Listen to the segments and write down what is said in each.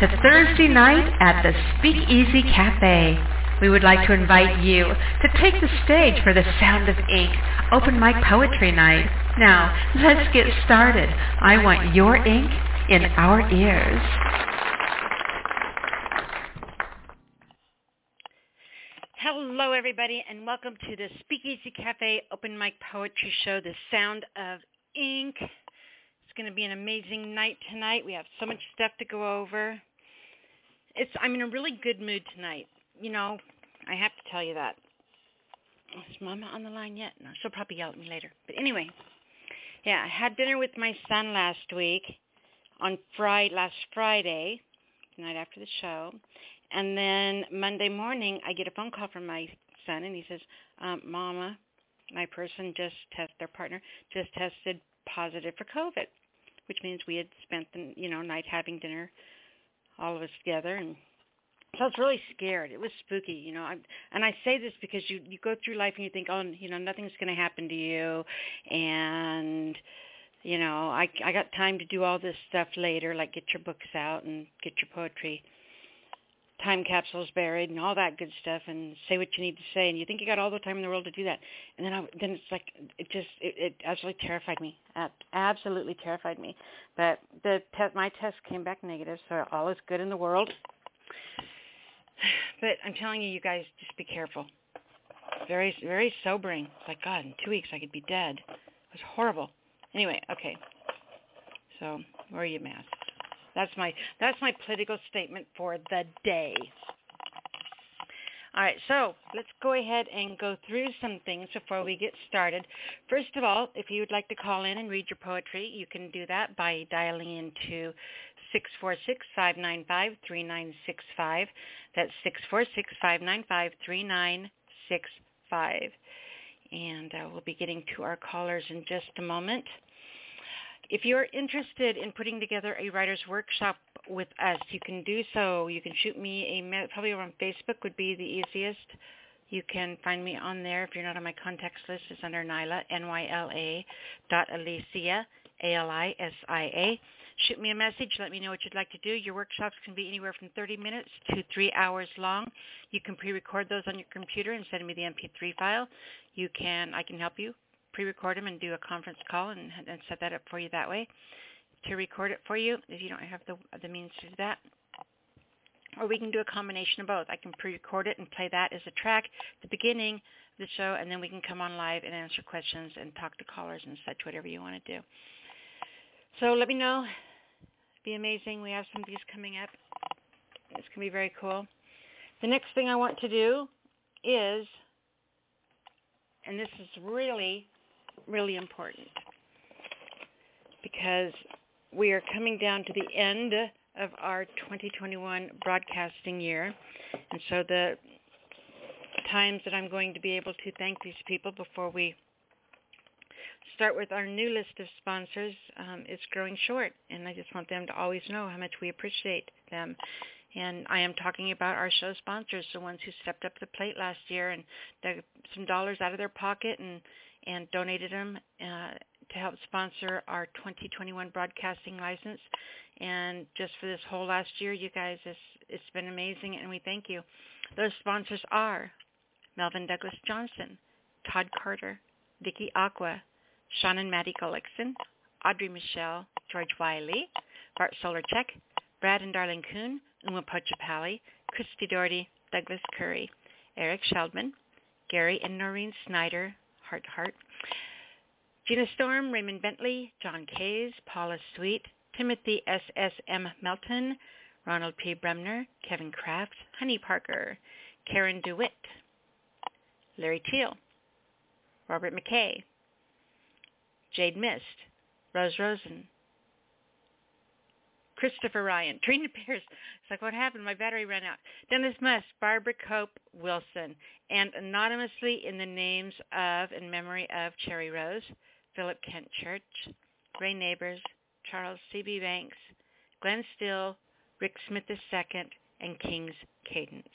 to Thursday night at the Speakeasy Cafe. We would like to invite you to take the stage for the Sound of Ink Open Mic Poetry Night. Now, let's get started. I want your ink in our ears. Hello, everybody, and welcome to the Speakeasy Cafe Open Mic Poetry Show, The Sound of Ink. It's going to be an amazing night tonight. We have so much stuff to go over. It's I'm in a really good mood tonight. You know, I have to tell you that. Is Mama on the line yet? No, she'll probably yell at me later. But anyway, yeah, I had dinner with my son last week on Friday, last Friday, the night after the show, and then Monday morning I get a phone call from my son, and he says, um, "Mama, my person just test their partner just tested positive for COVID." which means we had spent the you know night having dinner, all of us together, and so I was really scared. It was spooky, you know. I, and I say this because you you go through life and you think, oh, you know, nothing's going to happen to you, and you know, I I got time to do all this stuff later, like get your books out and get your poetry time capsules buried and all that good stuff and say what you need to say and you think you got all the time in the world to do that. And then I, then it's like it just it, it absolutely terrified me. Absolutely terrified me. But the te- my test came back negative so all is good in the world. But I'm telling you you guys just be careful. Very very sobering. It's like god in 2 weeks I could be dead. It was horrible. Anyway okay. So wear your mask that's my that's my political statement for the day. All right, so let's go ahead and go through some things before we get started. First of all, if you would like to call in and read your poetry, you can do that by dialing into 646-595-3965. That's 646-595-3965. And uh, we'll be getting to our callers in just a moment. If you're interested in putting together a writer's workshop with us, you can do so. You can shoot me a probably on Facebook would be the easiest. You can find me on there if you're not on my contacts list. It's under Nyla N Y L A dot Alisia A L I S I A. Shoot me a message. Let me know what you'd like to do. Your workshops can be anywhere from 30 minutes to three hours long. You can pre-record those on your computer and send me the MP3 file. You can I can help you pre-record them and do a conference call and, and set that up for you that way to record it for you if you don't have the, the means to do that. Or we can do a combination of both. I can pre-record it and play that as a track at the beginning of the show, and then we can come on live and answer questions and talk to callers and such, whatever you want to do. So let me know. It'd be amazing. We have some of these coming up. It's going to be very cool. The next thing I want to do is, and this is really really important because we are coming down to the end of our 2021 broadcasting year. And so the times that I'm going to be able to thank these people before we start with our new list of sponsors um, is growing short. And I just want them to always know how much we appreciate them. And I am talking about our show sponsors, the ones who stepped up the plate last year and dug some dollars out of their pocket and and donated them uh, to help sponsor our 2021 broadcasting license. And just for this whole last year, you guys, it's, it's been amazing, and we thank you. Those sponsors are Melvin Douglas Johnson, Todd Carter, Vicky Aqua, Sean and Maddie Gullickson, Audrey Michelle, George Wiley, Bart Solarchek, Brad and Darlene Kuhn, Uma Pochapalli, Christy Doherty, Douglas Curry, Eric Sheldman, Gary and Noreen Snyder, Heart to Heart. Gina Storm, Raymond Bentley, John Kays, Paula Sweet, Timothy S.S.M. Melton, Ronald P. Bremner, Kevin Kraft, Honey Parker, Karen DeWitt, Larry Teal, Robert McKay, Jade Mist, Rose Rosen, Christopher Ryan, Trina Pierce. It's like, what happened? My battery ran out. Dennis Musk, Barbara Cope Wilson, and anonymously in the names of and memory of Cherry Rose, Philip Kent Church, Ray Neighbors, Charles C.B. Banks, Glenn Still, Rick Smith II, and King's Cadence.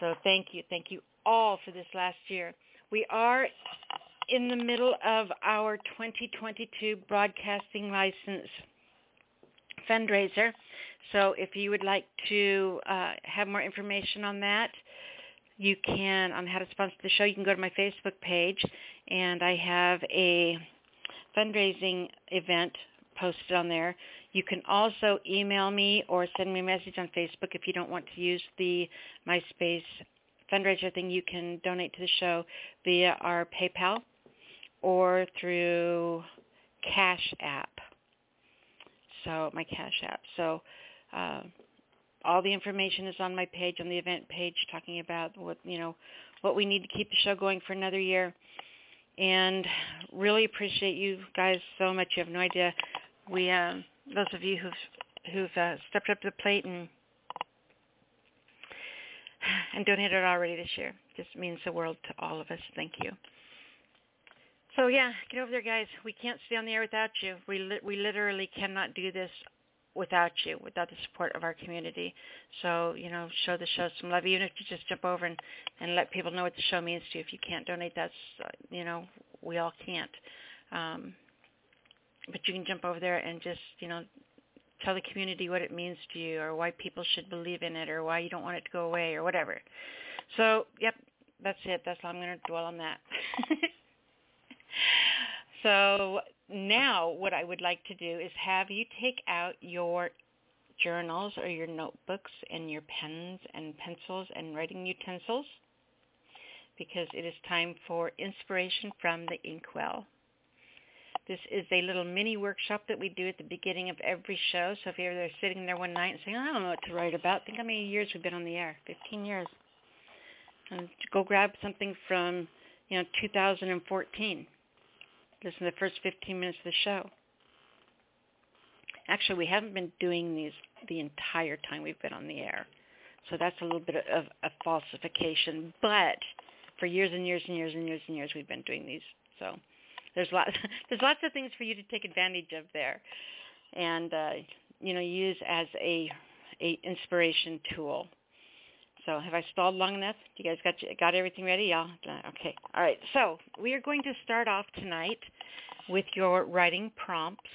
So thank you. Thank you all for this last year. We are in the middle of our 2022 broadcasting license fundraiser. So if you would like to uh, have more information on that, you can on how to sponsor the show. You can go to my Facebook page, and I have a fundraising event posted on there. You can also email me or send me a message on Facebook if you don't want to use the MySpace fundraiser thing. You can donate to the show via our PayPal or through Cash App. So my Cash App. So uh, all the information is on my page, on the event page, talking about what you know what we need to keep the show going for another year. And really appreciate you guys so much. You have no idea. We um, those of you who've who've uh, stepped up to the plate and and donated already this year. Just means the world to all of us. Thank you. So yeah, get over there, guys. We can't stay on the air without you. We li- we literally cannot do this without you, without the support of our community. So you know, show the show some love. Even if you just jump over and and let people know what the show means to you. If you can't donate, that's uh, you know, we all can't. Um, but you can jump over there and just you know tell the community what it means to you or why people should believe in it or why you don't want it to go away or whatever. So, yep, that's it. That's all I'm going to dwell on that. so now what I would like to do is have you take out your journals or your notebooks and your pens and pencils and writing utensils because it is time for inspiration from the inkwell. This is a little mini workshop that we do at the beginning of every show. So if you're there sitting there one night and saying, I don't know what to write about, think how many years we've been on the air, 15 years. And go grab something from, you know, 2014. Listen to the first 15 minutes of the show. Actually, we haven't been doing these the entire time we've been on the air. So that's a little bit of a falsification. But for years and years and years and years and years, we've been doing these. So there's lots there's lots of things for you to take advantage of there, and uh, you know use as a a inspiration tool. So have I stalled long enough? You guys got got everything ready? Yeah. Okay. All right. So we are going to start off tonight with your writing prompts.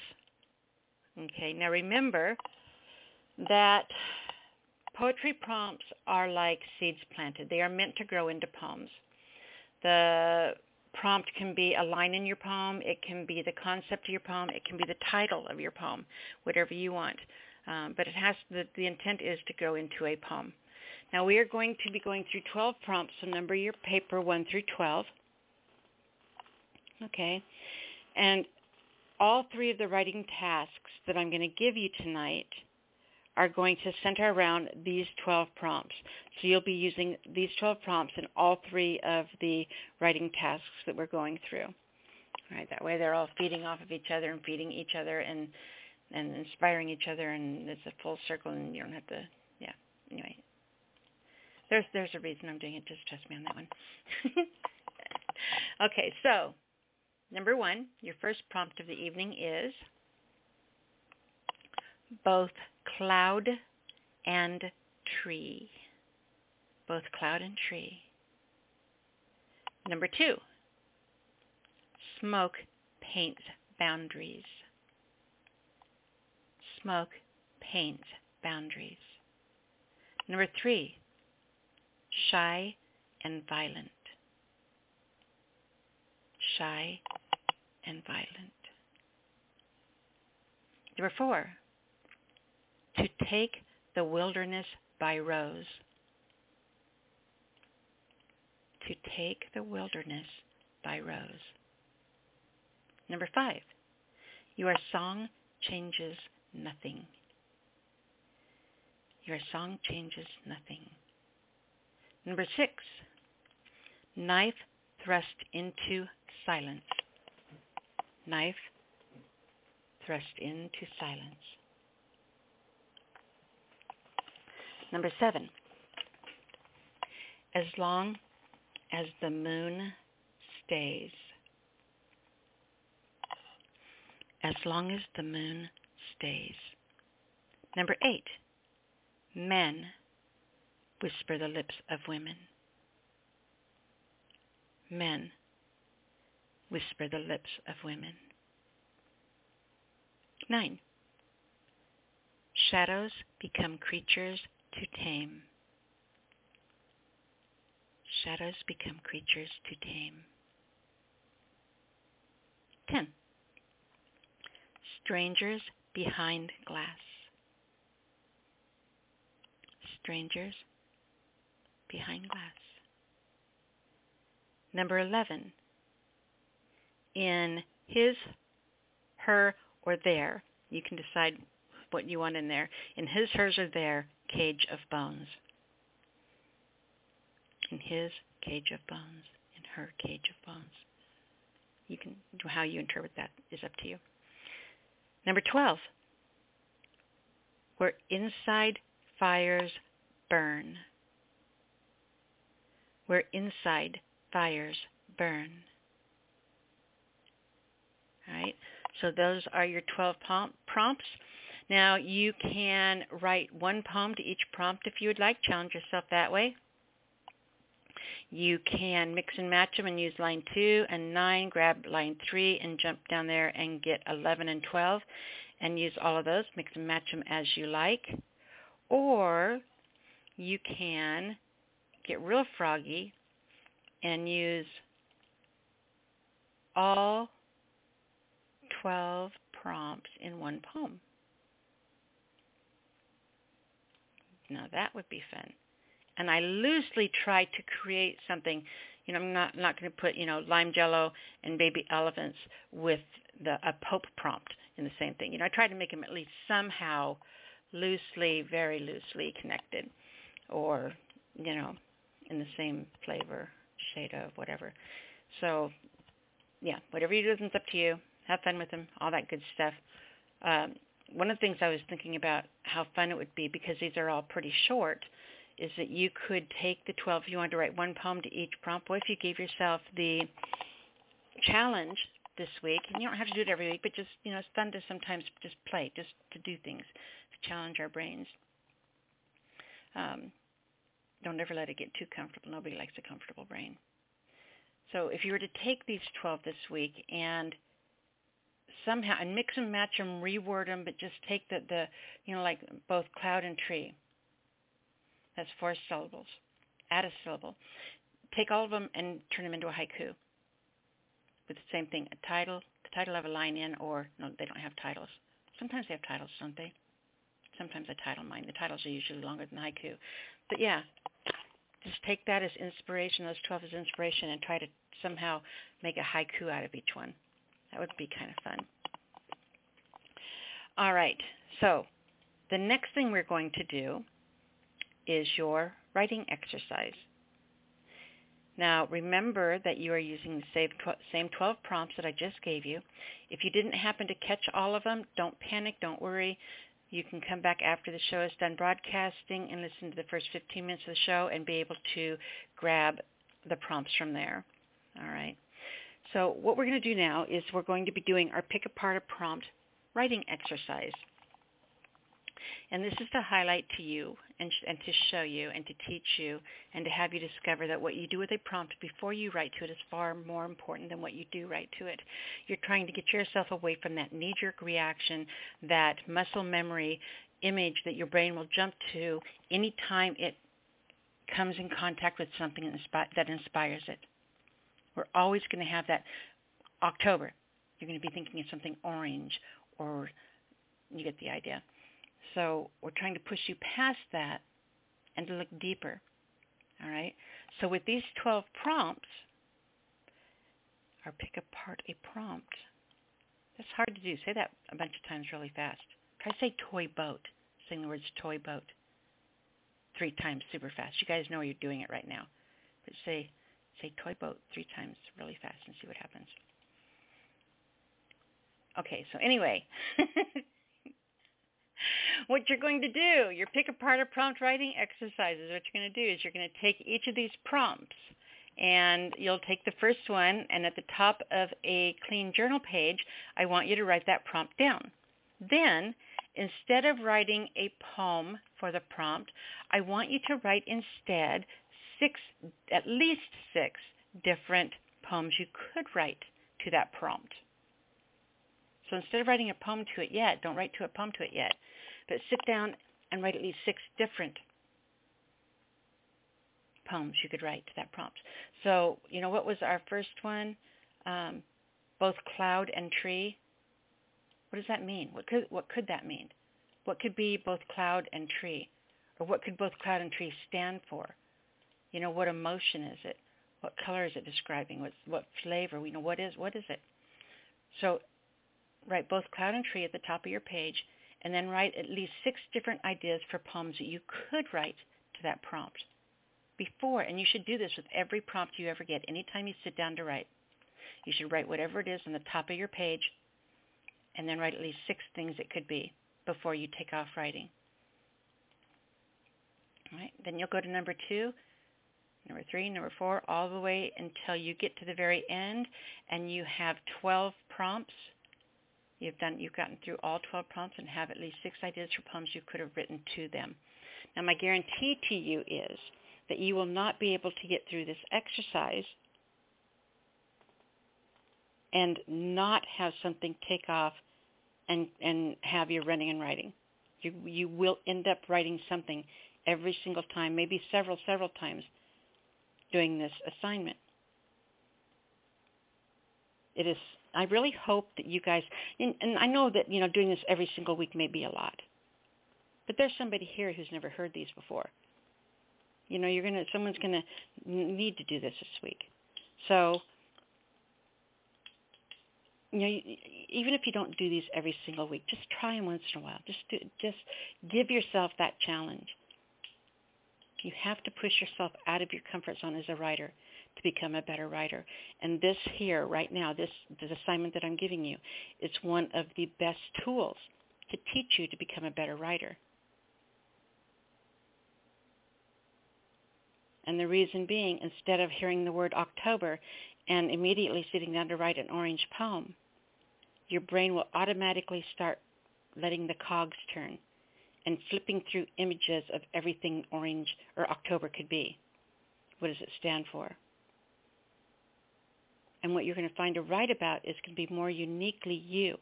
Okay. Now remember that poetry prompts are like seeds planted. They are meant to grow into poems. The prompt can be a line in your poem. It can be the concept of your poem. It can be the title of your poem, whatever you want. Um, but it has the, the intent is to go into a poem. Now we are going to be going through 12 prompts, so number your paper 1 through 12. Okay. And all three of the writing tasks that I'm going to give you tonight are going to center around these 12 prompts. So you'll be using these 12 prompts in all three of the writing tasks that we're going through. All right, that way they're all feeding off of each other and feeding each other and and inspiring each other and it's a full circle and you don't have to yeah. Anyway. There's there's a reason I'm doing it, just trust me on that one. okay, so number one, your first prompt of the evening is both cloud and tree. Both cloud and tree. Number two, smoke paints boundaries. Smoke paints boundaries. Number three, shy and violent. Shy and violent. Number four, to take the wilderness by rows. To take the wilderness by rows. Number five, your song changes nothing. Your song changes nothing. Number six, knife thrust into silence. Knife thrust into silence. Number seven, as long as the moon stays. As long as the moon stays. Number eight, men whisper the lips of women. Men whisper the lips of women. Nine, Shadows become creatures to tame. Shadows become creatures to tame. 10. Strangers behind glass. Strangers behind glass. Number 11. In his, her, or their, you can decide what you want in there. In his, hers, or their cage of bones. In his cage of bones. In her cage of bones. You can how you interpret that is up to you. Number 12. Where inside fires burn. Where inside fires burn. All right. So those are your 12 prompts. Now you can write one poem to each prompt if you would like. Challenge yourself that way. You can mix and match them and use line 2 and 9, grab line 3 and jump down there and get 11 and 12 and use all of those. Mix and match them as you like. Or you can get real froggy and use all 12 prompts in one poem. Now that would be fun. And I loosely try to create something. You know, I'm not not going to put you know lime jello and baby elephants with the a Pope prompt in the same thing. You know, I try to make them at least somehow loosely, very loosely connected, or you know, in the same flavor, shade of whatever. So, yeah, whatever you do is up to you. Have fun with them, all that good stuff. Um, one of the things I was thinking about how fun it would be because these are all pretty short is that you could take the 12 if you wanted to write one poem to each prompt. What if you gave yourself the challenge this week, and you don't have to do it every week, but just, you know, it's fun to sometimes just play, just to do things, to challenge our brains. Um, don't ever let it get too comfortable. Nobody likes a comfortable brain. So if you were to take these 12 this week and somehow and mix and match them, reword them, but just take the the you know like both cloud and tree. That's four syllables. Add a syllable. Take all of them and turn them into a haiku. With the same thing, a title, the title of a line in, or no, they don't have titles. Sometimes they have titles, don't they? Sometimes I title mine. The titles are usually longer than haiku. But yeah, just take that as inspiration, those 12 as inspiration, and try to somehow make a haiku out of each one. That would be kind of fun. All right, so the next thing we're going to do is your writing exercise. Now remember that you are using the same 12 prompts that I just gave you. If you didn't happen to catch all of them, don't panic, don't worry. You can come back after the show is done broadcasting and listen to the first 15 minutes of the show and be able to grab the prompts from there. All right. So what we're going to do now is we're going to be doing our pick apart a prompt writing exercise. And this is to highlight to you and, sh- and, to show you and to teach you and to have you discover that what you do with a prompt before you write to it is far more important than what you do write to it. You're trying to get yourself away from that knee-jerk reaction, that muscle memory image that your brain will jump to anytime it comes in contact with something that inspires it. We're always going to have that October. You're going to be thinking of something orange or you get the idea. So we're trying to push you past that and to look deeper. All right? So with these 12 prompts, or pick apart a prompt. That's hard to do. Say that a bunch of times really fast. Try to say toy boat. Saying the words toy boat three times super fast. You guys know you're doing it right now. But say say toy boat three times really fast and see what happens. Okay, so anyway, what you're going to do, your pick apart a prompt writing exercises, what you're going to do is you're going to take each of these prompts and you'll take the first one and at the top of a clean journal page, I want you to write that prompt down. Then, instead of writing a poem for the prompt, I want you to write instead six, at least six different poems you could write to that prompt. So instead of writing a poem to it yet, don't write to a poem to it yet. But sit down and write at least six different poems you could write to that prompt. So, you know, what was our first one? Um, both cloud and tree. What does that mean? What could what could that mean? What could be both cloud and tree? Or what could both cloud and tree stand for? You know, what emotion is it? What color is it describing? What what flavor? You know, what is what is it? So write both cloud and tree at the top of your page and then write at least six different ideas for poems that you could write to that prompt before. And you should do this with every prompt you ever get anytime you sit down to write. You should write whatever it is on the top of your page and then write at least six things it could be before you take off writing. All right, then you'll go to number two, number three, number four, all the way until you get to the very end and you have 12 prompts. You've done, you've gotten through all 12 prompts and have at least six ideas for poems you could have written to them. Now my guarantee to you is that you will not be able to get through this exercise and not have something take off and and have you running and writing. You you will end up writing something every single time, maybe several several times doing this assignment. It is I really hope that you guys and, and I know that, you know, doing this every single week may be a lot. But there's somebody here who's never heard these before. You know, you're going to someone's going to need to do this this week. So you know, even if you don't do these every single week, just try them once in a while. Just do, just give yourself that challenge. You have to push yourself out of your comfort zone as a writer to become a better writer. And this here, right now, this, this assignment that I'm giving you, is one of the best tools to teach you to become a better writer. And the reason being, instead of hearing the word October and immediately sitting down to write an orange poem, your brain will automatically start letting the cogs turn and flipping through images of everything orange or October could be. What does it stand for? And what you're going to find to write about is going to be more uniquely you.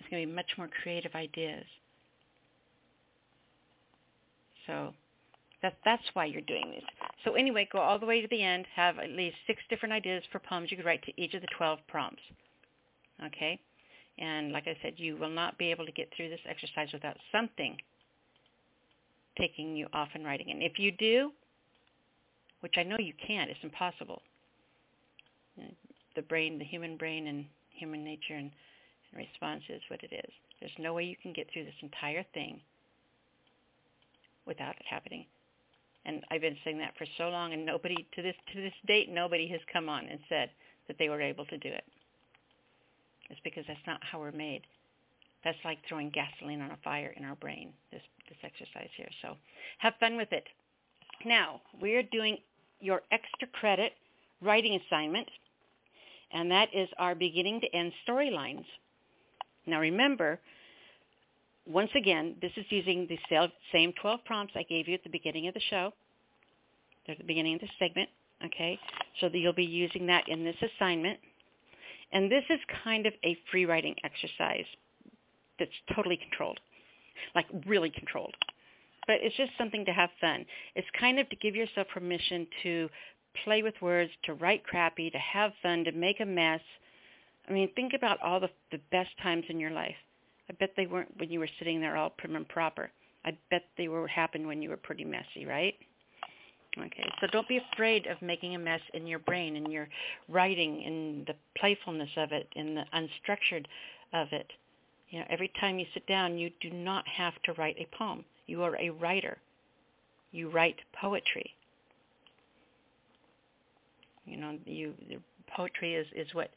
It's going to be much more creative ideas. So that, that's why you're doing this. So anyway, go all the way to the end, have at least six different ideas for poems you could write to each of the 12 prompts. Okay? And like I said, you will not be able to get through this exercise without something taking you off and writing. And if you do, which I know you can't, it's impossible. The brain, the human brain and human nature and, and response is what it is. There's no way you can get through this entire thing without it happening. And I've been saying that for so long, and nobody to this to this date, nobody has come on and said that they were able to do it. It's because that's not how we're made. That's like throwing gasoline on a fire in our brain. This this exercise here. So have fun with it. Now we are doing your extra credit writing assignment, and that is our beginning to end storylines. Now remember, once again, this is using the same 12 prompts I gave you at the beginning of the show. They're at the beginning of the segment, okay? So you'll be using that in this assignment. And this is kind of a free writing exercise that's totally controlled, like really controlled. But it's just something to have fun. It's kind of to give yourself permission to play with words, to write crappy, to have fun, to make a mess. I mean, think about all the, the best times in your life. I bet they weren't when you were sitting there all prim and proper. I bet they were happened when you were pretty messy, right? Okay, so don't be afraid of making a mess in your brain, in your writing, in the playfulness of it, in the unstructured of it. You know, every time you sit down, you do not have to write a poem. You are a writer. You write poetry. You know, you poetry is is what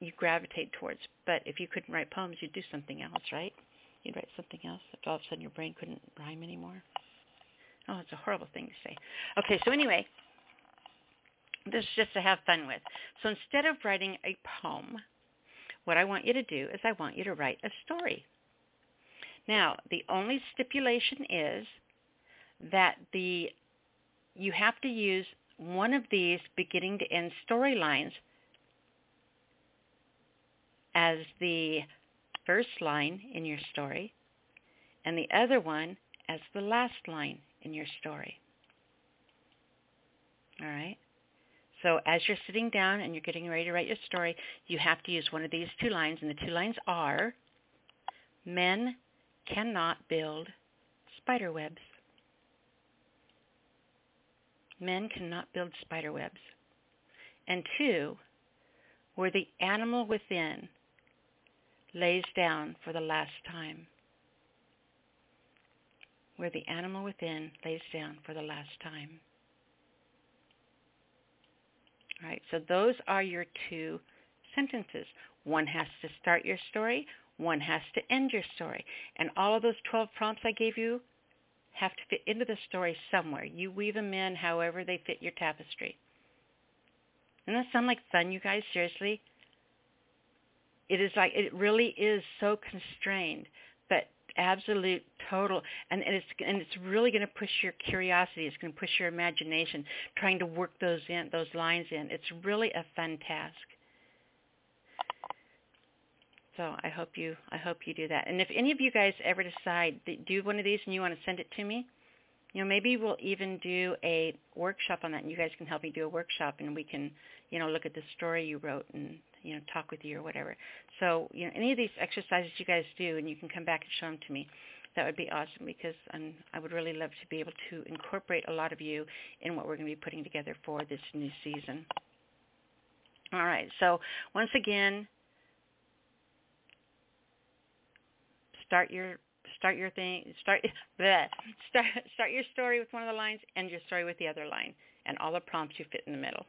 you gravitate towards. But if you couldn't write poems, you'd do something else, right? You'd write something else if all of a sudden your brain couldn't rhyme anymore. Oh, it's a horrible thing to say. Okay, so anyway, this is just to have fun with. So instead of writing a poem, what I want you to do is I want you to write a story. Now, the only stipulation is that the you have to use one of these beginning to end storylines as the first line in your story and the other one as the last line in your story. All right? So as you're sitting down and you're getting ready to write your story, you have to use one of these two lines, and the two lines are, men cannot build spider webs. Men cannot build spider webs. And two, where the animal within lays down for the last time. Where the animal within lays down for the last time. All right, so those are your two sentences. One has to start your story, one has to end your story. And all of those 12 prompts I gave you have to fit into the story somewhere. You weave them in however they fit your tapestry. Doesn't that sound like fun, you guys? Seriously? It is like, it really is so constrained, but absolute, total, and, and it's and it's really going to push your curiosity. It's going to push your imagination, trying to work those in, those lines in. It's really a fun task. So I hope you I hope you do that. And if any of you guys ever decide to do one of these and you want to send it to me, you know, maybe we'll even do a workshop on that and you guys can help me do a workshop and we can, you know, look at the story you wrote and, you know, talk with you or whatever. So, you know, any of these exercises you guys do and you can come back and show them to me, that would be awesome because I'm, I would really love to be able to incorporate a lot of you in what we're going to be putting together for this new season. All right. So once again, start your start your thing start bleh, start start your story with one of the lines end your story with the other line and all the prompts you fit in the middle.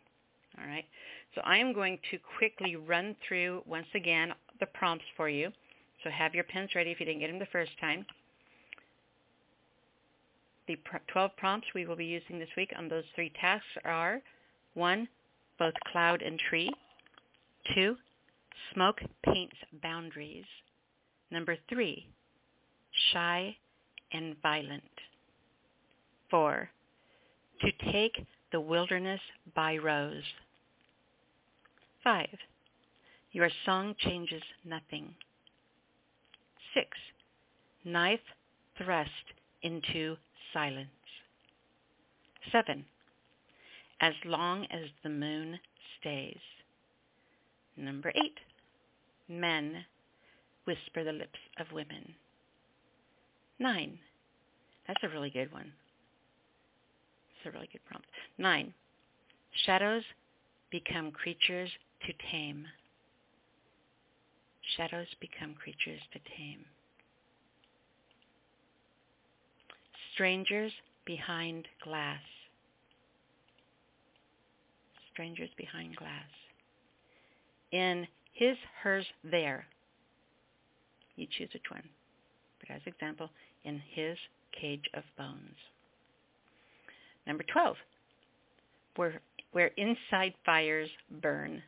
All right? So i am going to quickly run through once again the prompts for you. So have your pens ready if you didn't get them the first time. The 12 prompts we will be using this week on those three tasks are one both cloud and tree. Two smoke paints boundaries Number three, shy and violent. Four, to take the wilderness by rows. Five, your song changes nothing. Six, knife thrust into silence. Seven, as long as the moon stays. Number eight, men whisper the lips of women. Nine. That's a really good one. It's a really good prompt. Nine. Shadows become creatures to tame. Shadows become creatures to tame. Strangers behind glass. Strangers behind glass. In his, hers, there you choose which one. But as example, in his cage of bones. Number 12, where, where inside fires burn.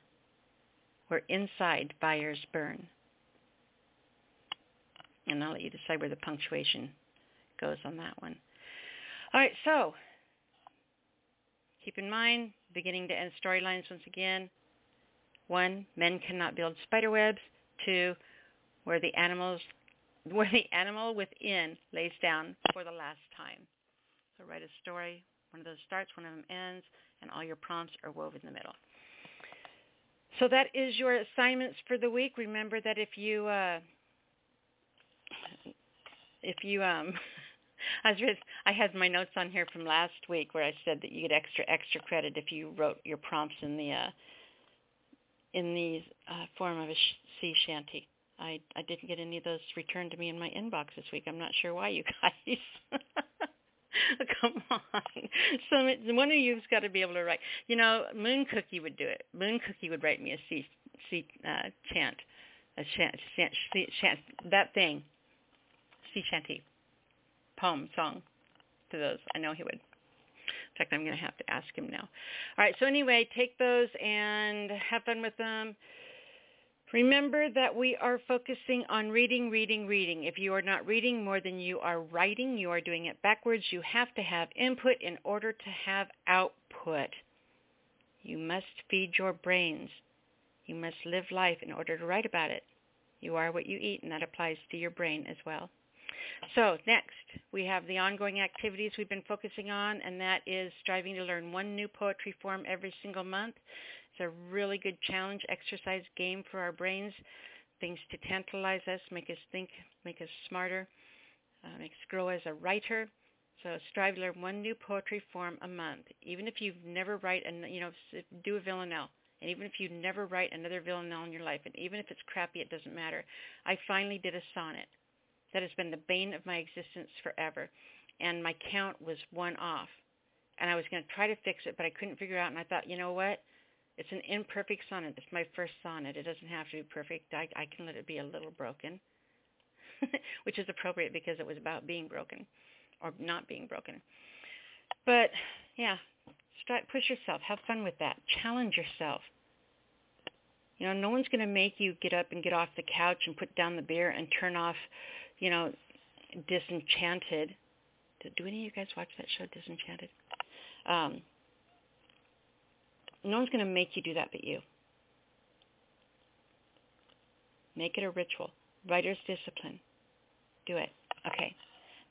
Where inside fires burn. And I'll let you decide where the punctuation goes on that one. All right, so keep in mind, beginning to end storylines once again. One, men cannot build spider webs. Two, where the animals where the animal within lays down for the last time. So write a story. One of those starts, one of them ends, and all your prompts are woven in the middle. So that is your assignments for the week. Remember that if you uh, if you um I was I had my notes on here from last week where I said that you get extra extra credit if you wrote your prompts in the uh, in the uh, form of a sea shanty. I I didn't get any of those returned to me in my inbox this week. I'm not sure why, you guys. Come on. So one of you's got to be able to write. You know, Moon Cookie would do it. Moon Cookie would write me a sea, sea uh, chant, a chant, chant, chant, that thing, sea shanty, poem, song to those. I know he would. In fact, I'm going to have to ask him now. All right. So anyway, take those and have fun with them. Remember that we are focusing on reading, reading, reading. If you are not reading more than you are writing, you are doing it backwards. You have to have input in order to have output. You must feed your brains. You must live life in order to write about it. You are what you eat, and that applies to your brain as well. So next, we have the ongoing activities we've been focusing on, and that is striving to learn one new poetry form every single month. It's a really good challenge exercise game for our brains, things to tantalize us, make us think, make us smarter, uh, make us grow as a writer. So strive to learn one new poetry form a month, even if you've never write, and you know, do a villanelle. And even if you never write another villanelle in your life, and even if it's crappy, it doesn't matter. I finally did a sonnet. That has been the bane of my existence forever. And my count was one off. And I was going to try to fix it, but I couldn't figure out. And I thought, you know what? It's an imperfect sonnet. It's my first sonnet. It doesn't have to be perfect. I, I can let it be a little broken, which is appropriate because it was about being broken or not being broken. But yeah, start, push yourself. Have fun with that. Challenge yourself. You know, no one's going to make you get up and get off the couch and put down the beer and turn off, you know, Disenchanted. Do, do any of you guys watch that show, Disenchanted? Um, no one's going to make you do that but you. Make it a ritual. Writer's discipline. Do it. Okay.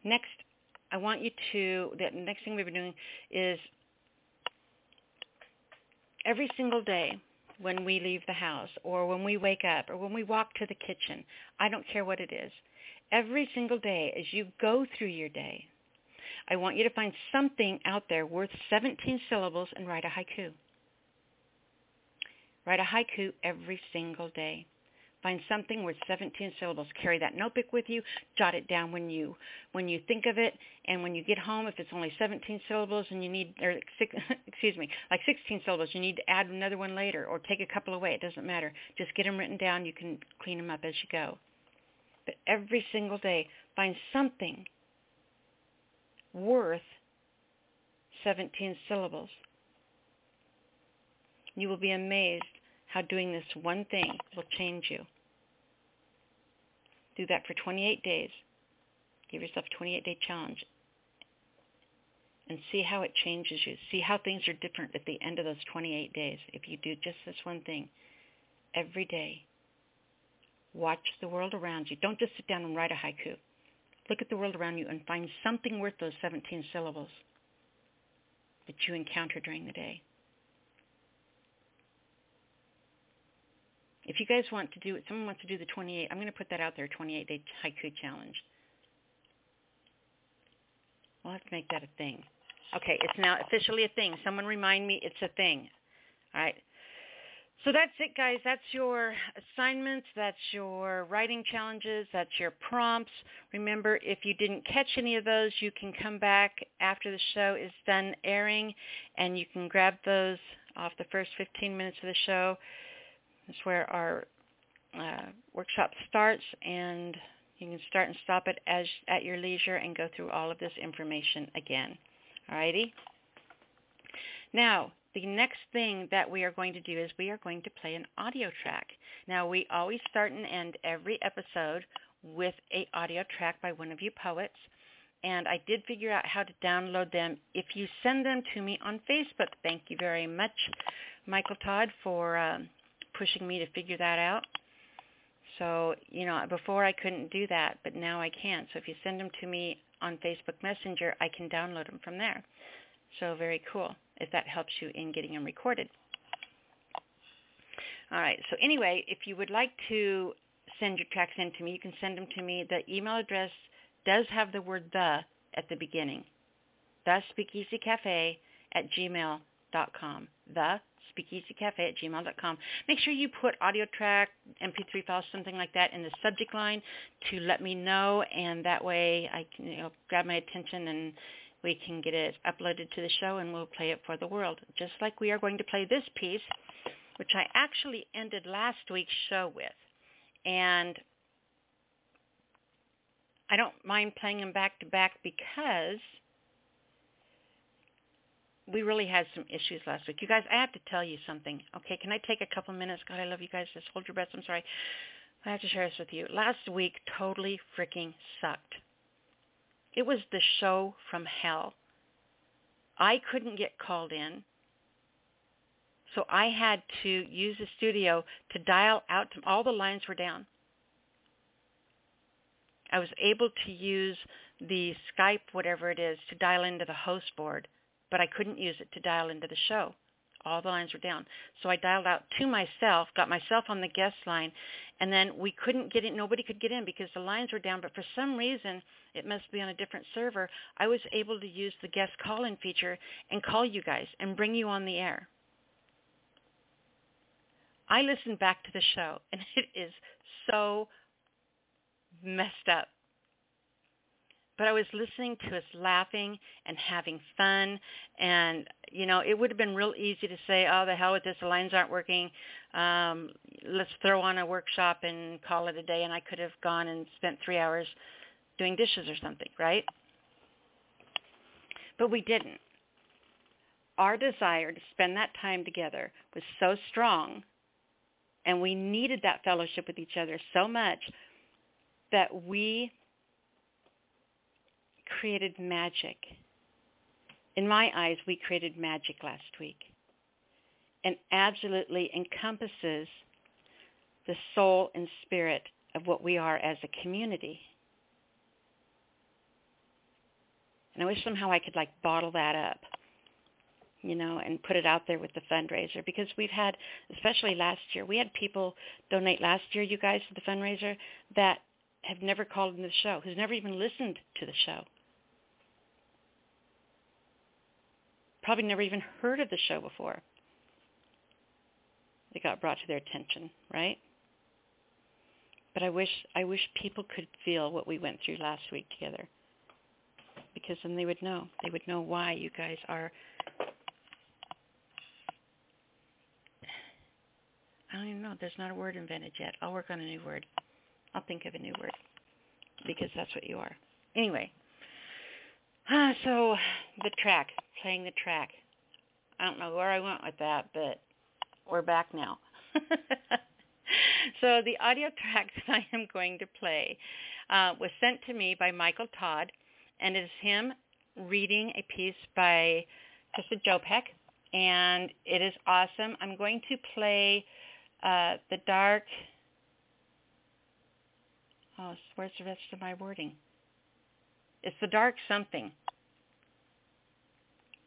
Next, I want you to, the next thing we've been doing is every single day when we leave the house or when we wake up or when we walk to the kitchen, I don't care what it is, every single day as you go through your day, I want you to find something out there worth 17 syllables and write a haiku. Write a haiku every single day. Find something worth 17 syllables. Carry that notebook with you. Jot it down when you when you think of it, and when you get home, if it's only 17 syllables and you need, or six, excuse me, like 16 syllables, you need to add another one later, or take a couple away. It doesn't matter. Just get them written down. You can clean them up as you go. But every single day, find something worth 17 syllables. You will be amazed how doing this one thing will change you. Do that for 28 days. Give yourself a 28-day challenge and see how it changes you. See how things are different at the end of those 28 days if you do just this one thing every day. Watch the world around you. Don't just sit down and write a haiku. Look at the world around you and find something worth those 17 syllables that you encounter during the day. If you guys want to do it, someone wants to do the 28, I'm going to put that out there, 28-day haiku challenge. We'll have to make that a thing. Okay, it's now officially a thing. Someone remind me it's a thing. All right. So that's it, guys. That's your assignments. That's your writing challenges. That's your prompts. Remember, if you didn't catch any of those, you can come back after the show is done airing, and you can grab those off the first 15 minutes of the show. That's where our uh, workshop starts, and you can start and stop it as at your leisure and go through all of this information again. Alrighty? Now, the next thing that we are going to do is we are going to play an audio track. Now, we always start and end every episode with a audio track by one of you poets. And I did figure out how to download them if you send them to me on Facebook. Thank you very much, Michael Todd, for um, pushing me to figure that out. So, you know, before I couldn't do that, but now I can. So if you send them to me on Facebook Messenger, I can download them from there. So very cool if that helps you in getting them recorded. All right. So anyway, if you would like to send your tracks in to me, you can send them to me. The email address does have the word the at the beginning. The Speakeasy Cafe at gmail.com. The speakeasycafe at gmail.com. Make sure you put audio track, MP3 files, something like that in the subject line to let me know, and that way I can you know, grab my attention and we can get it uploaded to the show and we'll play it for the world. Just like we are going to play this piece, which I actually ended last week's show with. And I don't mind playing them back to back because we really had some issues last week. You guys, I have to tell you something. Okay, can I take a couple minutes? God, I love you guys. Just hold your breath. I'm sorry. I have to share this with you. Last week totally freaking sucked. It was the show from hell. I couldn't get called in. So I had to use the studio to dial out. To, all the lines were down. I was able to use the Skype, whatever it is, to dial into the host board, but I couldn't use it to dial into the show. All the lines were down. So I dialed out to myself, got myself on the guest line, and then we couldn't get in. Nobody could get in because the lines were down. But for some reason, it must be on a different server. I was able to use the guest call-in feature and call you guys and bring you on the air. I listened back to the show, and it is so messed up. But I was listening to us laughing and having fun, and you know, it would have been real easy to say, "Oh, the hell with this! The lines aren't working. Um, let's throw on a workshop and call it a day." And I could have gone and spent three hours doing dishes or something, right? But we didn't. Our desire to spend that time together was so strong, and we needed that fellowship with each other so much that we created magic. In my eyes, we created magic last week and absolutely encompasses the soul and spirit of what we are as a community. And I wish somehow I could like bottle that up, you know, and put it out there with the fundraiser because we've had, especially last year, we had people donate last year, you guys, to the fundraiser that have never called in the show, who's never even listened to the show. Probably never even heard of the show before. It got brought to their attention, right? But I wish I wish people could feel what we went through last week together. Because then they would know. They would know why you guys are I don't even know. There's not a word invented yet. I'll work on a new word. I'll think of a new word because that's what you are. Anyway, so the track, playing the track. I don't know where I went with that, but we're back now. so the audio track that I am going to play uh, was sent to me by Michael Todd, and it is him reading a piece by Krysia Jopek, and it is awesome. I'm going to play uh, The Dark Oh, where's the rest of my wording? It's the dark something.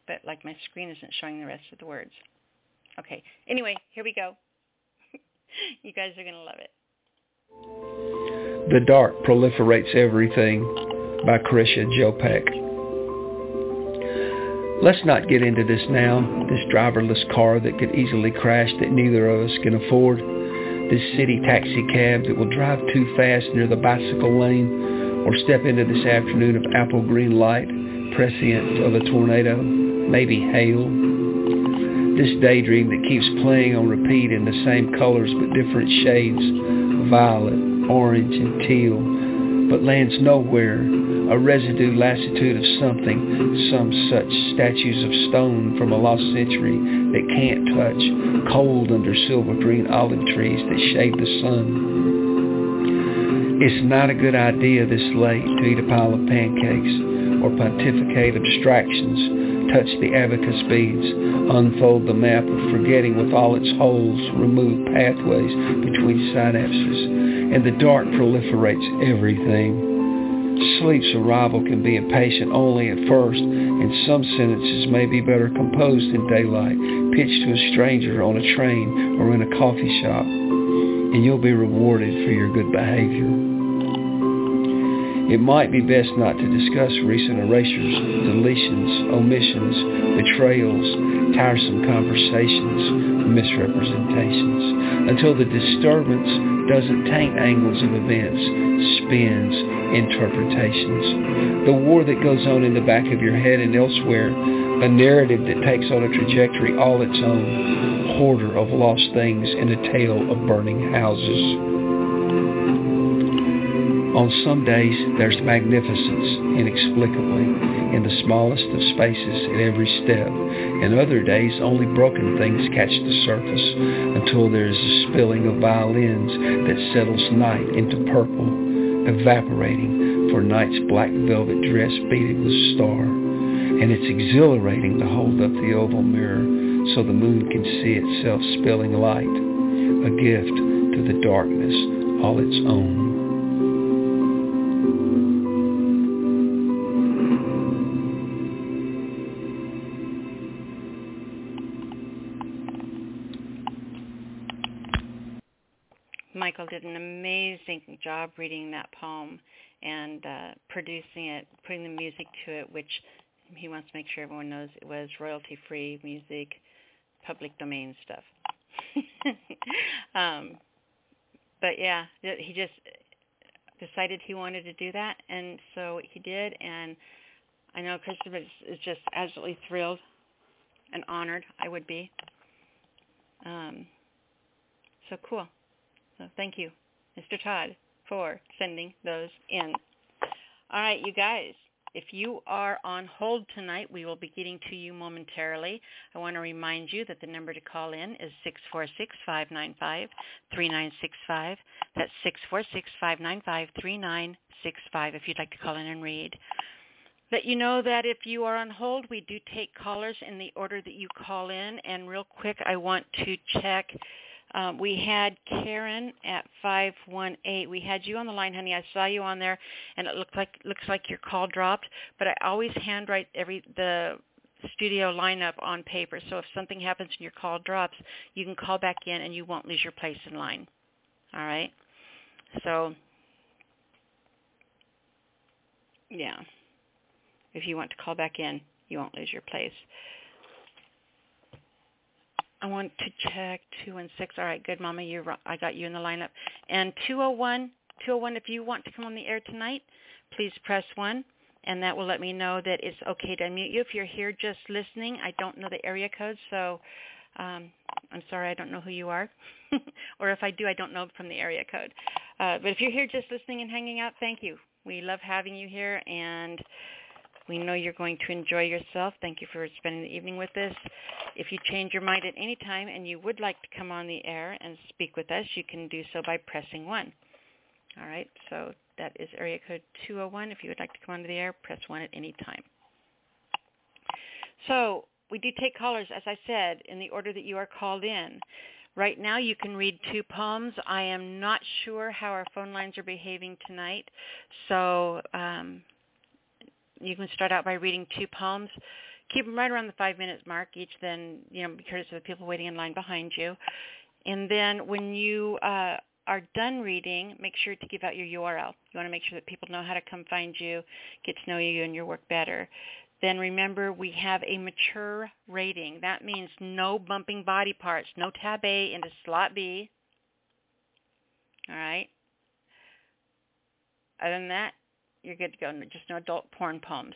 But like my screen isn't showing the rest of the words. Okay. Anyway, here we go. you guys are going to love it. The Dark Proliferates Everything by Krysia Jopek. Let's not get into this now, this driverless car that could easily crash that neither of us can afford this city taxi cab that will drive too fast near the bicycle lane or step into this afternoon of apple green light, prescient of a tornado, maybe hail. This daydream that keeps playing on repeat in the same colors but different shades, violet, orange, and teal, but lands nowhere a residue lassitude of something, some such statues of stone from a lost century that can't touch, cold under silver green olive trees that shade the sun. It's not a good idea this late to eat a pile of pancakes or pontificate abstractions, touch the abacus beads, unfold the map of forgetting with all its holes, remove pathways between synapses, and the dark proliferates everything. Sleep's arrival can be impatient only at first, and some sentences may be better composed in daylight, pitched to a stranger on a train or in a coffee shop, and you'll be rewarded for your good behavior. It might be best not to discuss recent erasures, deletions, omissions, betrayals, tiresome conversations, misrepresentations, until the disturbance doesn't taint angles of events, spins, interpretations. The war that goes on in the back of your head and elsewhere, a narrative that takes on a trajectory all its own, hoarder of lost things and a tale of burning houses. On some days, there's magnificence, inexplicably, in the smallest of spaces at every step, and other days only broken things catch the surface until there is a spilling of violins that settles night into purple, evaporating for night's black velvet dress beaded with star. And it's exhilarating to hold up the oval mirror so the moon can see itself spilling light, a gift to the darkness all its own. Uh, producing it, putting the music to it, which he wants to make sure everyone knows it was royalty-free music, public domain stuff. um, but yeah, he just decided he wanted to do that, and so he did. And I know Christopher is, is just absolutely thrilled and honored. I would be. Um, so cool. So thank you, Mr. Todd, for sending those in. All right, you guys. If you are on hold tonight, we will be getting to you momentarily. I want to remind you that the number to call in is 646-595-3965. That's 646-595-3965 if you'd like to call in and read. Let you know that if you are on hold, we do take callers in the order that you call in. And real quick, I want to check um, we had Karen at 518. We had you on the line, honey. I saw you on there, and it looked like looks like your call dropped. But I always handwrite every the studio lineup on paper. So if something happens and your call drops, you can call back in and you won't lose your place in line. All right. So yeah, if you want to call back in, you won't lose your place. I want to check two and six. All right, good, Mama. You, I got you in the lineup. And 201, 201. If you want to come on the air tonight, please press one, and that will let me know that it's okay to unmute you. If you're here just listening, I don't know the area code, so um, I'm sorry, I don't know who you are. or if I do, I don't know from the area code. Uh, but if you're here just listening and hanging out, thank you. We love having you here, and we know you're going to enjoy yourself. Thank you for spending the evening with us. If you change your mind at any time and you would like to come on the air and speak with us, you can do so by pressing 1. All right, so that is area code 201. If you would like to come onto the air, press 1 at any time. So we do take callers, as I said, in the order that you are called in. Right now you can read two poems. I am not sure how our phone lines are behaving tonight, so um, you can start out by reading two poems. Keep them right around the five minutes mark each. Then you know, be courteous of the people waiting in line behind you. And then when you uh, are done reading, make sure to give out your URL. You want to make sure that people know how to come find you, get to know you and your work better. Then remember we have a mature rating. That means no bumping body parts, no tab A into slot B. All right. Other than that, you're good to go. Just no adult porn poems.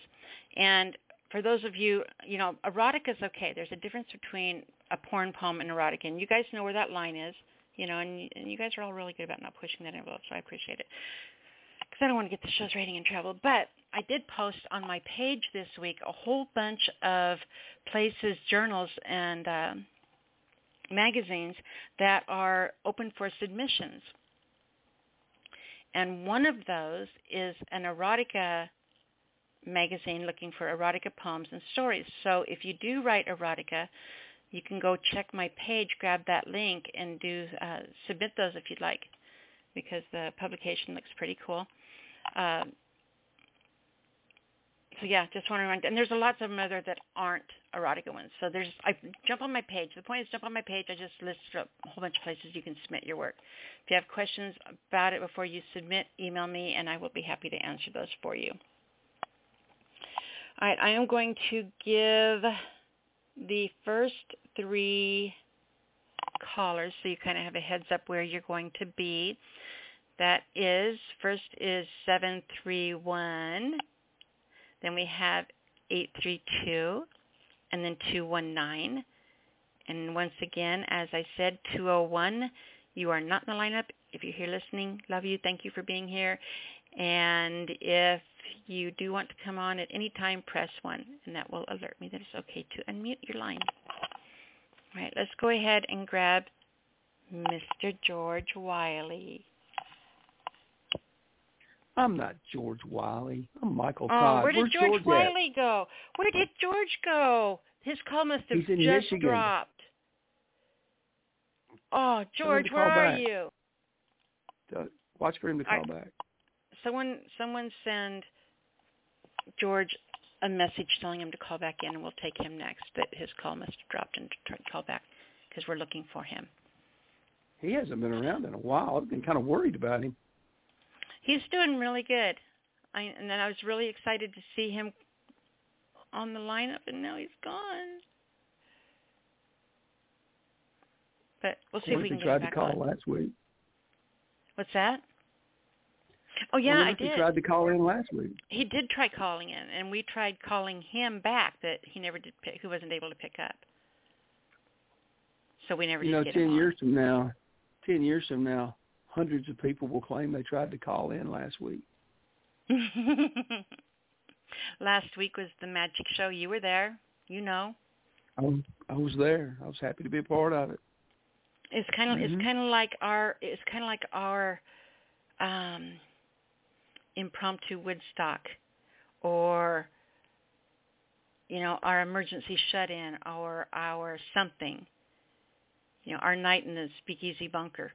And for those of you, you know, erotica is okay. There's a difference between a porn poem and erotica, and you guys know where that line is, you know, and, and you guys are all really good about not pushing that envelope, so I appreciate it. Because I don't want to get the show's rating in trouble. But I did post on my page this week a whole bunch of places, journals, and uh, magazines that are open for submissions. And one of those is an erotica magazine looking for erotica poems and stories. So if you do write erotica, you can go check my page, grab that link, and do uh, submit those if you'd like, because the publication looks pretty cool. Uh, so yeah, just want to remind, and there's lots of them other that aren't erotica ones. So there's, I jump on my page. The point is jump on my page. I just list a whole bunch of places you can submit your work. If you have questions about it before you submit, email me and I will be happy to answer those for you. All right, I am going to give the first three callers so you kind of have a heads up where you're going to be. That is, first is 731 then we have 832 and then 219. And once again, as I said, 201, you are not in the lineup. If you're here listening, love you. Thank you for being here. And if you do want to come on at any time, press 1, and that will alert me that it's okay to unmute your line. All right, let's go ahead and grab Mr. George Wiley. I'm not George Wiley. I'm Michael oh, Todd. Where did Where's George, George Wiley go? Where did George go? His call must have just Michigan. dropped. Oh, George, where are back. you? Uh, Watch for him to call I- back. Someone, someone send George a message telling him to call back in, and we'll take him next. That his call must have dropped and try to call back because we're looking for him. he hasn't been around in a while. I've been kind of worried about him. He's doing really good. I and then I was really excited to see him on the lineup, and now he's gone. But we'll see if we can get tried get to call on. last week. What's that? Oh yeah, I, I did. He tried to call in last week. He did try calling in, and we tried calling him back, but he never did. Pick, he wasn't able to pick up. So we never you did know, get ten years from now, ten years from now, hundreds of people will claim they tried to call in last week. Last week was the magic show. You were there. You know. I was, I was there. I was happy to be a part of it. It's kind of Mhm. it's kind of like our it's kind of like our um impromptu Woodstock or you know our emergency shut-in or our something. You know, our night in the speakeasy bunker.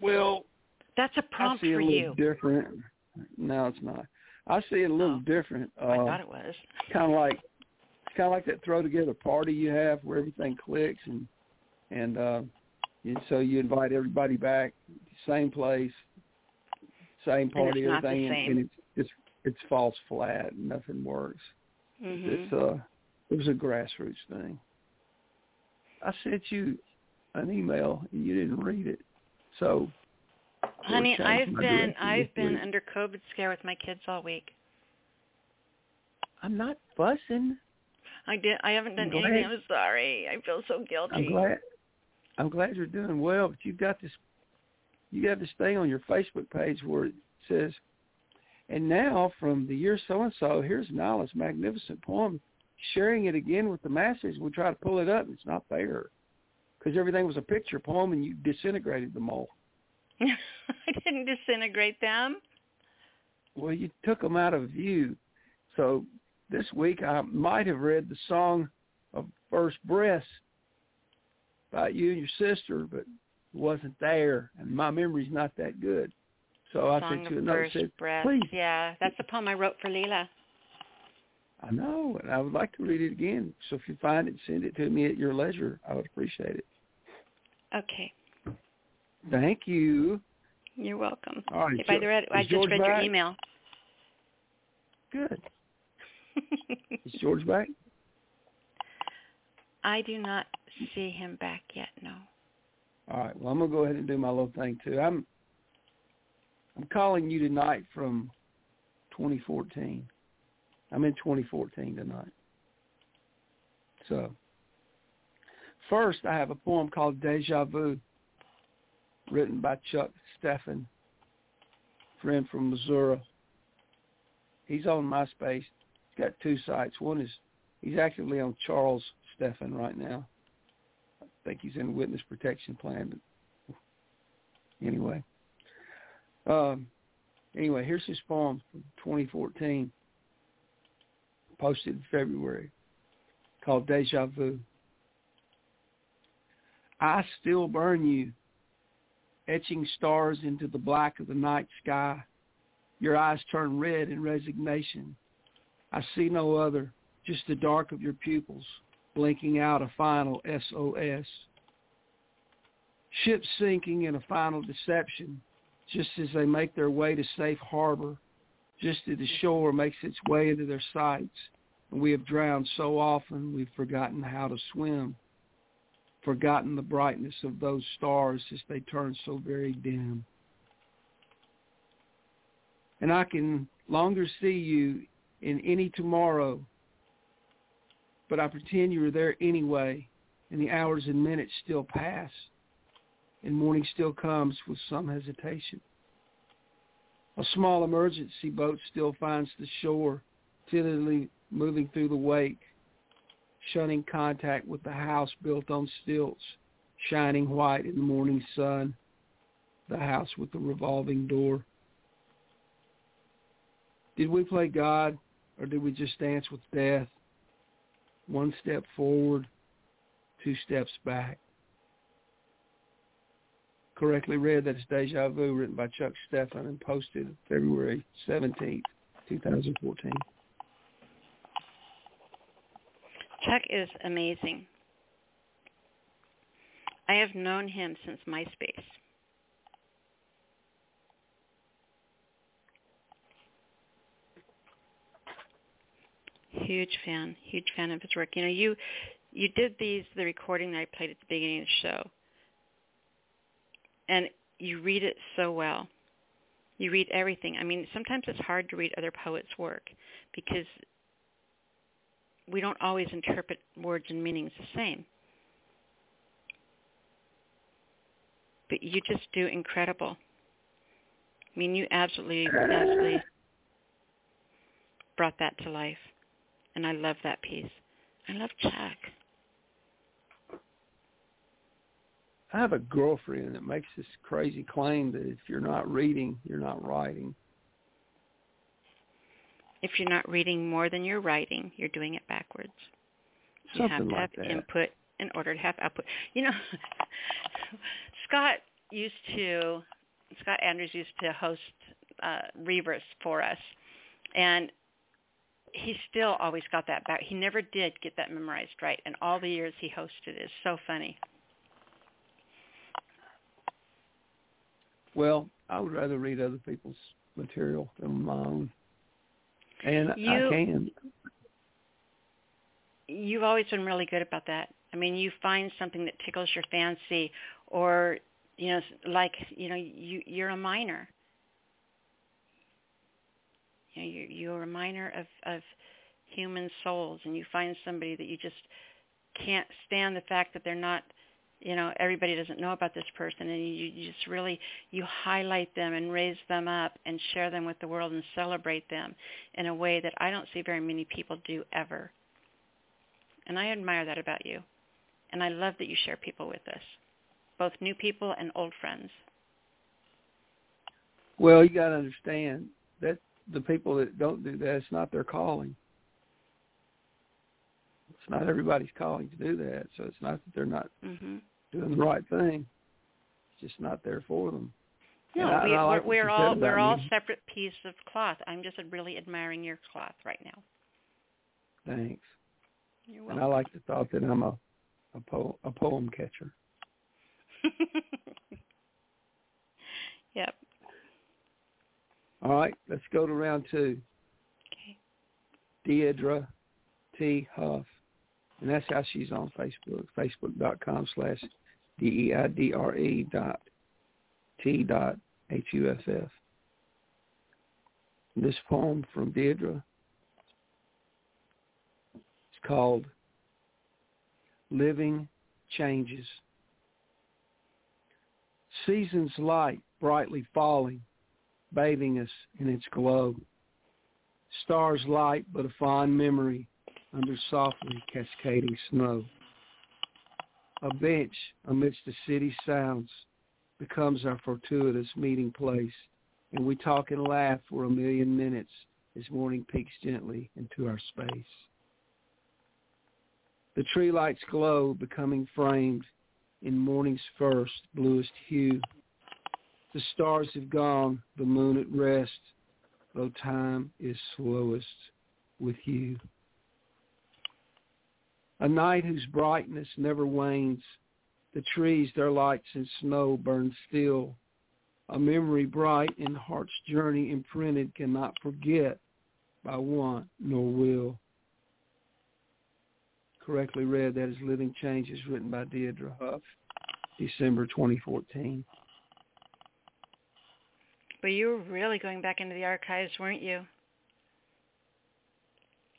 Well, That's a prompt I see for a little you. different. No, it's not. I see it a little Oh. different. Uh, I thought it was. kind of like kind of like that throw together party you have where everything clicks and and uh and so you invite everybody back same place same party the everything and it's it's it's falls flat nothing works Mhm. it's uh it was a grassroots thing i sent you an email and you didn't read it so Honey, I've been I've been week. under COVID scare with my kids all week. i'm not fussing I did. I haven't done I'm glad- anything. I'm sorry. I feel so guilty. I'm glad. I'm glad you're doing well, but you've got this. You got this thing on your Facebook page where it says, "And now from the year so and so, here's Nyla's magnificent poem, sharing it again with the masses. We try to pull it up, and it's not there because everything was a picture poem, and you disintegrated them all. I didn't disintegrate them. Well, you took them out of view. So this week I might have read the song of First Breath about you and your sister, but wasn't there, and my memory's not that good. So I Song sent of you a note First that said, Breath. please. Yeah, that's the poem I wrote for Leela. I know, and I would like to read it again. So if you find it, send it to me at your leisure. I would appreciate it. Okay, Thank you. you're welcome. All right. If I so- read, I is just George read back? your email. Good. Is George back? I do not see him back yet. No. All right. Well, I'm gonna go ahead and do my little thing too. I'm I'm calling you tonight from 2014. I'm in 2014 tonight. So, first, I have a poem called Deja Vu, written by Chuck Steffen, friend from Missouri. He's on MySpace. He's got two sites. One is he's actively on Charles Steffen right now. I think he's in witness protection plan. But anyway, um, anyway, here's his poem from 2014, posted in February, called Deja Vu. I still burn you, etching stars into the black of the night sky. Your eyes turn red in resignation. I see no other, just the dark of your pupils, blinking out a final SOS. Ships sinking in a final deception, just as they make their way to safe harbor, just as the shore makes its way into their sights. And we have drowned so often we've forgotten how to swim, forgotten the brightness of those stars as they turn so very dim. And I can longer see you in any tomorrow, but I pretend you were there anyway, and the hours and minutes still pass, and morning still comes with some hesitation. A small emergency boat still finds the shore, tentatively moving through the wake, shunning contact with the house built on stilts, shining white in the morning sun, the house with the revolving door. Did we play God or did we just dance with death? One step forward, two steps back. Correctly read, that's Deja Vu, written by Chuck Steffen and posted February 17th, 2014. Chuck is amazing. I have known him since MySpace. Huge fan, huge fan of his work. You know, you you did these the recording that I played at the beginning of the show, and you read it so well. You read everything. I mean, sometimes it's hard to read other poets' work because we don't always interpret words and meanings the same. But you just do incredible. I mean, you absolutely, absolutely brought that to life. And I love that piece. I love Chuck. I have a girlfriend that makes this crazy claim that if you're not reading, you're not writing. If you're not reading more than you're writing, you're doing it backwards. You Something have to like have that. input in order to have output. You know, Scott used to, Scott Andrews used to host uh, Reverse for us, and he still always got that back. He never did get that memorized right, and all the years he hosted is so funny. Well, I would rather read other people's material than my own. And You- I can. You've always been really good about that. I mean, you find something that tickles your fancy, or you know, like you know, you you're a miner. You know, you you're a miner of of human souls, and you find somebody that you just can't stand the fact that they're not. You know, everybody doesn't know about this person, and you, you just really you highlight them and raise them up and share them with the world and celebrate them in a way that I don't see very many people do ever. And I admire that about you. And I love that you share people with us, both new people and old friends. Well, you got to understand that the people that don't do that, it's not their calling. It's not everybody's calling to do that. So it's not that they're not Mhm. doing the right thing. It's just not there for them. No, I- we, I like we're, what we're all—we're all separate pieces of cloth. I'm just really admiring your cloth right now. Thanks. You're welcome. And I like the thought that I'm a a, po- a poem catcher. yep. All right, let's go to round two. Okay. Deidre T. Huff. And that's how she's on Facebook, facebook.com slash D-E-I-D-R-E dot T dot H-U-F-F. This poem from Deidre is called Living Changes. Season's light brightly falling, bathing us in its glow. Stars light but a fond memory under softly cascading snow. A bench amidst the city sounds becomes our fortuitous meeting place, and we talk and laugh for a million minutes as morning peeks gently into our space. The tree lights glow, becoming framed in morning's first bluest hue. The stars have gone, the moon at rest, though time is slowest with you. A night whose brightness never wanes, the trees their lights in snow burn still. A memory bright in heart's journey imprinted cannot forget by want nor will. Correctly read, that is Living Changes, written by Deidre Huff, December 2014. But you were really going back into the archives, weren't you?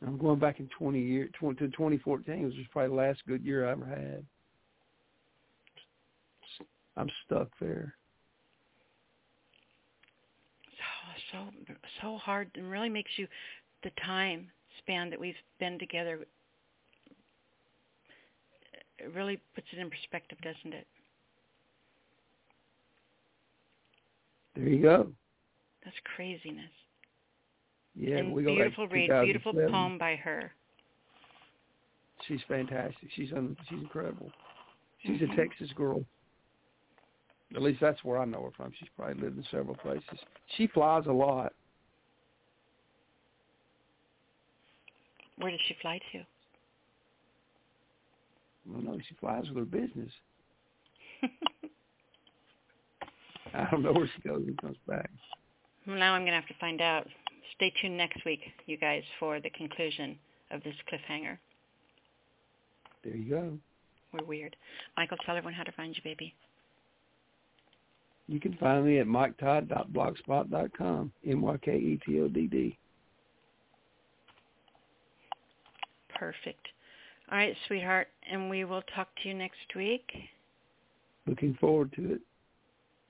I'm going back in 20 year, 20, to 2014, which was probably the last good year I ever had. I'm stuck there. So so so hard and really makes you the time span that we've been together it really puts it in perspective, doesn't it? There you go. That's craziness. Yeah, and we go beautiful back read, beautiful poem by her. She's fantastic. She's un, she's incredible. She's Mhm. a Texas girl. At least that's where I know her from. She's probably lived in several places. She flies a lot. Where does she fly to? I don't know. She flies with her business. I don't know where she goes and comes back. Well, now I'm going to have to find out. Stay tuned next week, you guys, for the conclusion of this cliffhanger. There you go. We're weird. Michael, tell everyone how to find you, baby. You can find me at myketodd.blogspot.com, M-Y-K-E-T-O-D-D. Perfect. All right, sweetheart, and we will talk to you next week. Looking forward to it.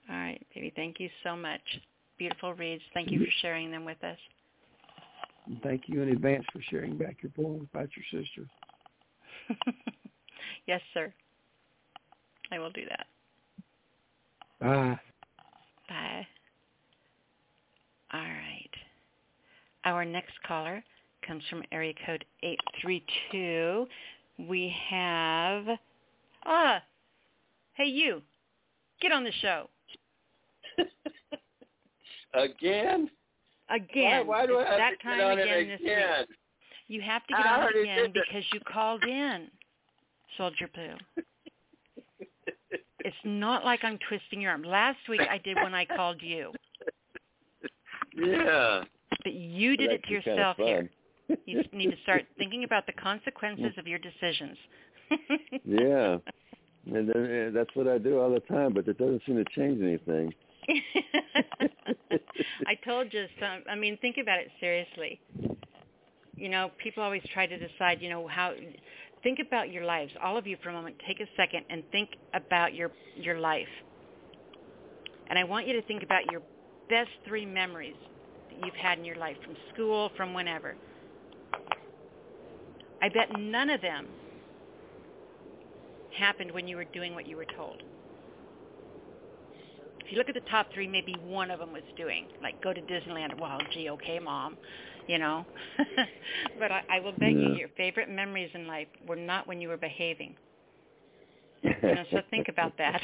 All right, baby. Thank you so much. Beautiful reads. Thank you for sharing them with us. And thank you in advance for sharing back your poems about your sister. yes, sir. I will do that. Bye. Bye. All right. Our next caller comes from area code 832. We have, ah, hey you, get on the show. Again? Again. Why, why do I have that to time get on again, it this again? week. You have to get I on it again did that. because you called in, Soldier Blue. It's not like I'm twisting your arm. Last week I did when I called you, yeah. but you did it to That's kinda yourself here. You need to start thinking about the consequences of your decisions. yeah. And then, uh, that's what I do all the time, but it doesn't seem to change anything. I told you some. I mean, think about it seriously. You know, people always try to decide. You know how. Think about your lives. All of you, for a moment, take a second and think about your your life. And I want you to think about your best three memories that you've had in your life, from school, from whenever. I bet none of them happened when you were doing what you were told. If you look at the top three, maybe one of them was doing, like go to Disneyland. Well, gee, okay, mom, you know. but I, I will bet you your favorite memories in life were not when you were behaving. You know, so think about that.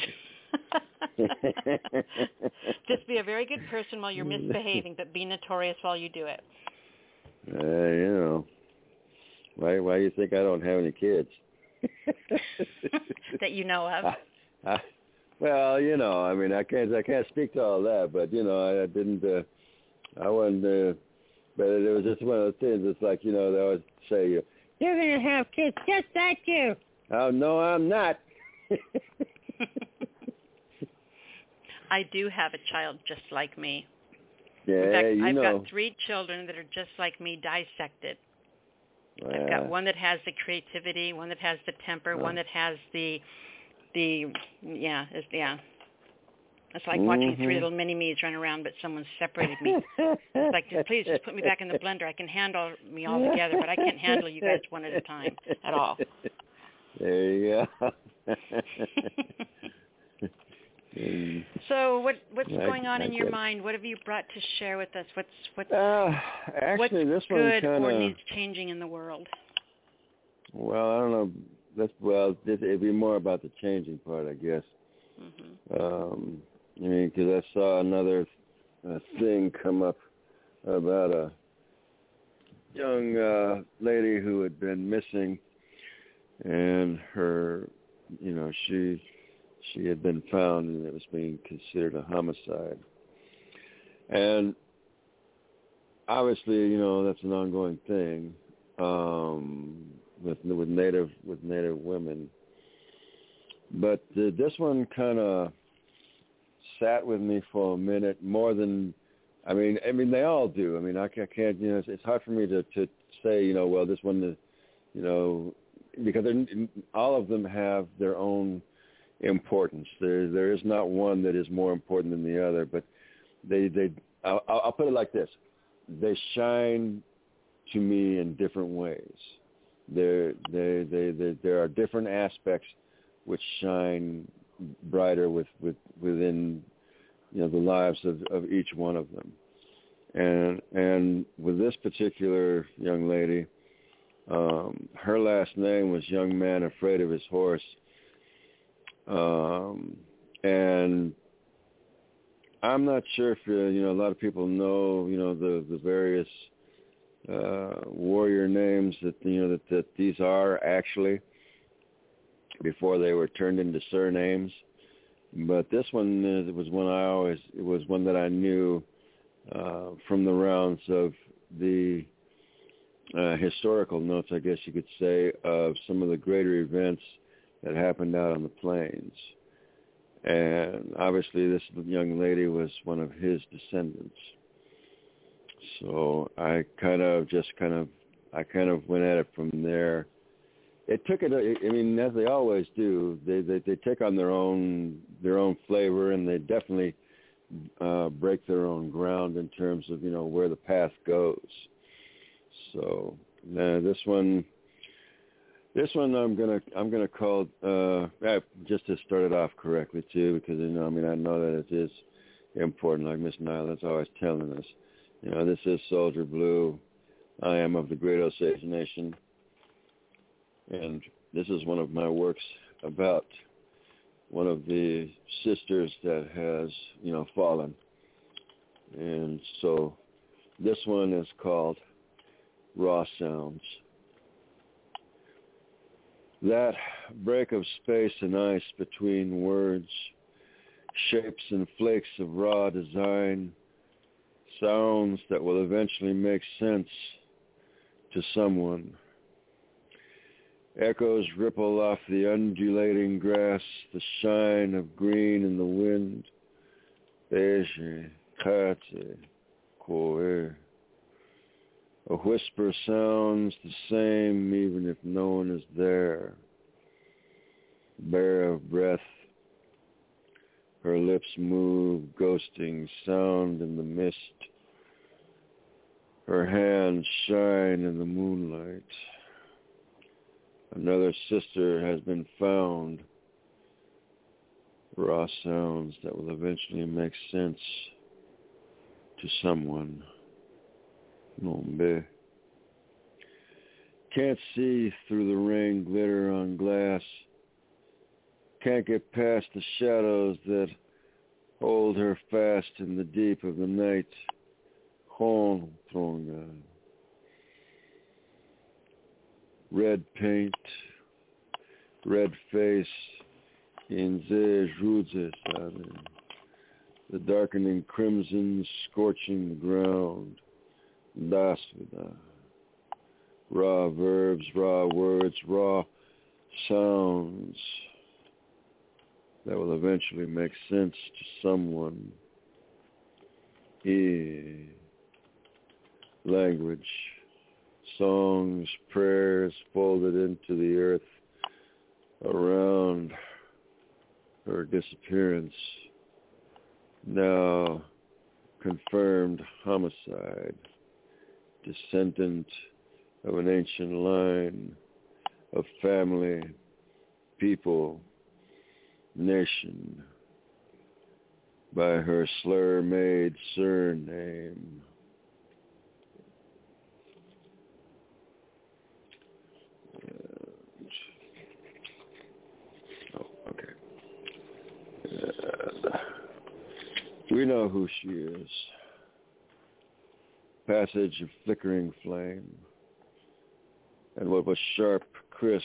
Just be a very good person while you're misbehaving, but be notorious while you do it. Uh, you know. Why why do you think I don't have any kids? that you know of. I, I, well, you know, I mean, I can't I can't speak to all that, but you know, I, I didn't. Uh, I wasn't. Uh, but it was just one of those things. It's like you know, they always say, "You, you're gonna have kids just like you." Oh no, I'm not. I do have a child just like me. yeah, In fact, you I've know. got three children that are just like me, dissected. I've got one that has the creativity, one that has the temper, Oh. one that has the the yeah, it's, yeah. It's like watching three Mhm. little mini me's run around, but someone separated me. It's like, just, please, just put me back in the blender. I can handle me all together, but I can't handle you guys one at a time at all. There you go. So, what what's I- going on I in your it. mind? What have you brought to share with us? What's what's Uh, actually, what's this one good kind or needs changing in the world? Well, I don't know. That's well. It, it'd be more about the changing part, I guess. hmm Um, I mean, because I saw another uh, thing come up about a young uh, lady who had been missing, and her, you know, she she had been found, and it was being considered a homicide. And obviously, you know, that's an ongoing thing um, with with native with native women. But uh, this one kind of sat with me for a minute more than I mean I mean they all do. I mean I, I can't you know it's, it's hard for me to to say you know well this one is you know because all of them have their own importance. There there is not one that is more important than the other, but they they I'll, I'll put it like this: they shine to me in different ways. There they, they there are different aspects which shine brighter with, with within you know the lives of, of each one of them. And and with this particular young lady, um, her last name was Young Man Afraid of His Horse. Um, and I'm not sure if uh, you know a lot of people know you know the the various uh, warrior names that you know that, that these are actually before they were turned into surnames. But this one it was one I always it was one that I knew uh, from the rounds of the uh, historical notes, I guess you could say, of some of the greater events that happened out on the plains. And obviously this young lady was one of his descendants. So I kind of just kind of, I kind of went at it from there. It took it, I mean, as they always do, they, they, they take on their own, their own flavor and they definitely uh, break their own ground in terms of, you know, where the path goes. So uh, this one, this one I'm gonna I'm gonna call uh, just to start it off correctly too, because you know I mean I know that it is important, like Miss Nyla's always telling us. You know, this is Soldier Blue. I am of the Great Osage Nation, and this is one of my works about one of the sisters that has you know fallen, and so this one is called Raw Sounds. That break of space and ice between words, shapes and flakes of raw design, sounds that will eventually make sense to someone. Echoes ripple off the undulating grass, the shine of green in the wind. A whisper sounds the same even if no one is there. Bare of breath, her lips move, ghosting sound in the mist. Her hands shine in the moonlight. Another sister has been found. Raw sounds that will eventually make sense to someone. Nombe. Can't see through the rain glitter on glass. Can't get past the shadows that hold her fast in the deep of the night. Hon Tronga. Red paint, red face, Inze The darkening crimson scorching the ground. Dasvida. Raw verbs, raw words, raw sounds that will eventually make sense to someone. E. Language, songs, prayers folded into the earth around her disappearance. Now confirmed homicide descendant of an ancient line of family, people, nation, by her slur-made surname. Uh, oh, okay. Uh, we know who she is passage of flickering flame, and what was sharp, crisp,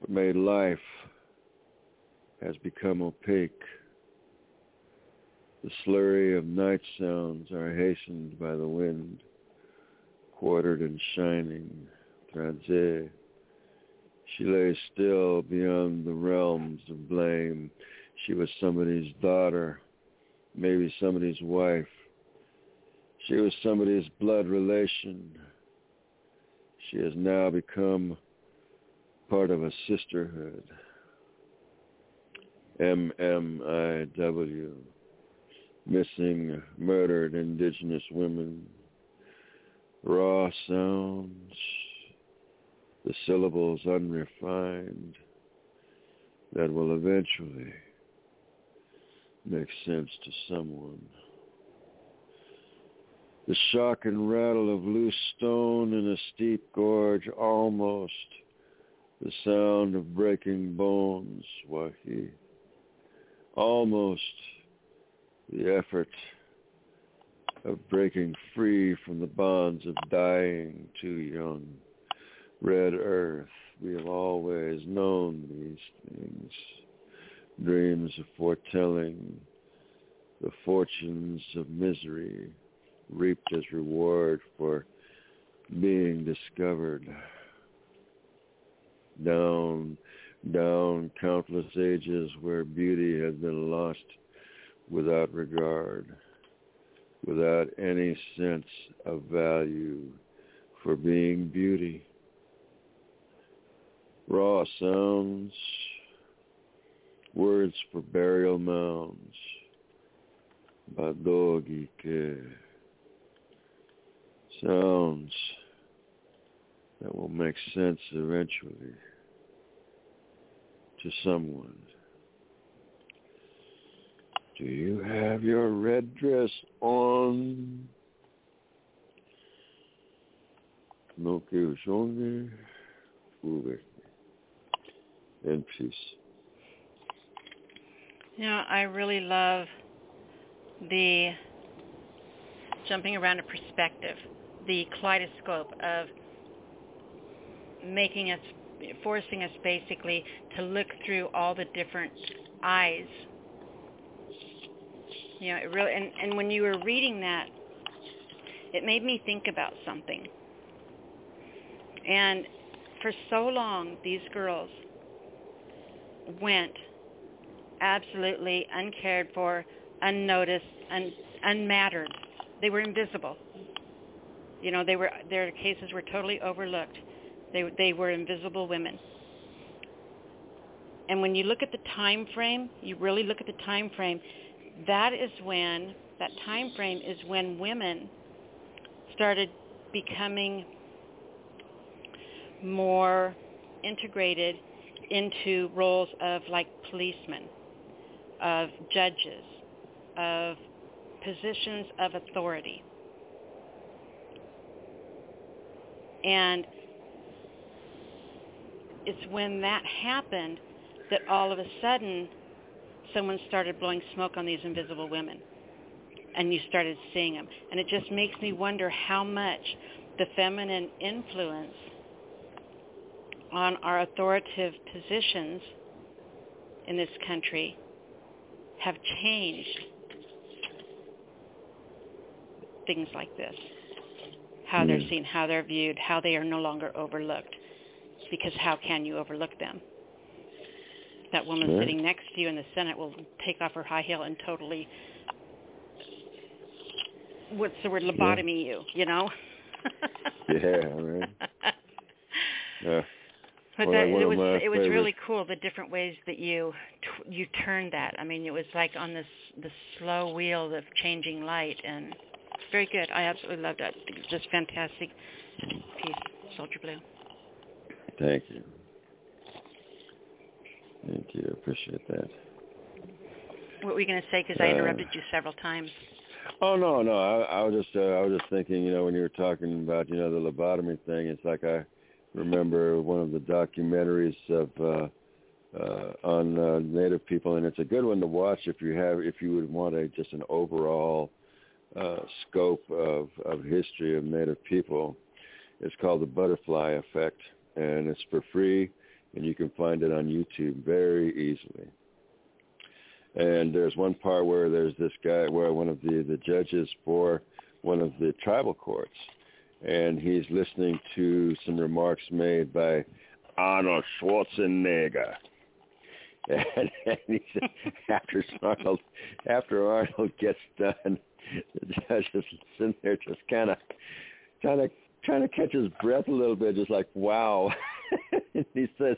what made life has become opaque. The slurry of night sounds are hastened by the wind, quartered and shining. Transe. She lay still beyond the realms of blame. She was somebody's daughter, maybe somebody's wife, she was somebody's blood relation. She has now become part of a sisterhood. MMIW, missing, murdered indigenous women. Raw sounds, the syllables unrefined, that will eventually make sense to someone. The shock and rattle of loose stone in a steep gorge, almost the sound of breaking bones, Wahi. Almost the effort of breaking free from the bonds of dying too young. Red earth, we have always known these things. dreams of foretelling the fortunes of misery reaped as reward for being discovered. Down, down countless ages where beauty has been lost without regard, without any sense of value for being beauty. Raw sounds, words for burial mounds, badogi ke, sounds that will make sense eventually to someone. Do you have your red dress on? No que songe, in peace. You know, I really love the jumping around a perspective, the kaleidoscope of making us, forcing us basically to look through all the different eyes. You know, it really, and, and when you were reading that, it made me think about something. And for so long, these girls went absolutely uncared for, unnoticed, un, unmattered. They were invisible. You know, they were their cases were totally overlooked. They they were invisible women. And when you look at the time frame, you really look at the time frame, that is when that time frame is when women started becoming more integrated into roles of like policemen, of judges, of positions of authority. And it's when that happened that all of a sudden someone started blowing smoke on these invisible women and you started seeing them. And it just makes me wonder how much the feminine influence on our authoritative positions in this country have changed things like this. How they're hmm. seen, how they're viewed, how they are no longer overlooked. Because how can you overlook them? That woman sure. sitting next to you in the Senate will take off her high heel and totally, what's the word, lobotomy yeah. you, you know? yeah, right. Yeah. But well, that, it was it was really cool the different ways that you you turned that. I mean, it was like on this the slow wheel of changing light, and very good. I absolutely loved it. Just fantastic piece, Soldier Blue. Thank you. Thank you. I appreciate that. What were you going to say? Because I interrupted uh, you several times. Oh no, no. I, I was just uh, I was just thinking. You know, when you were talking about you know the lobotomy thing, it's like I remember one of the documentaries of uh, uh, on uh, Native people, and it's a good one to watch if you have if you would want a just an overall uh, scope of of history of Native people. It's called the Butterfly Effect, and it's for free, and you can find it on YouTube very easily. And there's one part where there's this guy, where one of the the judges for one of the tribal courts and he's listening to some remarks made by Arnold Schwarzenegger. And, and he said, after Arnold, after Arnold gets done, the judge is sitting there just kind of, kind to, trying to catch his breath a little bit, just like, wow. he says,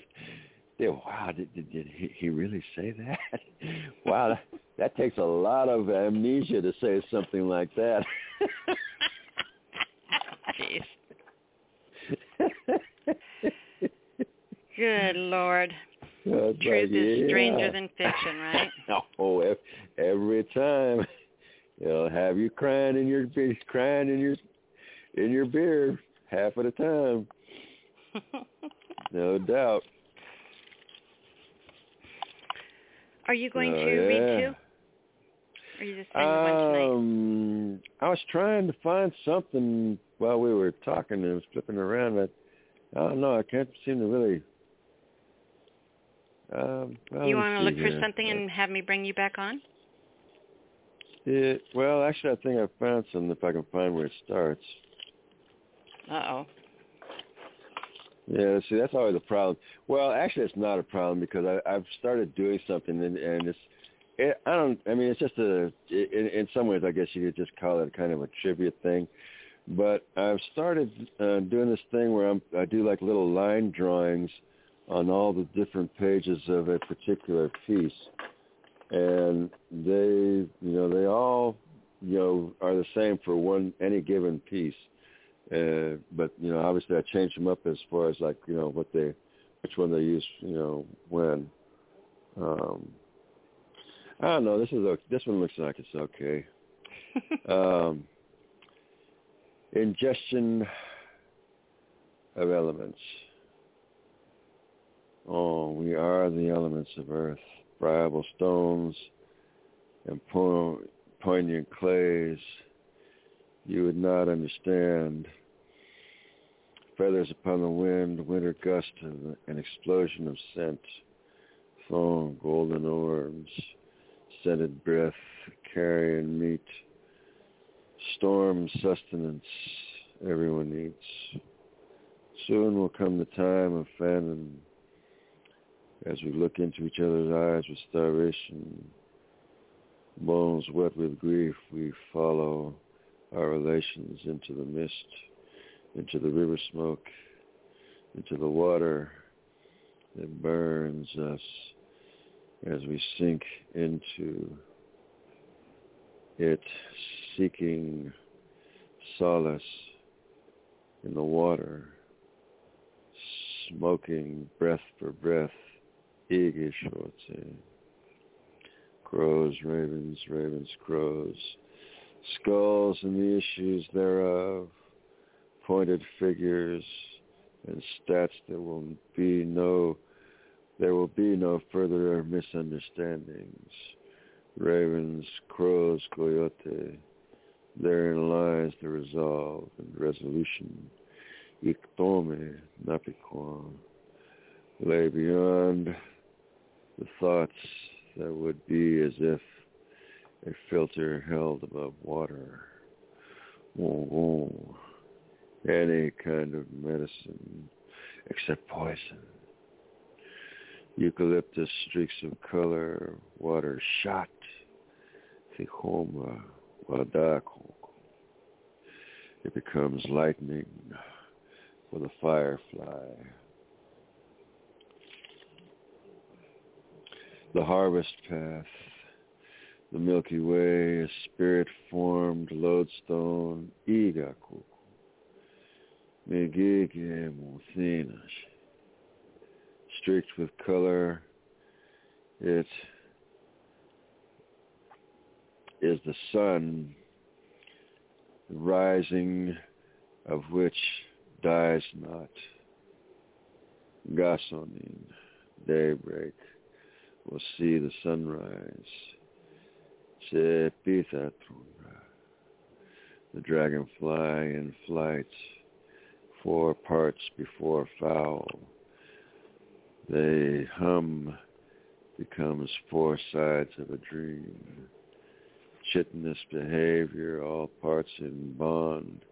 yeah, wow, did, did, did he, really say that? wow, that, that takes a lot of amnesia to say something like that. Jeez. Good Lord. Truth like, is yeah. stranger than fiction, right? oh, every time it'll have you crying in your crying in your in your beer half of the time. no doubt. Are you going oh, to yeah. read too? Or are you just saying um, I was trying to find something while we were talking and was flipping around, but I don't know. I can't seem to really. Um, well, you want to look here. for something and have me bring you back on? It, well, actually, I think I found something if I can find where it starts. Uh-oh. Yeah, see, that's always a problem. Well, actually, it's not a problem because I, I've started doing something, and, and it's, it, I don't, I mean, it's just a, in, in some ways, I guess you could just call it kind of a trivia thing. But I've started uh, doing this thing where I'm, I do like little line drawings on all the different pages of a particular piece, and they, you know, they all, you know, are the same for one any given piece. Uh, but you know, obviously, I change them up as far as like you know what they, which one they use, you know, when. Um, I don't know. This is a, this one looks like it's okay. um, ingestion of elements. Oh, we are the elements of earth, friable stones and poignant clays you would not understand. Feathers upon the wind, winter gust, an explosion of scent, foam, golden orbs, scented breath, carrion meat, storm sustenance everyone needs. Soon will come the time of famine as we look into each other's eyes with starvation, bones wet with grief, we follow our relations into the mist, into the river smoke, into the water that burns us as we sink into it, seeking solace in the water, smoking breath for breath, Igishotse. Crows, ravens, ravens, crows, skulls and the issues thereof, pointed figures and stats there will be no there will be no further misunderstandings. Ravens, crows, coyote, therein lies the resolve and resolution. Iktome, napikwan, lay beyond the thoughts that would be as if a filter held above water. Oh. Any kind of medicine except poison. Eucalyptus streaks of color, water shot. Tikhoma, wadako. It becomes lightning for the firefly. The harvest path the Milky Way, a spirit-formed lodestone, Igaku, Megige Muthinash, streaked with color, it is the sun, the rising of which dies not. Gasonin, daybreak, will see the sunrise Se The dragonfly in flight, four parts before foul. They hum becomes four sides of a dream. Chitinous behavior, all parts in bond,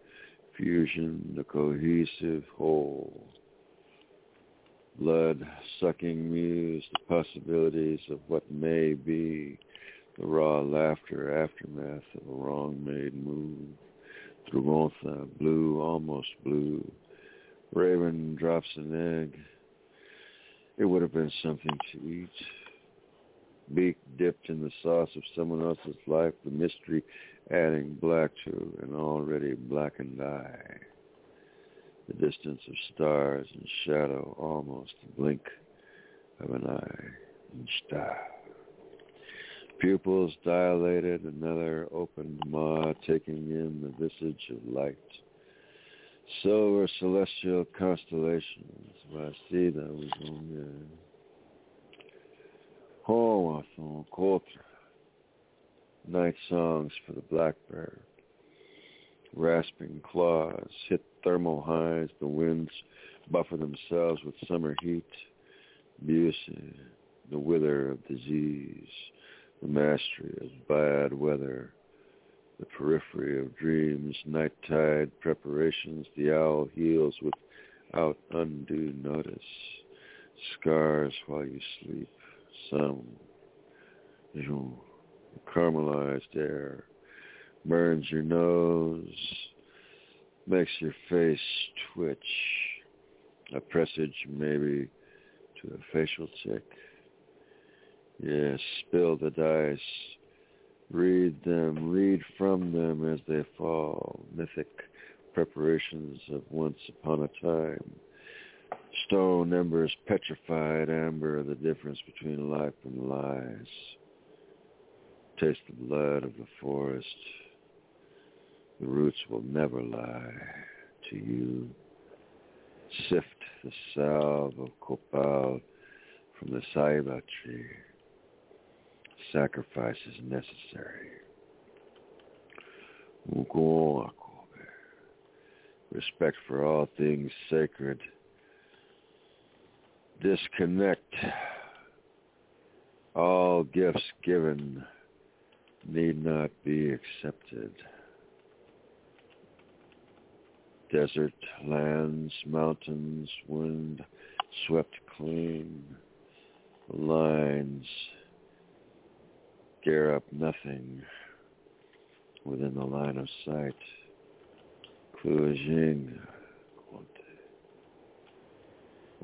fusion, the cohesive whole. Blood sucking muse, the possibilities of what may be, the raw laughter aftermath of a wrong-made move. Trugonza, blue, almost blue. Raven drops an egg. It would have been something to eat. Beak dipped in the sauce of someone else's life, the mystery adding black to an already blackened eye. The distance of stars and shadow, almost the blink of an eye in star. Pupils dilated, another opened maw, taking in the visage of light. Silver celestial constellations, Vasida was on Hoathon, Kotra. Night songs for the blackbird. Rasping claws hit thermal highs. The winds buffer themselves with summer heat. Busey, the wither of disease, the mastery of bad weather, the periphery of dreams, night tide preparations, the owl heals without undue notice, scars while you sleep, some, you, caramelized air, burns your nose, makes your face twitch, a presage maybe to a facial tick. Yes, spill the dice, read them, read from them as they fall, mythic preparations of once upon a time. Stone embers, petrified amber, the difference between life and lies. Taste the blood of the forest, the roots will never lie to you. Sift the salve of copal from the ceiba tree. Sacrifice is necessary. Respect for all things sacred. Disconnect. All gifts given need not be accepted desert lands, mountains, wind swept clean, lines gear up nothing within the line of sight. Clujing.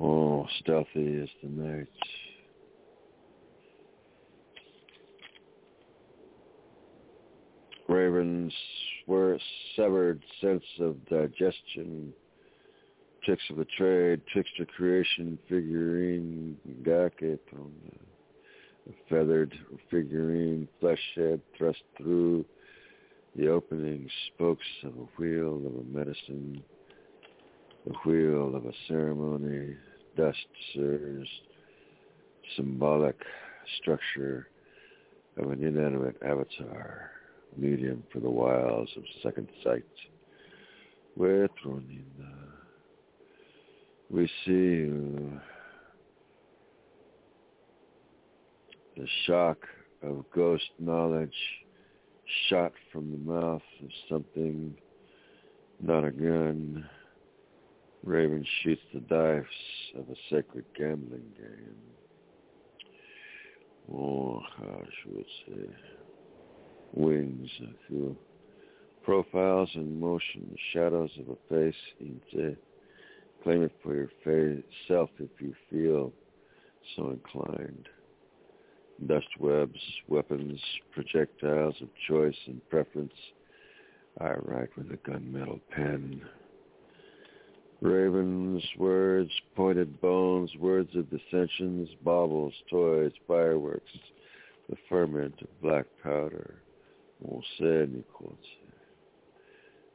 Oh, stealthy is the night. Ravens were severed sense of digestion, tricks of the trade, trickster creation, figurine, gake, a feathered figurine, flesh head thrust through the opening spokes of a wheel of a medicine, the wheel of a ceremony, dust sirs, symbolic structure of an inanimate avatar medium for the wiles of second sight. Thrown in. We see you. The shock of ghost knowledge shot from the mouth of something, not a gun. Raven shoots the dice of a sacred gambling game. Oh, how should we say? wings through profiles in motion, shadows of a face into claim it for yourself if you feel so inclined. Dust webs, weapons, projectiles of choice and preference. I write with a gunmetal pen. Ravens, words, pointed bones, words of dissensions, baubles, toys, fireworks, the ferment of black powder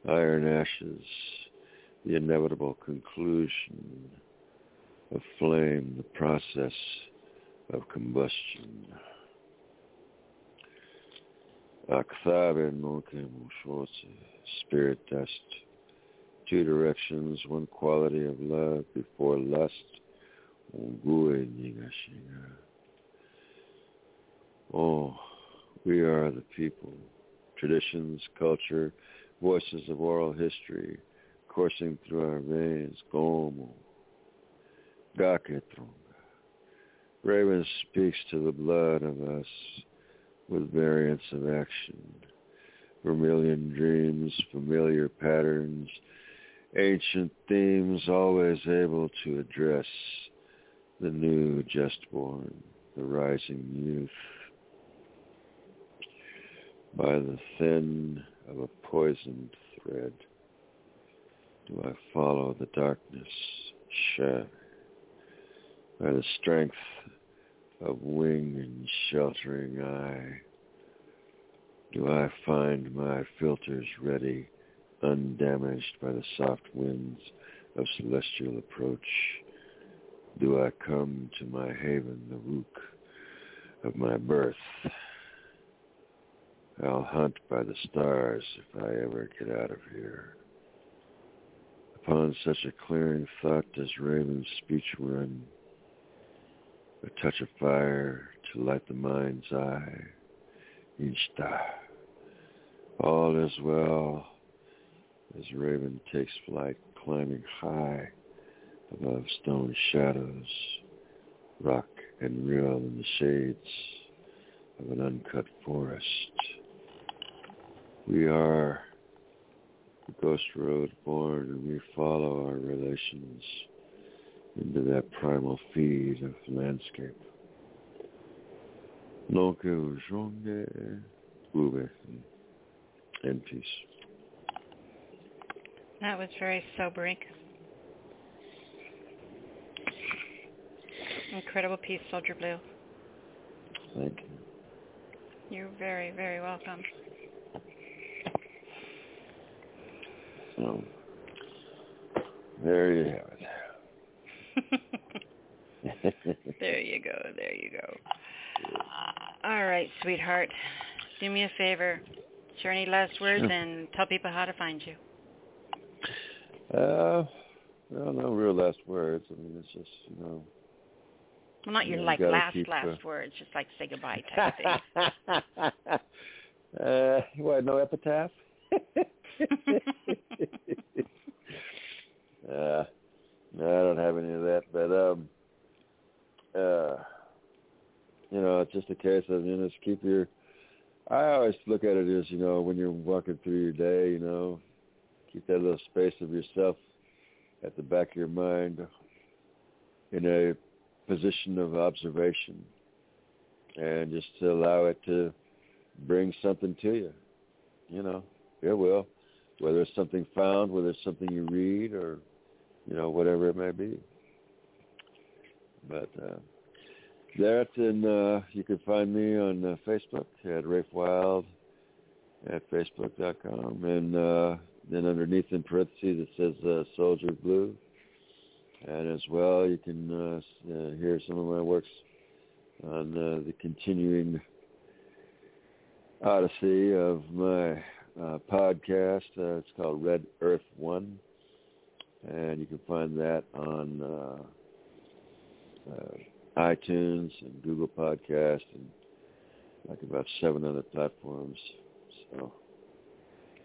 Iron ashes, the inevitable conclusion of flame, the process of combustion. spirit dust, two directions, one quality of love before lust, Oh, we are the people traditions, culture, voices of oral history coursing through our veins. Como, Gaketrunga. Raven speaks to the blood of us with variants of action. Vermilion dreams, familiar patterns, ancient themes always able to address the new just born, the rising youth by the thin of a poisoned thread do I follow the darkness shed by the strength of wing and sheltering eye do I find my filters ready undamaged by the soft winds of celestial approach do I come to my haven the rook of my birth I'll hunt by the stars if I ever get out of here. Upon such a clearing thought does Raven's speech run. A touch of fire to light the mind's eye, star. All is well as raven takes flight, climbing high above stone shadows, rock and reel in the shades of an uncut forest. We are the ghost road born and we follow our relations into that primal feed of landscape. Donc, aujourd'hui, and peace. That was very sobering. Incredible piece, Soldier Blue. Thank you. You're very, very welcome. So, there you have it. there you go. There you go. All right, sweetheart. Do me a favor. Share any last words sure. and tell people how to find you. Uh, well, no real last words. I mean, it's just you know. Well, not your you like last keep, last uh, words, just like say goodbye type thing. uh, what? No epitaph. uh, no, I don't have any of that. But um, uh, you know, it's just a case of you know, just keep your. I always look at it as you know, when you're walking through your day, you know, keep that little space of yourself at the back of your mind in a position of observation and just to allow it to bring something to you. You know, it will. Whether it's something found, whether it's something you read or, you know, whatever it may be. But uh, that and uh, you can find me on uh, Facebook at Rafe Wild at facebook.com and uh, then underneath in parentheses it says uh, Soldier Blue. And as well, you can uh, uh, hear some of my works on uh, the continuing odyssey of my uh, podcast. Uh, it's called Red Earth One, and you can find that on uh, uh, iTunes and Google Podcast and like about seven other platforms. So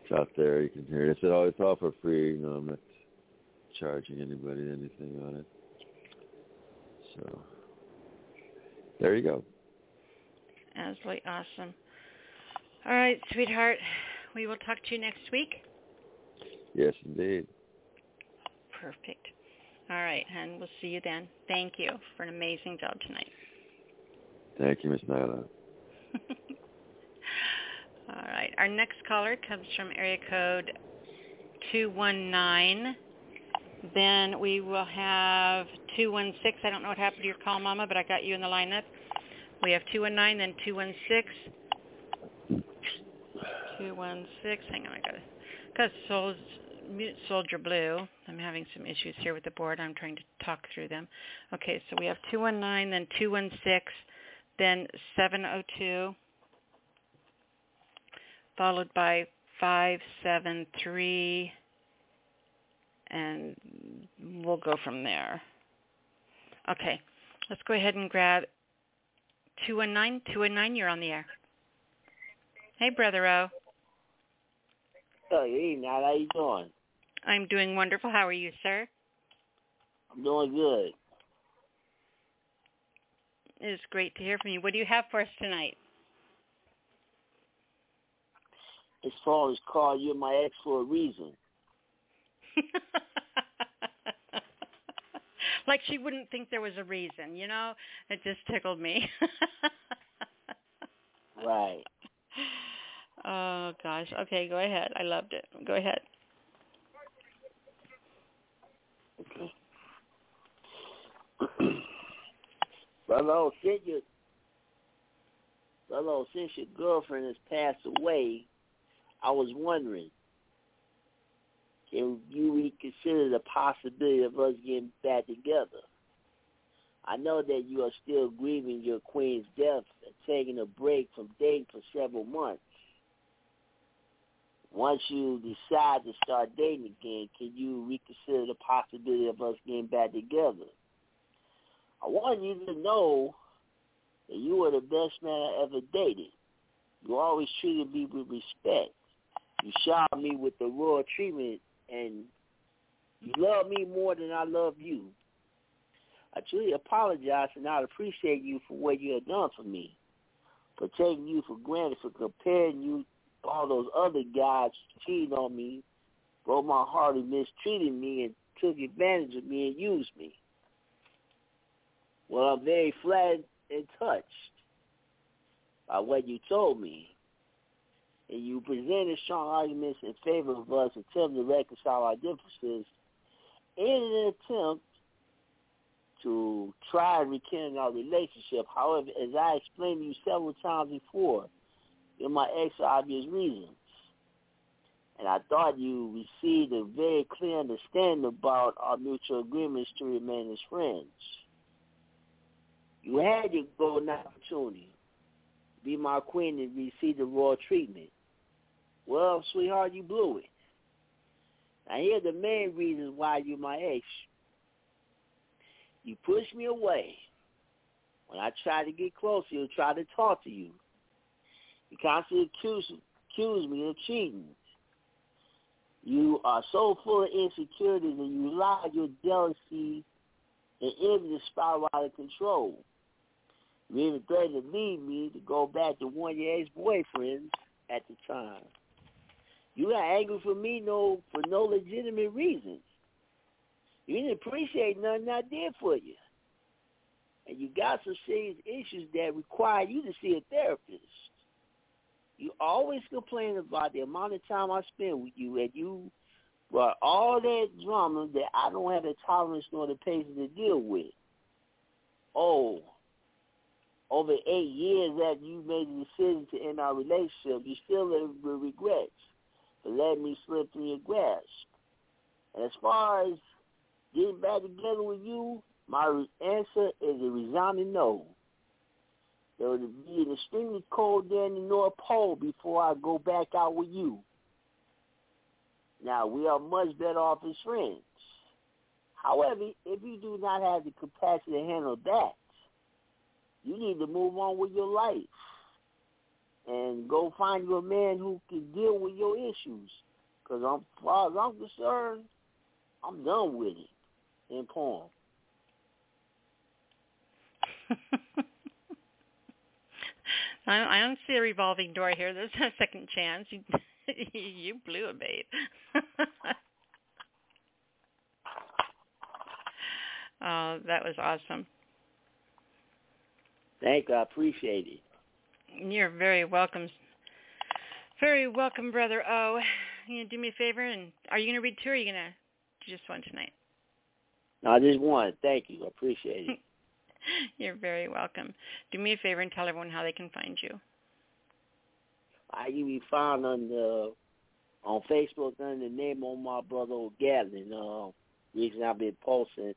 it's out there. You can hear it. It's all, it's all for free. You know, I'm not charging anybody anything on it. So there you go. Absolutely awesome. All right, sweetheart. We will talk to you next week. Yes, indeed. Perfect. All right, and we'll see you then. Thank you for an amazing job tonight. Thank you, Miss Nyla. All right. Our next caller comes from area code 219. Then we will have 216. I don't know what happened to your call, Mama, but I got you in the lineup. We have 219, then 216. Hmm. 216. Hang on, I got it. Mute Soldier Blue. I'm having some issues here with the board. I'm trying to talk through them. Okay, so we have 219, then 216, then 702 followed by 573, and we'll go from there. Okay, let's go ahead and grab 219. 219, you're on the air. Hey, Brother O. Hey, Nat, how you doing? I'm doing wonderful. How are you, sir? I'm doing good. It's great to hear from you. What do you have for us tonight? as far as call you're my ex for a reason. like she wouldn't think there was a reason, you know? It just tickled me. right. Oh gosh. Okay, go ahead. I loved it. Go ahead. Okay. Brother, since your brother, since your girlfriend has passed away, I was wondering, can you reconsider the possibility of us getting back together? I know that you are still grieving your queen's death and taking a break from dating for several months. Once you decide to start dating again, can you reconsider the possibility of us getting back together? I want you to know that you were the best man I ever dated. You always treated me with respect. You showered me with the royal treatment, and you love me more than I love you. I truly apologize and I appreciate you for what you have done for me, for taking you for granted, for comparing you all those other guys cheating on me, broke my heart and mistreated me and took advantage of me and used me. Well, I'm very flattered and touched by what you told me. And you presented strong arguments in favor of us attempting to reconcile our differences in an attempt to try and rekindle our relationship. However, as I explained to you several times before, in my ex-obvious reasons, and I thought you received a very clear understanding about our mutual agreements to remain as friends. You had your golden opportunity. Be my queen and receive the royal treatment. Well, sweetheart, you blew it. Now here are the main reasons why you're my ex. You pushed me away. When I tried to get closer, you tried to talk to you. You constantly accuse, accused me of cheating. You are so full of insecurities and you lie. your jealousy and envy to spiral out of control. You even threatened to leave me to go back to one of your ex-boyfriends at the time. You got angry for me no for no legitimate reasons. You didn't appreciate nothing I did for you. And you got some serious issues that require you to see a therapist. You always complain about the amount of time I spend with you, and you brought all that drama that I don't have the tolerance nor the patience to deal with. Oh, over eight years after you made the decision to end our relationship, you still live with regrets for letting me slip through your grasp. And as far as getting back together with you, my answer is a resounding no. Uh, there would be an extremely cold day in the North Pole before I go back out with you. Now, we are much better off as friends. However, if you do not have the capacity to handle that, you need to move on with your life and go find you a man who can deal with your issues. Because as far as I'm concerned, I'm done with it in porn. I, don't see a revolving door here. There's a second chance. You, you blew a bait. oh, that was awesome. Thank you. I appreciate it. You're very welcome. Very welcome, Brother O. You do me a favor and are you gonna read two or are you gonna do just one tonight? No, just one. Thank you. I appreciate it. You're very welcome. Do me a favor and tell everyone how they can find you. I can be found on the on Facebook under the name of my brother O'Gallon. Uh, reason I've been posting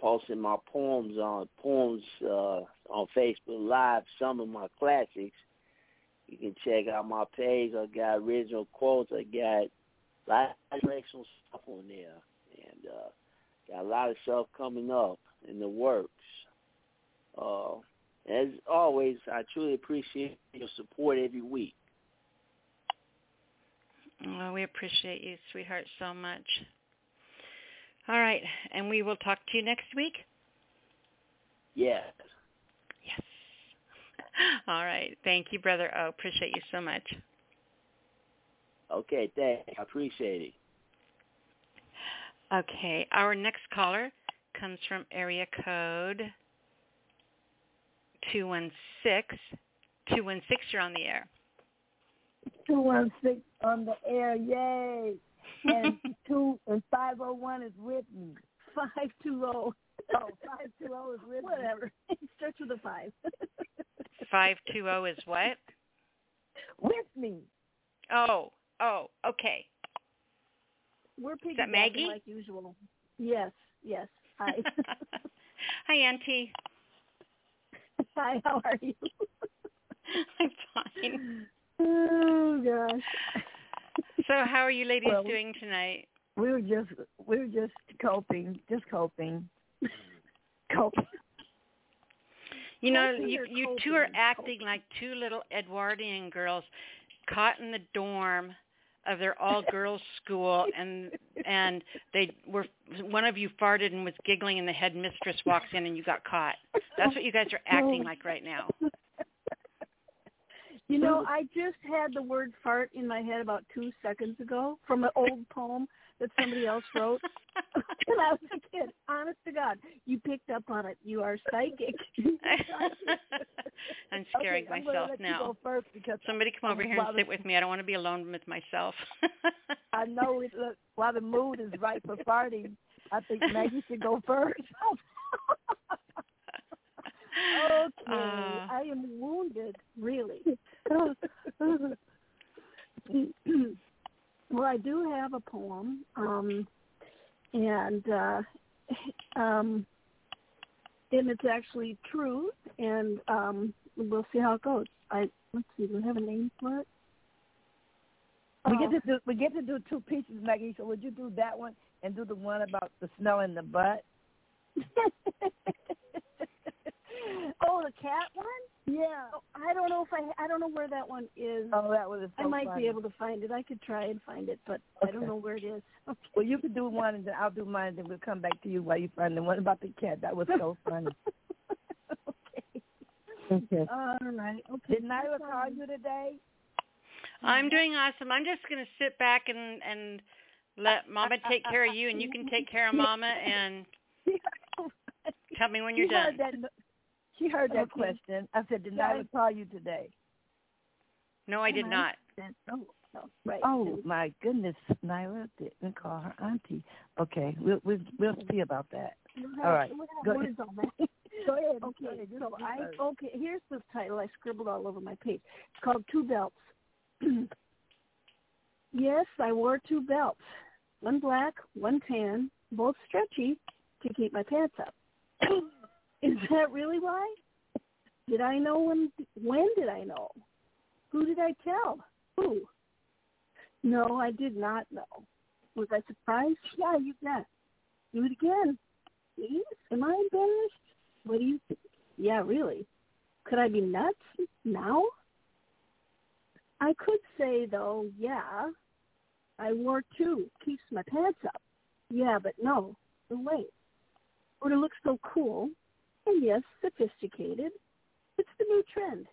posting my poems on poems uh, on Facebook Live. Some of my classics. You can check out my page. I got original quotes. I got a lot of stuff on there, and uh, got a lot of stuff coming up in the works. Uh, as always, I truly appreciate your support every week. Well, we appreciate you, sweetheart, so much. All right, and we will talk to you next week? Yes. Yes. All right. Thank you, Brother O. Appreciate you so much. Okay, thanks. I appreciate it. Okay, our next caller comes from area code 216. 216, you're on the air. 216 on the air, yay. And two and 501 is with me. 520. Oh, 520 is with Whatever. It starts with a 5. 520 is what? With me. Oh, oh, okay. We're Is that Maggie? like usual. Yes, yes. Hi. Hi, Auntie. Hi, how are you? I'm fine. Oh gosh. So how are you ladies well, doing tonight? We were just we were just coping, just coping. Okay. You know, you you two are acting like two little Edwardian girls caught in the dorm of their all girls school and and they were one of you farted and was giggling and the headmistress walks in and you got caught. That's what you guys are acting like right now. You know, I just had the word fart in my head about two seconds ago from an old poem that somebody else wrote. and I was a kid. Honest to God, you picked up on it. You are psychic. I'm scaring okay, I'm myself now. first because Somebody come over I'm here and sit with me. I don't want to be alone with myself. I know it. Look, while the mood is right for farting, I think Maggie should go first. okay, Uh. I am wounded, really. Well, I do have a poem, um, and uh, um, and it's actually true, and um, we'll see how it goes. I let's see, do we have a name for it? We Oh. get to do we get to do two pieces, Maggie. So would you do that one and do the one about the smell in the butt? oh, the cat one? Yeah. Oh, I don't know if I I don't know where that one is. Oh, that was. So I might funny. be able to find it. I could try and find it, but I don't know where it is. Okay. Well, you could do one, and then I'll do mine, and then we'll come back to you while you find the one about the cat. That was so funny. okay. okay. All right. Okay. Didn't Nyla call you today? I'm doing awesome. I'm just going to sit back and and let Mama take care of you, and you can take care of Mama, and tell me when you're she done. Heard that, she heard that Okay. question. I said, did Yeah, Nyla call you today? No, I did not. Oh, oh. Right. Oh my goodness, Nyla didn't call her auntie. Okay, we'll we'll, we'll see about that. You All right. you have Go words on that. Go ahead. Okay, Go ahead. You so I okay. Here's the title I scribbled all over my page. It's called Two Belts. yes, I wore two belts. One black, one tan, both stretchy to keep my pants up. Is that really why? Did I know when? When did I know? Who did I tell? Who? No, I did not know. Was I surprised? Yeah, you bet. Do it again. Please? Am I embarrassed? What do you think? Yeah, really. Could I be nuts now? I could say though, yeah. I wore two. Keeps my pants up. Yeah, but no. Wait. Or to look so cool. And yes, sophisticated. It's the new trend.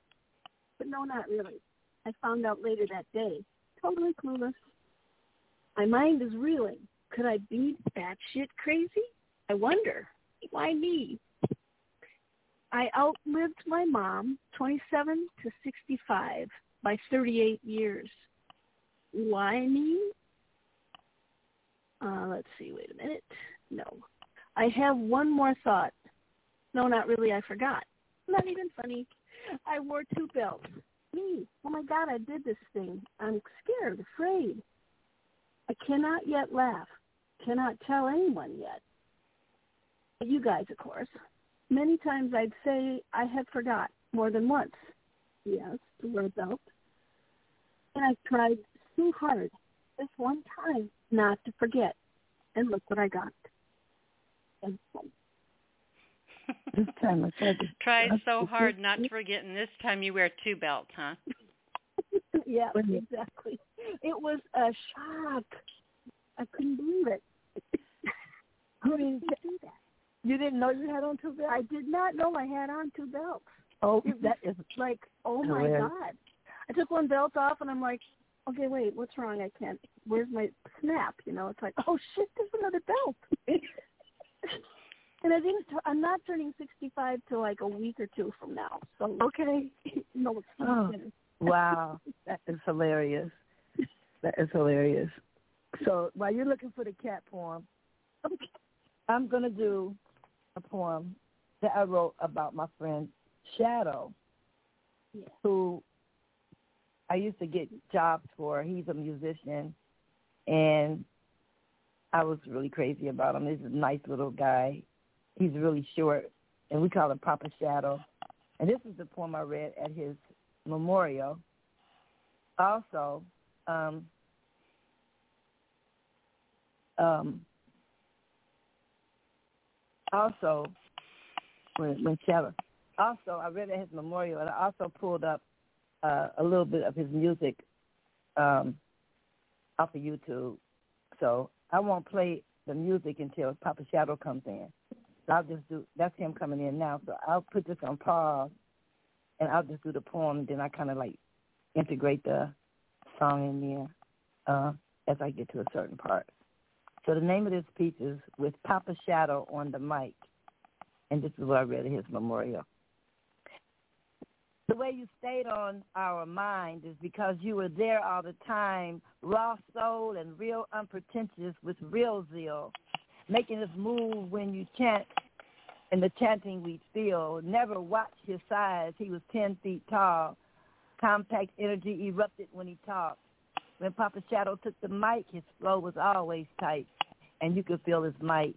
But no, not really. I found out later that day. Totally clueless. My mind is reeling. Could I be batshit crazy? I wonder. Why me? I outlived my mom, 27 to 65, by 38 years. Why me? Uh, let's see, wait a minute. No. I have one more thought. No, not really, I forgot. Not even funny. I wore two belts. Me. Oh my God, I did this thing. I'm scared, afraid. I cannot yet laugh. Cannot tell anyone yet. You guys, of course. Many times I'd say I had forgot more than once. Yes, to wear a belt. And I tried so hard this one time not to forget. And look what I got. And This time I said Tried so hard not to forget, and this time you wear two belts, huh? yeah, exactly. It was a shock. I couldn't believe it. How did you do that? you didn't know you had on two belts. I did not know I had on two belts. Oh, that is like, oh my Hilarious. god. I took one belt off and I'm like, okay, wait, what's wrong? I can't. Where's my snap? You know, it's like, oh shit, there's another belt. and I didn't. T- I'm not turning 65 till like a week or two from now. So okay, no, Oh. wow. That is hilarious. That is hilarious. So while you're looking for the cat poem, I'm gonna do a poem that I wrote about my friend Shadow, Yeah. who I used to get jobs for. He's a musician, and I was really crazy about him. He's a nice little guy. He's really short, and we call him Papa Shadow. And this is the poem I read at his memorial. Also, um, um, also, when when Shadow. Also, I read at his memorial, and I also pulled up uh, a little bit of his music um, off of YouTube. So I won't play the music until Papa Shadow comes in. I'll just do that's him coming in now. So I'll put this on pause, and I'll just do the poem. Then I kind of like integrate the song in there uh, as I get to a certain part. So the name of this piece is with Papa Shadow on the mic, and this is what I read his memorial. The way you stayed on our mind is because you were there all the time, raw soul and real unpretentious with real zeal, making us move when you chant and the chanting we feel. Never watch his size. He was 10 feet tall. Compact energy erupted when he talked. When Papa Shadow took the mic, his flow was always tight, and you could feel his might.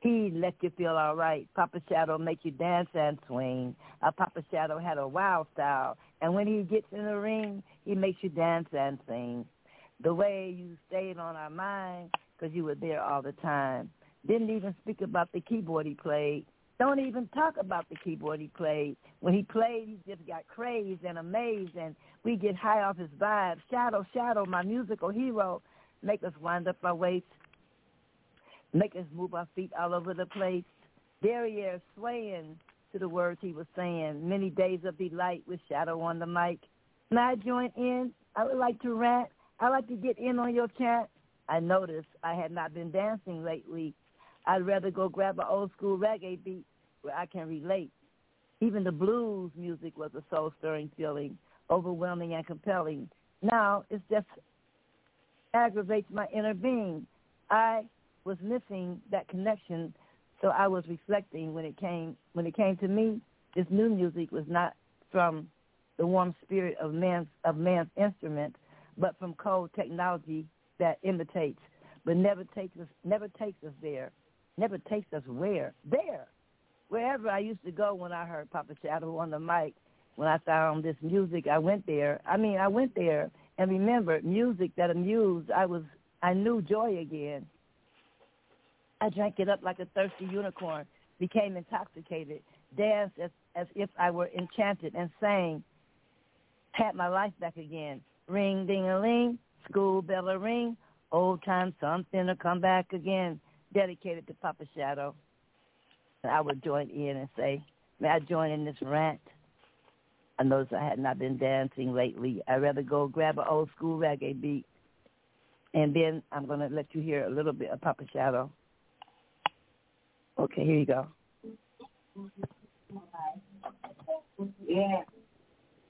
He let you feel all right. Papa Shadow make you dance and swing. Uh, Papa Shadow had a wild style. And when he gets in the ring, he makes you dance and sing. The way you stayed on our mind, because you were there all the time. Didn't even speak about the keyboard he played. Don't even talk about the keyboard he played. When he played, he just got crazed and amazed, and we get high off his vibe. Shadow, Shadow, my musical hero, make us wind up our waist make us move our feet all over the place. Derriere swaying to the words he was saying. Many days of delight with Shadow on the mic. May I join in? I would like to rant. I'd like to get in on your chant. I noticed I had not been dancing lately. I'd rather go grab an old school reggae beat where I can relate. Even the blues music was a soul stirring feeling, overwhelming and compelling. Now it just aggravates my inner being. I was missing that connection. So I was reflecting when it came when it came to me. This new music was not from the warm spirit of man's of man's instrument, but from cold technology that imitates, but never takes us never takes us there, never takes us where there, wherever I used to go when I heard Papa Shadow on the mic. When I found this music, I went there. I mean, I went there and remembered music that amused. I was I knew joy again. I drank it up like a thirsty unicorn, became intoxicated, danced as, as if I were enchanted, and sang, had my life back again. Ring, ding-a-ling, school bell a ring, old time something to come back again, dedicated to Papa Shadow. And I would join in and say, may I join in this rant? I noticed I had not been dancing lately. I'd rather go grab an old school reggae beat. And then I'm going to let you hear a little bit of Papa Shadow. Okay, here you go. Yeah.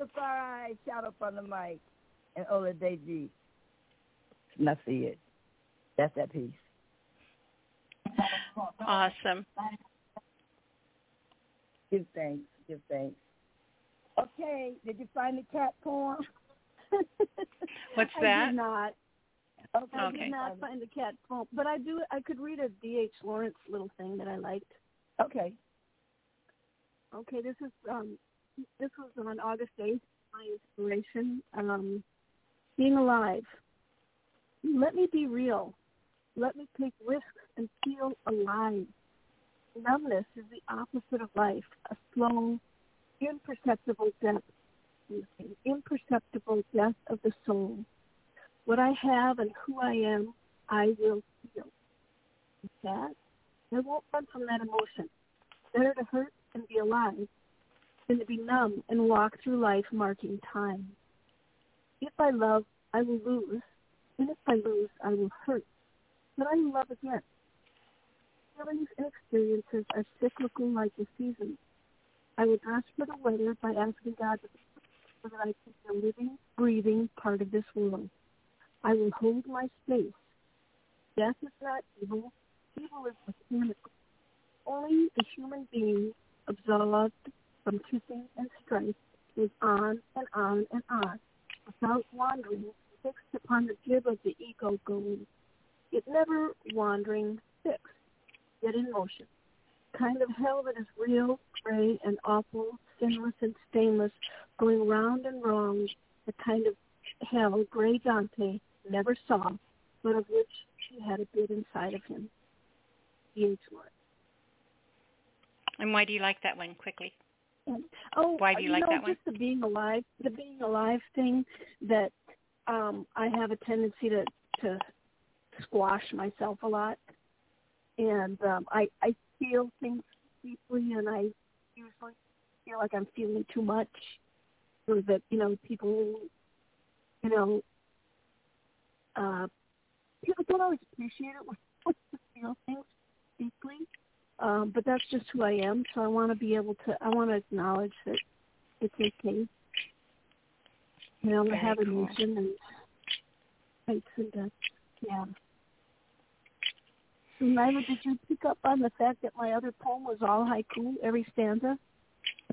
Rastafari, shout up on the mic, and. And I see it. That's that piece. Awesome. Give thanks. Give thanks. Okay, did you find the cat poem? What's that? I did not. Okay. I did not find the cat poem, but I do. I could read a D.H. Lawrence little thing that I liked. Okay. Okay, this is um, this was on August eighth. My inspiration, um, being alive. Let me be real. Let me take risks and feel alive. Numbness is the opposite of life, a slow, imperceptible death, an imperceptible death of the soul. What I have and who I am, I will feel. That I won't run from that emotion. Better to hurt and be alive than to be numb and walk through life marking time. If I love, I will lose, and if I lose, I will hurt. But I love again. Feelings and experiences are cyclical like the seasons. I would ask for the weather by asking God so that I can be a living, breathing part of this world. I will hold my space. Death is not evil. Evil is mechanical. Only the human being, absolved from kissing and strife, is on and on and on, without wandering, fixed upon the jib of the ego going. It never wandering, fixed, yet in motion. Kind of hell that is real, gray, and awful, sinless and stainless, going round and round, the kind of hell Gray Dante never saw, but of which he had a bit inside of him. The one. And why do you like that one quickly? And, oh, why do you, you like know, that one? Just the being alive, the being alive thing that um I have a tendency to to squash myself a lot, and um I I feel things deeply, and I usually feel like I'm feeling too much, or that you know people, you know, uh, people don't always appreciate it when you feel things deeply. Um, but that's just who I am. So I want to be able to. I want to acknowledge that it's okay. You know, I have cool. emotion and heights and depths. Yeah. Nyla, did you pick up on the fact that my other poem was all haiku, every stanza?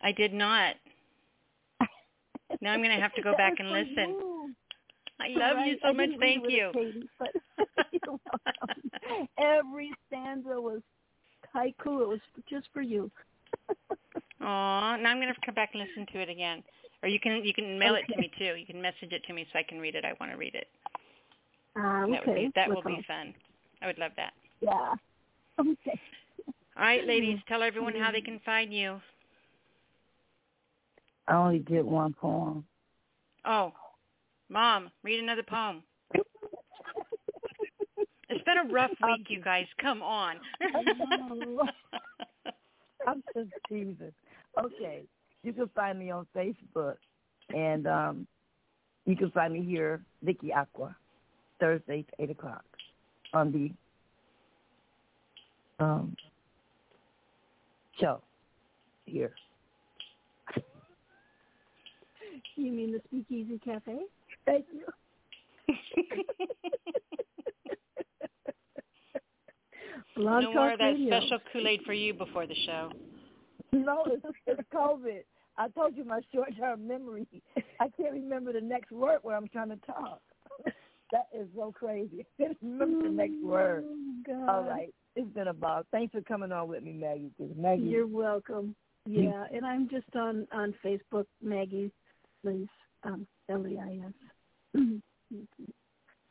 I did not. Now I'm going to have to go back and listen. you. I love Right? you so I much. Thank you. Katie, but. Every stanza was haiku. It was just for you. Aw, now I'm going to have to come back and listen to it again. Or you can you can mail it to me too. You can message it to me so I can read it. I want to read it. Ah, okay. That would be that will be fun. I would love that. Yeah. Okay. All right, ladies, tell everyone how they can find you. I only did one poem. Oh, mom, read another poem. It's been a rough week, you guys. Come on. I'm just teasing. Okay. You can find me on Facebook and um you can find me here, Vicky Aqua, Thursdays, eight o'clock on the um show here. You mean the Speakeasy Cafe? Thank you. Blog no more of that Radio. special Kool-Aid for you before the show. No, it's, it's COVID. I told you my short-term memory. I can't remember the next word when I'm trying to talk. That is so crazy. I can't remember the next word. Oh, God. All right. It's been a ball. Thanks for coming on with me, Maggie. 'cause Maggie, You're welcome. Yeah, and I'm just on on Facebook, Maggie Leis, um, L E I S.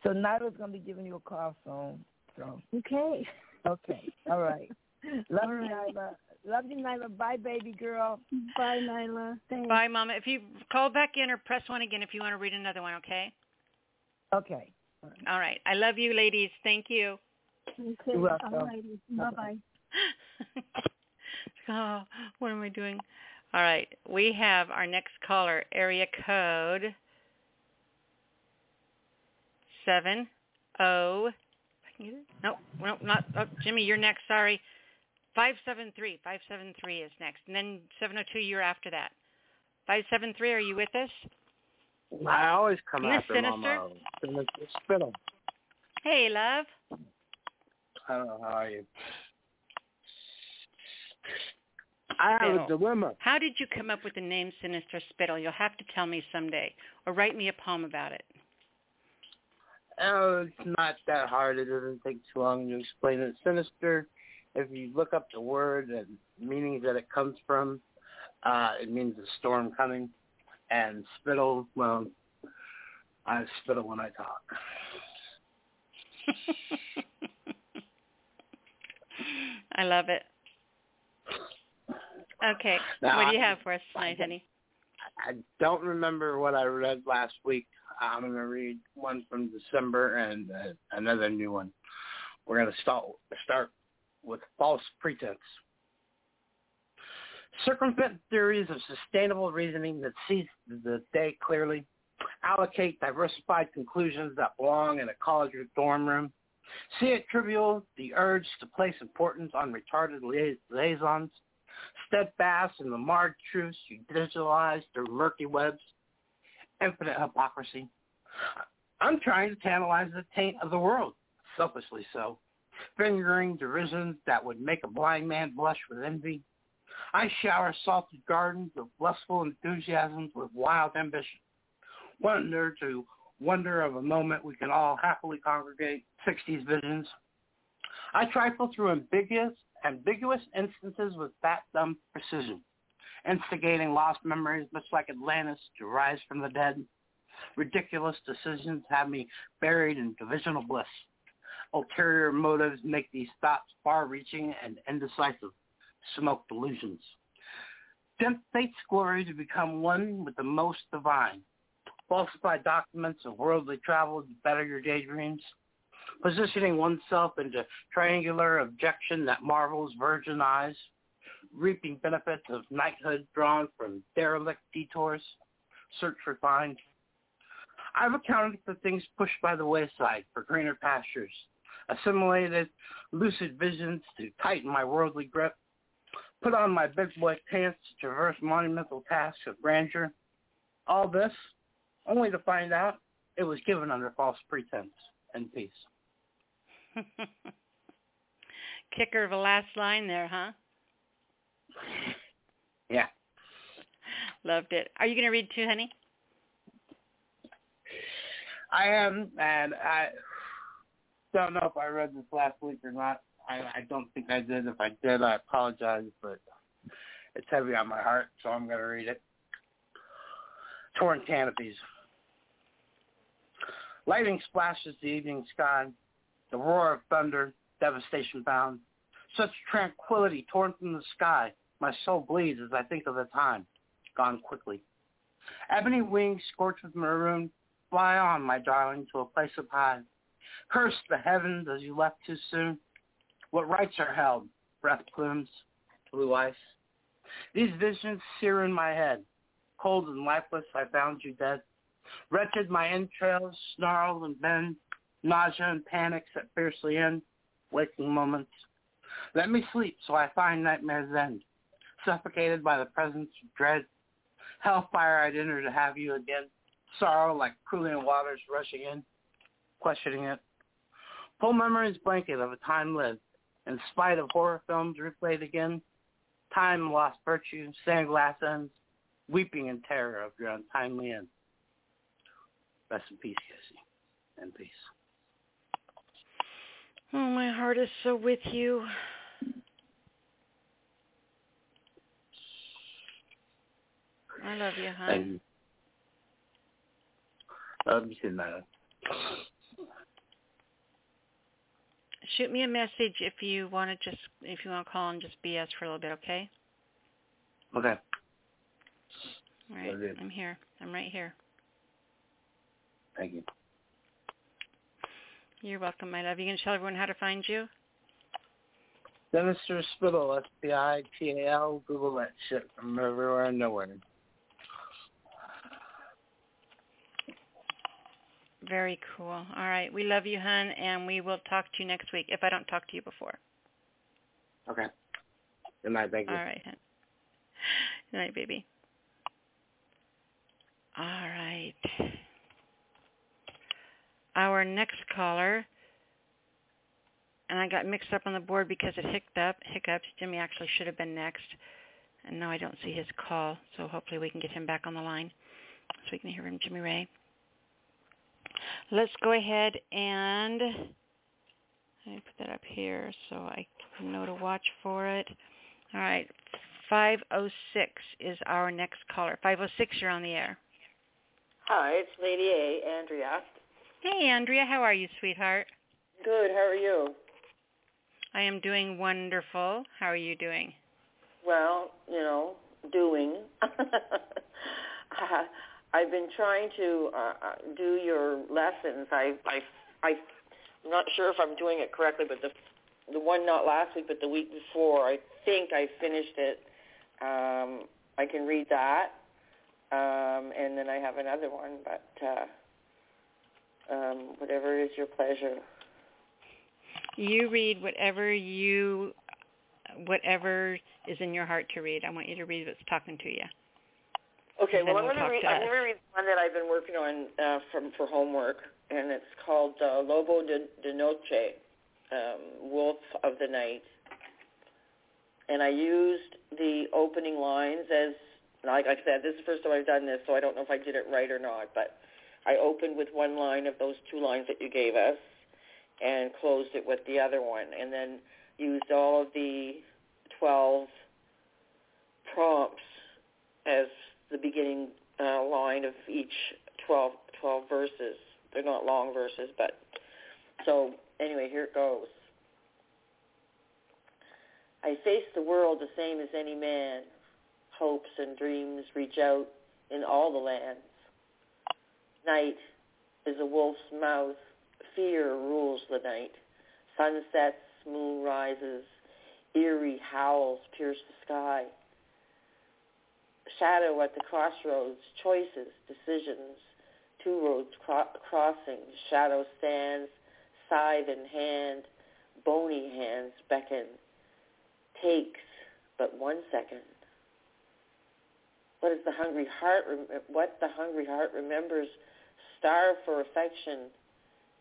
so Nyla's gonna be giving you a call soon. So Okay. okay, all right. Love All you, right. Nyla. Love you, Nyla. Bye, baby girl. Bye, Nyla. Thanks. Bye, Mama. If you call back in or press one again if you want to read another one, okay? Okay. All right. I love you, ladies. Thank you. Okay. You're welcome. All righty. Bye bye. oh, what am I doing? All right. We have our next caller, area code seven oh. No, no, not. Oh, Jimmy, you're next. Sorry. Five seven three. Five seven three is next, and then seven oh two. You're after that. Five seven three. Are you with us? I always come Miss after Sinister? Mama. Sinister Spittle. Hey, love. I don't know how are you. I have a dilemma. How did you come up with the name Sinister Spittle? You'll have to tell me someday, or write me a poem about it. Oh, it's not that hard. It doesn't take too long to explain it. Sinister, if you look up the word and meanings that it comes from, uh, it means a storm coming. And spittle, well, I spittle when I talk. I love it. Okay, Now, what do you I- have for us tonight, honey? I don't remember what I read last week. I'm going to read one from December and uh, another new one. We're going to start start with false pretense. Circumvent theories of sustainable reasoning that sees the day clearly. Allocate diversified conclusions that belong in a college or dorm room. See it trivial, the urge to place importance on retarded liaisons, steadfast in the marred truths you digitalize through murky webs, infinite hypocrisy. I'm trying to tantalize the taint of the world, selfishly so, fingering derisions that would make a blind man blush with envy. I shower salted gardens of blissful enthusiasms with wild ambition. Wonder to wonder of a moment we can all happily congregate, 60s visions. I trifle through ambiguous, ambiguous instances with fat dumb precision, instigating lost memories much like Atlantis to rise from the dead. Ridiculous decisions have me buried in divisional bliss. Ulterior motives make these thoughts far-reaching and indecisive, smoke delusions. Tempt fate's glory to become one with the most divine. Falsify documents of worldly travel to better your daydreams. Positioning oneself into triangular objection that marvels virgin eyes. Reaping benefits of knighthood drawn from derelict detours. Search for refined. I've accounted for things pushed by the wayside for greener pastures, assimilated lucid visions to tighten my worldly grip, put on my big boy pants to traverse monumental tasks of grandeur. All this only to find out it was given under false pretense and peace. Kicker of a last line there, huh? Yeah. Loved it. Are you going to read too, honey? I am, and I don't know if I read this last week or not. I, I don't think I did. If I did, I apologize, but it's heavy on my heart, so I'm going to read it. Torn canopies. Lightning splashes the evening sky. The roar of thunder, devastation bound. Such tranquility torn from the sky. My soul bleeds as I think of the time. Gone quickly. Ebony wings scorched with maroon. Fly on, my darling, to a place of high. Curse the heavens as you left too soon. What rights are held? Breath plumes, blue ice. These visions sear in my head. Cold and lifeless, I found you dead. Wretched my entrails snarl and bend. Nausea and panic set fiercely in. Waking moments. Let me sleep so I find nightmare's end. Suffocated by the presence of dread. Hellfire I'd enter to have you again. Sorrow like cooling waters rushing in. Questioning it. Full memory's blanket of a time lived. In spite of horror films replayed again. Time lost virtue, sandglass ends. Weeping in terror of your untimely end. Rest in peace, Casey. And peace. Oh, my heart is so with you. I love you, hon. Thank you. Love you too, man. Shoot me a message if you want to just if you want to call and just BS for a little bit, okay? Okay. All right. I'm here. I'm right here. Thank you. You're welcome, my love. You gonna tell everyone how to find you? Sinister Spittle, S-P-I-T-A-L. Google that shit from everywhere and nowhere. Very cool. All right. We love you, hun, and we will talk to you next week if I don't talk to you before. Okay. Good night. Thank you. All right, hun. Good night, baby. All right. Our next caller, and I got mixed up on the board because it hiccuped up. Hiccups. Jimmy actually should have been next, and now I don't see his call. So hopefully we can get him back on the line so we can hear from Jimmy Ray. Let's go ahead and let me put that up here so I know to watch for it. All right. 506 is our next caller. 506, you're on the air. Hi, it's Lady A, Andrea. Hey, Andrea. How are you, sweetheart? Good, how are you? I am doing wonderful. How are you doing? Well, you know, doing. I've been trying to uh, uh, do your lessons. I, I, I, I'm not sure if I'm doing it correctly, but the the one not last week, but the week before, I think I finished it. Um, I can read that, um, and then I have another one, but uh, um, whatever is your pleasure. You read whatever you, whatever is in your heart to read. I want you to read what's talking to you. Okay, well, I'm we'll going to read. I'm going to read one that I've been working on uh, from for homework, and it's called uh, Lobo de, de Noche, um, Wolf of the Night. And I used the opening lines as, like I said, this is the first time I've done this, so I don't know if I did it right or not. But I opened with one line of those two lines that you gave us, and closed it with the other one, and then used all of the twelve prompts as the beginning uh, line of each 12, 12 verses. They're not long verses, but so anyway, here it goes. I face the world the same as any man. Hopes and dreams reach out in all the lands. Night is a wolf's mouth. Fear rules the night. Sun sets, moon rises. Eerie howls pierce the sky shadow at the crossroads, choices, decisions, two roads cro- crossing, shadow stands, scythe in hand, bony hands beckon, takes but one second. What is the hungry heart? What the hungry heart remembers? Starve for affection,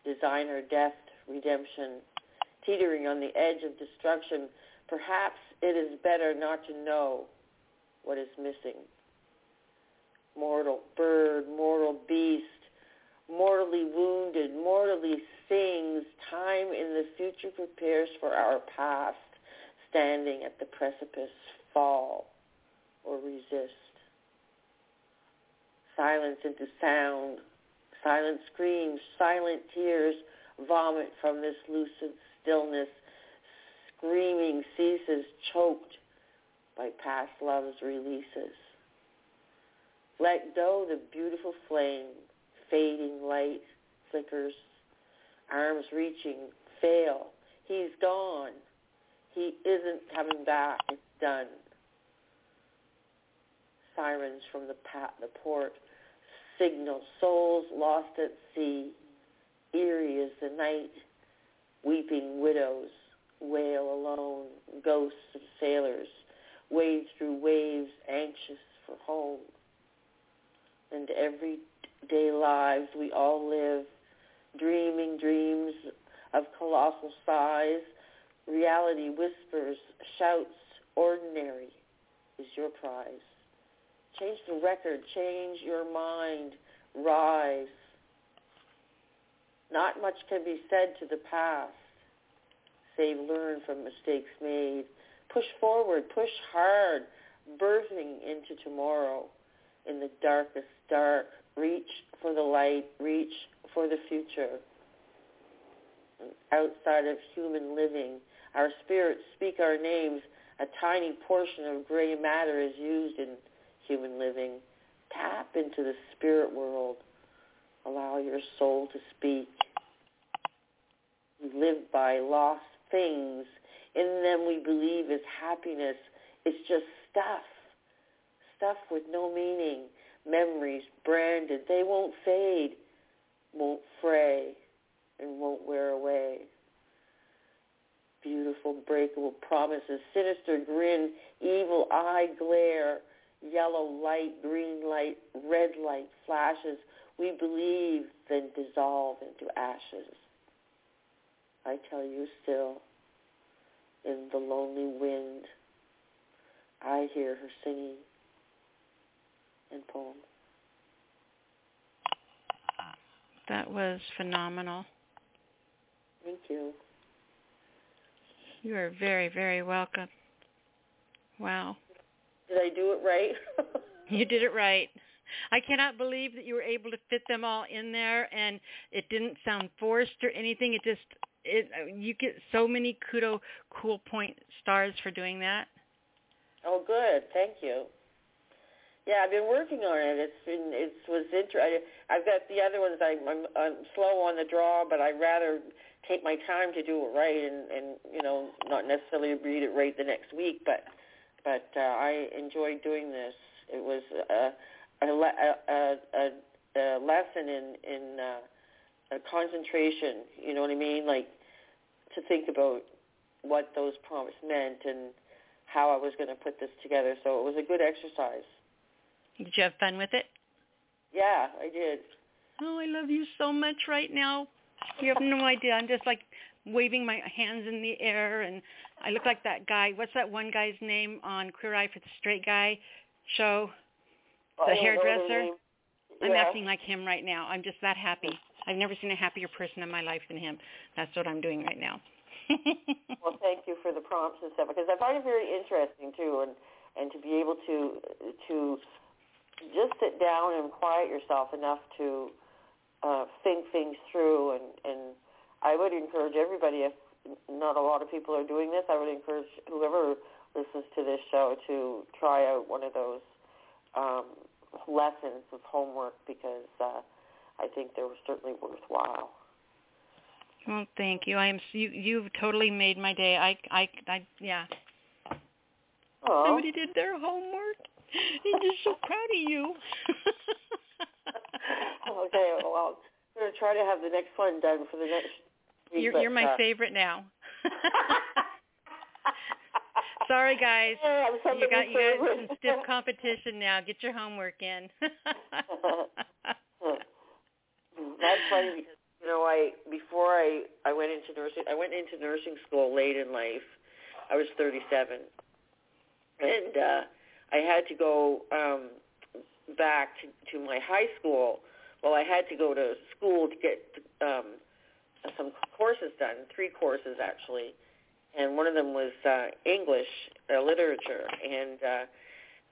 designer death, redemption, teetering on the edge of destruction. Perhaps it is better not to know what is missing. Mortal bird, mortal beast, mortally wounded, mortally sings, time in the future prepares for our past, standing at the precipice, fall or resist. Silence into sound, silent screams, silent tears vomit from this lucid stillness. Screaming ceases, choked by past love's releases. Let go the beautiful flame, fading light flickers, arms reaching, fail. He's gone. He isn't coming back. It's done. Sirens from the, the port signal souls lost at sea. Eerie is the night. Weeping widows wail alone. Ghosts of sailors wade through waves anxious for home. And everyday lives we all live, dreaming dreams of colossal size. Reality whispers, shouts, ordinary is your prize. Change the record, change your mind, rise. Not much can be said to the past, save learn from mistakes made push forward, push hard, birthing into tomorrow in the darkest dark. Reach for the light, reach for the future. Outside of human living, our spirits speak our names. A tiny portion of gray matter is used in human living. Tap into the spirit world. Allow your soul to speak. We live by lost things in them we believe is happiness. It's just stuff. Stuff with no meaning. Memories branded. They won't fade, won't fray, and won't wear away. Beautiful breakable promises. Sinister grin. Evil eye glare. Yellow light, green light, red light flashes. We believe, then dissolve into ashes. I tell you still, in the lonely wind. I hear her singing in poem. That was phenomenal. Thank you. You are very, very welcome. Wow. Did I do it right? you did it right. I cannot believe that you were able to fit them all in there and it didn't sound forced or anything. It just it you get so many kudo cool point stars for doing that. Oh, good. Thank you. Yeah, I've been working on it. It's been it was interesting. I've got the other ones. I, I'm I'm slow on the draw, but I'd rather take my time to do it right and and you know not necessarily read it right the next week. But but uh, I enjoyed doing this. It was a a, a, a, a lesson in in uh, a concentration. You know what I mean? Like to think about what those prompts meant and how I was going to put this together. So it was a good exercise. Did you have fun with it? Yeah, I did. Oh, I love you so much right now. You have no idea. I'm just like waving my hands in the air and I look like that guy. What's that one guy's name on Queer Eye for the Straight Guy show? The hairdresser. I'm acting like him right now. I'm just that happy. I've never seen a happier person in my life than him. That's what I'm doing right now. Well, thank you for the prompts and stuff because I find it very interesting too, and and to be able to to just sit down and quiet yourself enough to uh, think things through, and and I would encourage everybody if not a lot of people are doing this, I would encourage whoever listens to this show to try out one of those um, lessons of homework because uh, I think they were certainly worthwhile. well, thank you. I am you you've totally made my day. I I I yeah. Oh. Somebody did their homework. I'm just so proud of you. okay, well, I'm going to try to have the next one done for the next. You're but, you're my uh, favorite now. Sorry guys. Yeah, You got you got some stiff competition now. Get your homework in. That's funny because you know I before I I went into nursing I went into nursing school late in life. I was 37, and uh, I had to go um, back to, to my high school. Well, I had to go to school to get um, some courses done, three courses actually, and one of them was uh, English uh, literature, and uh,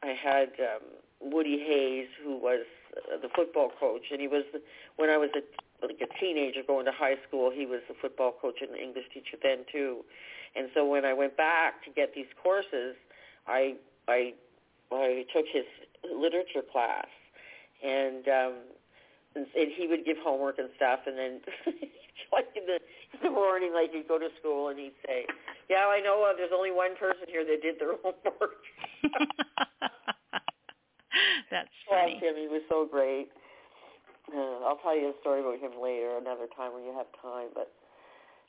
I had um, Woody Hayes, who was uh, the football coach, and he was the, when I was a like a teenager going to high school, he was the football coach and English teacher then too. And so when I went back to get these courses, I I I took his literature class, and um, and, and he would give homework and stuff, and then like in the in the morning, like he'd go to school and he'd say, "Yeah, I know. Uh, there's only one person here that did their homework." That's Love funny. him. He was so great. Uh, I'll tell you a story about him later, another time when you have time. But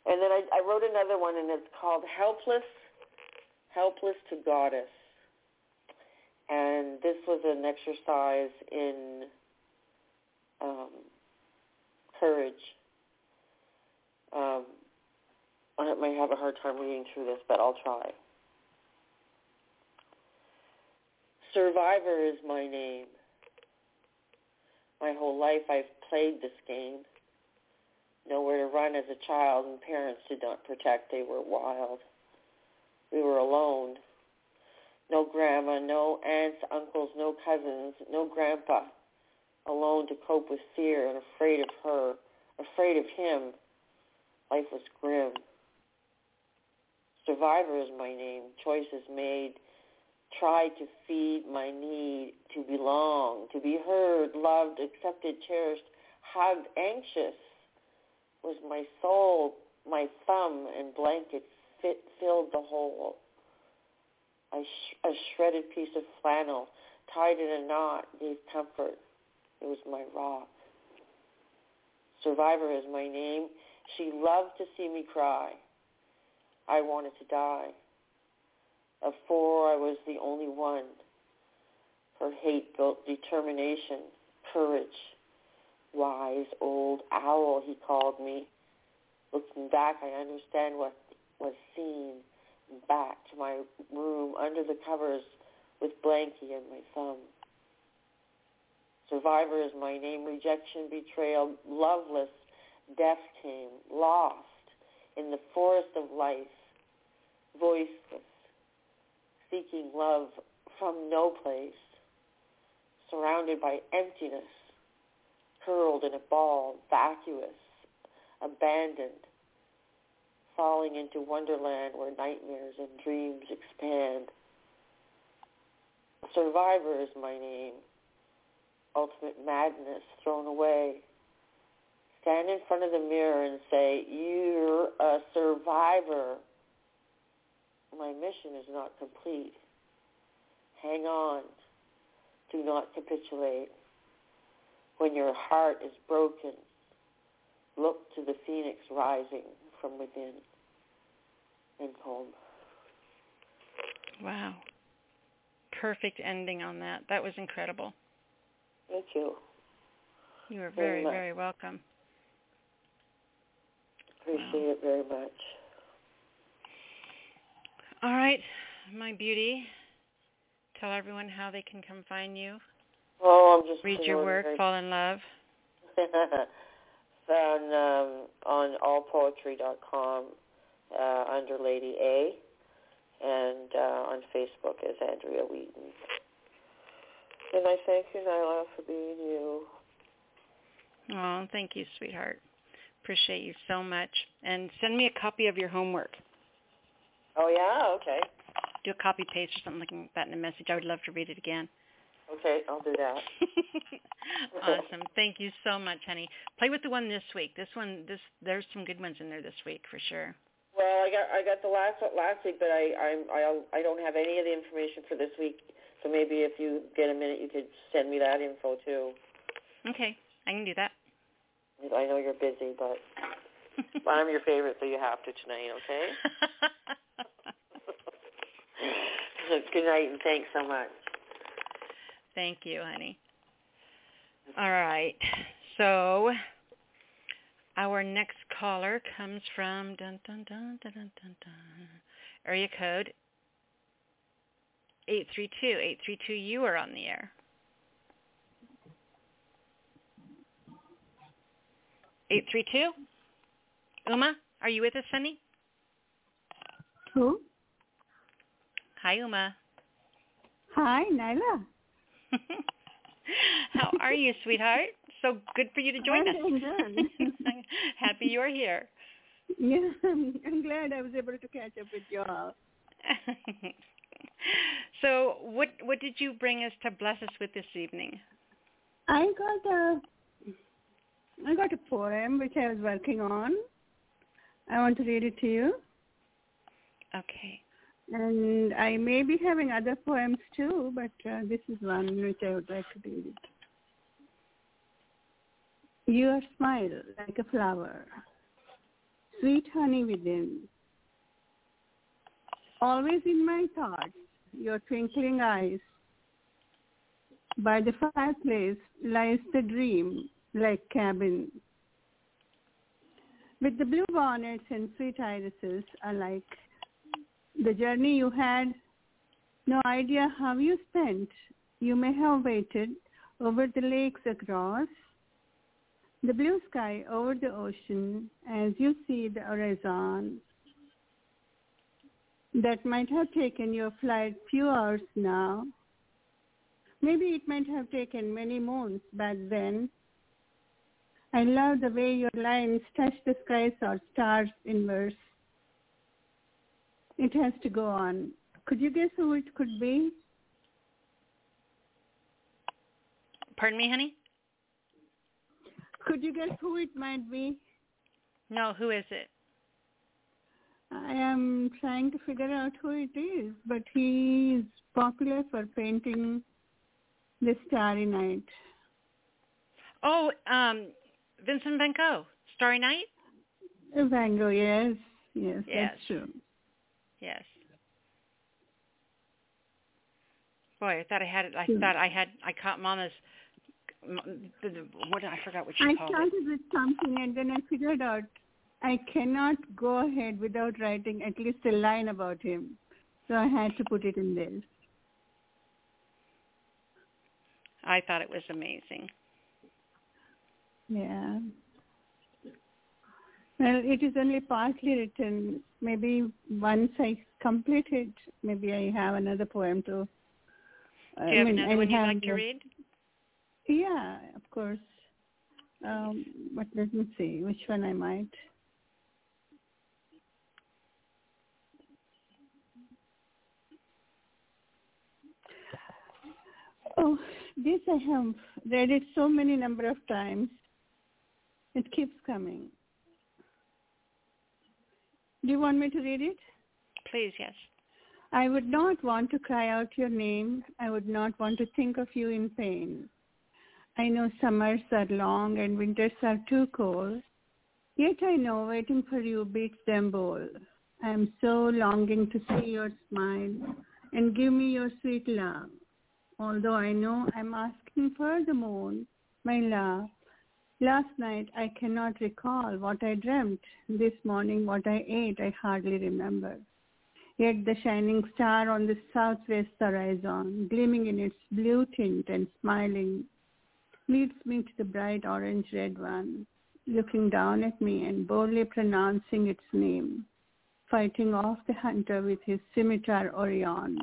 and then I, I wrote another one, and it's called "Helpless, Helpless to Goddess." And this was an exercise in um, courage. Um, I might have a hard time reading through this, but I'll try. Survivor is my name. My whole life I've played this game. Nowhere to run as a child and parents did not protect. They were wild. We were alone. No grandma, no aunts, uncles, no cousins, no grandpa. Alone to cope with fear and afraid of her, afraid of him. Life was grim. Survivor is my name. Choices made tried to feed my need to belong, to be heard, loved, accepted, cherished, hugged, anxious was my soul, my thumb and blanket fit, filled the hole. I sh- a shredded piece of flannel tied in a knot gave comfort. It was my rock. Survivor is my name. She loved to see me cry. I wanted to die. Of four, I was the only one. Her hate built determination, courage. Wise old owl, he called me. Looking back, I understand what was seen. Back to my room, under the covers, with blankie and my thumb. Survivor is my name. Rejection, betrayal, loveless, death came, lost in the forest of life, voiceless, seeking love from no place, surrounded by emptiness, curled in a ball, vacuous, abandoned, falling into wonderland where nightmares and dreams expand. Survivor is my name. Ultimate madness thrown away. Stand in front of the mirror and say, you're a survivor. My mission is not complete. Hang on. Do not capitulate. When your heart is broken, look to the phoenix rising from within. in poem. Wow. Perfect ending on that. That was incredible. Thank you. You are very, very, very welcome. Appreciate it very much. All right, my beauty. Tell everyone how they can come find you. Oh, I'm just read your work, fall in love. Found um, on allpoetry.com uh, under Lady A, and uh, on Facebook as Andrea Wheaton. And I thank you, Nyla, for being you. Oh, thank you, sweetheart. Appreciate you so much. And send me a copy of your homework. Oh yeah, okay. Do a copy paste or something like that in a message. I would love to read it again. Okay, I'll do that. awesome. Thank you so much, honey. Play with the one this week. This one, this there's some good ones in there this week for sure. Well, I got I got the last last week, but I I'm I I don't have any of the information for this week. So maybe if you get a minute, you could send me that info too. Okay, I can do that. I know you're busy, but I'm your favorite, so you have to tonight. Okay. Good night, and thanks so much. Thank you, honey. All right. So our next caller comes from dun dun dun dun dun dun, dun area code eight three two eight three two. You are on the air. Eight three two. Uma, are you with us, honey? Who? Hi, Uma. Hi, Nyla. How are you, sweetheart? So good for you to join I'm us. Happy you're here. Yeah, I'm glad I was able to catch up with you all. so, what what did you bring us to bless us with this evening? I got a I got a poem which I was working on. I want to read it to you. Okay. And I may be having other poems too, but uh, this is one which I would like to read. Your smile like a flower, sweet honey within. Always in my thoughts, your twinkling eyes. By the fireplace lies the dream like cabin. With the blue bonnets and sweet irises alike the journey you had, no idea how you spent. You may have waited over the lakes across, the blue sky over the ocean as you see the horizon. That might have taken your flight few hours now. Maybe it might have taken many moons back then. I love the way your lines touch the skies or stars in verse. It has to go on. Could you guess who it could be? Pardon me, honey? Could you guess who it might be? No, who is it? I am trying to figure out who it is, but he is popular for painting the Starry Night. Oh, um, Vincent Van Gogh, Starry Night. Van Gogh, yes, yes, yes. that's true. Yes. Boy, I thought I had it. I thought I had. I caught Mama's. What I forgot what she I called started it. with something and then I figured out I cannot go ahead without writing at least a line about him, so I had to put it in there. I thought it was amazing. Yeah. Well, it is only partly written. Maybe once I complete it, maybe I have another poem to. Do you have mean, another one you'd like to read? Yeah, of course. Um, but let me see which one I might. Oh, this I have read it so many number of times. It keeps coming. Do you want me to read it? Please, yes. I would not want to cry out your name. I would not want to think of you in pain. I know summers are long and winters are too cold. Yet I know waiting for you beats them both. I am so longing to see your smile and give me your sweet love. Although I know I'm asking for the moon, my love. Last night I cannot recall what I dreamt. This morning what I ate I hardly remember. Yet the shining star on the southwest horizon, gleaming in its blue tint and smiling, leads me to the bright orange-red one, looking down at me and boldly pronouncing its name, fighting off the hunter with his scimitar Orion.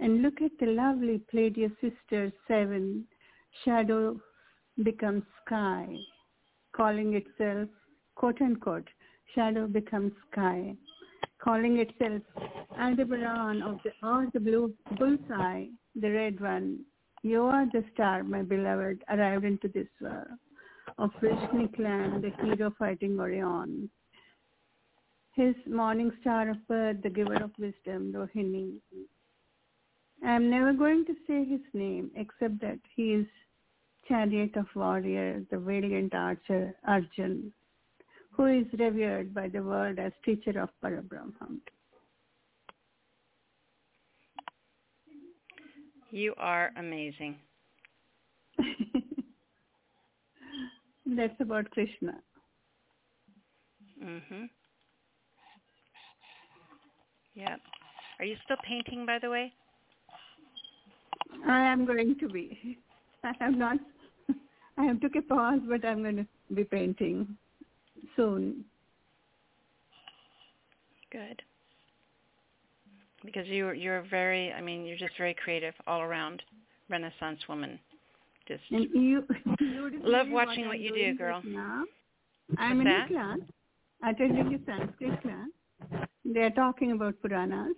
And look at the lovely Pleiadian sisters seven, shadow becomes sky, calling itself, quote unquote, shadow becomes sky, calling itself Aldebaran of the, or the blue bullseye, the red one. You are the star, my beloved, arrived into this world. Of Vrishni clan, the hero fighting Orion. His morning star of birth, the giver of wisdom, Rohini. I am never going to say his name except that he is chariot of warrior, the valiant archer Arjun, who is revered by the world as teacher of Parabrahman. You are amazing. That's about Krishna. Mhm. Yep. Are you still painting by the way? I am going to be. I have not. I have took a pause, but I'm going to be painting soon. Good. Because you you're very. I mean, you're just very creative all around, Renaissance woman. Just and you, you love watching what, what you do, girl. Now. I'm What's in that? a class, attending a Sanskrit class. They're talking about Puranas,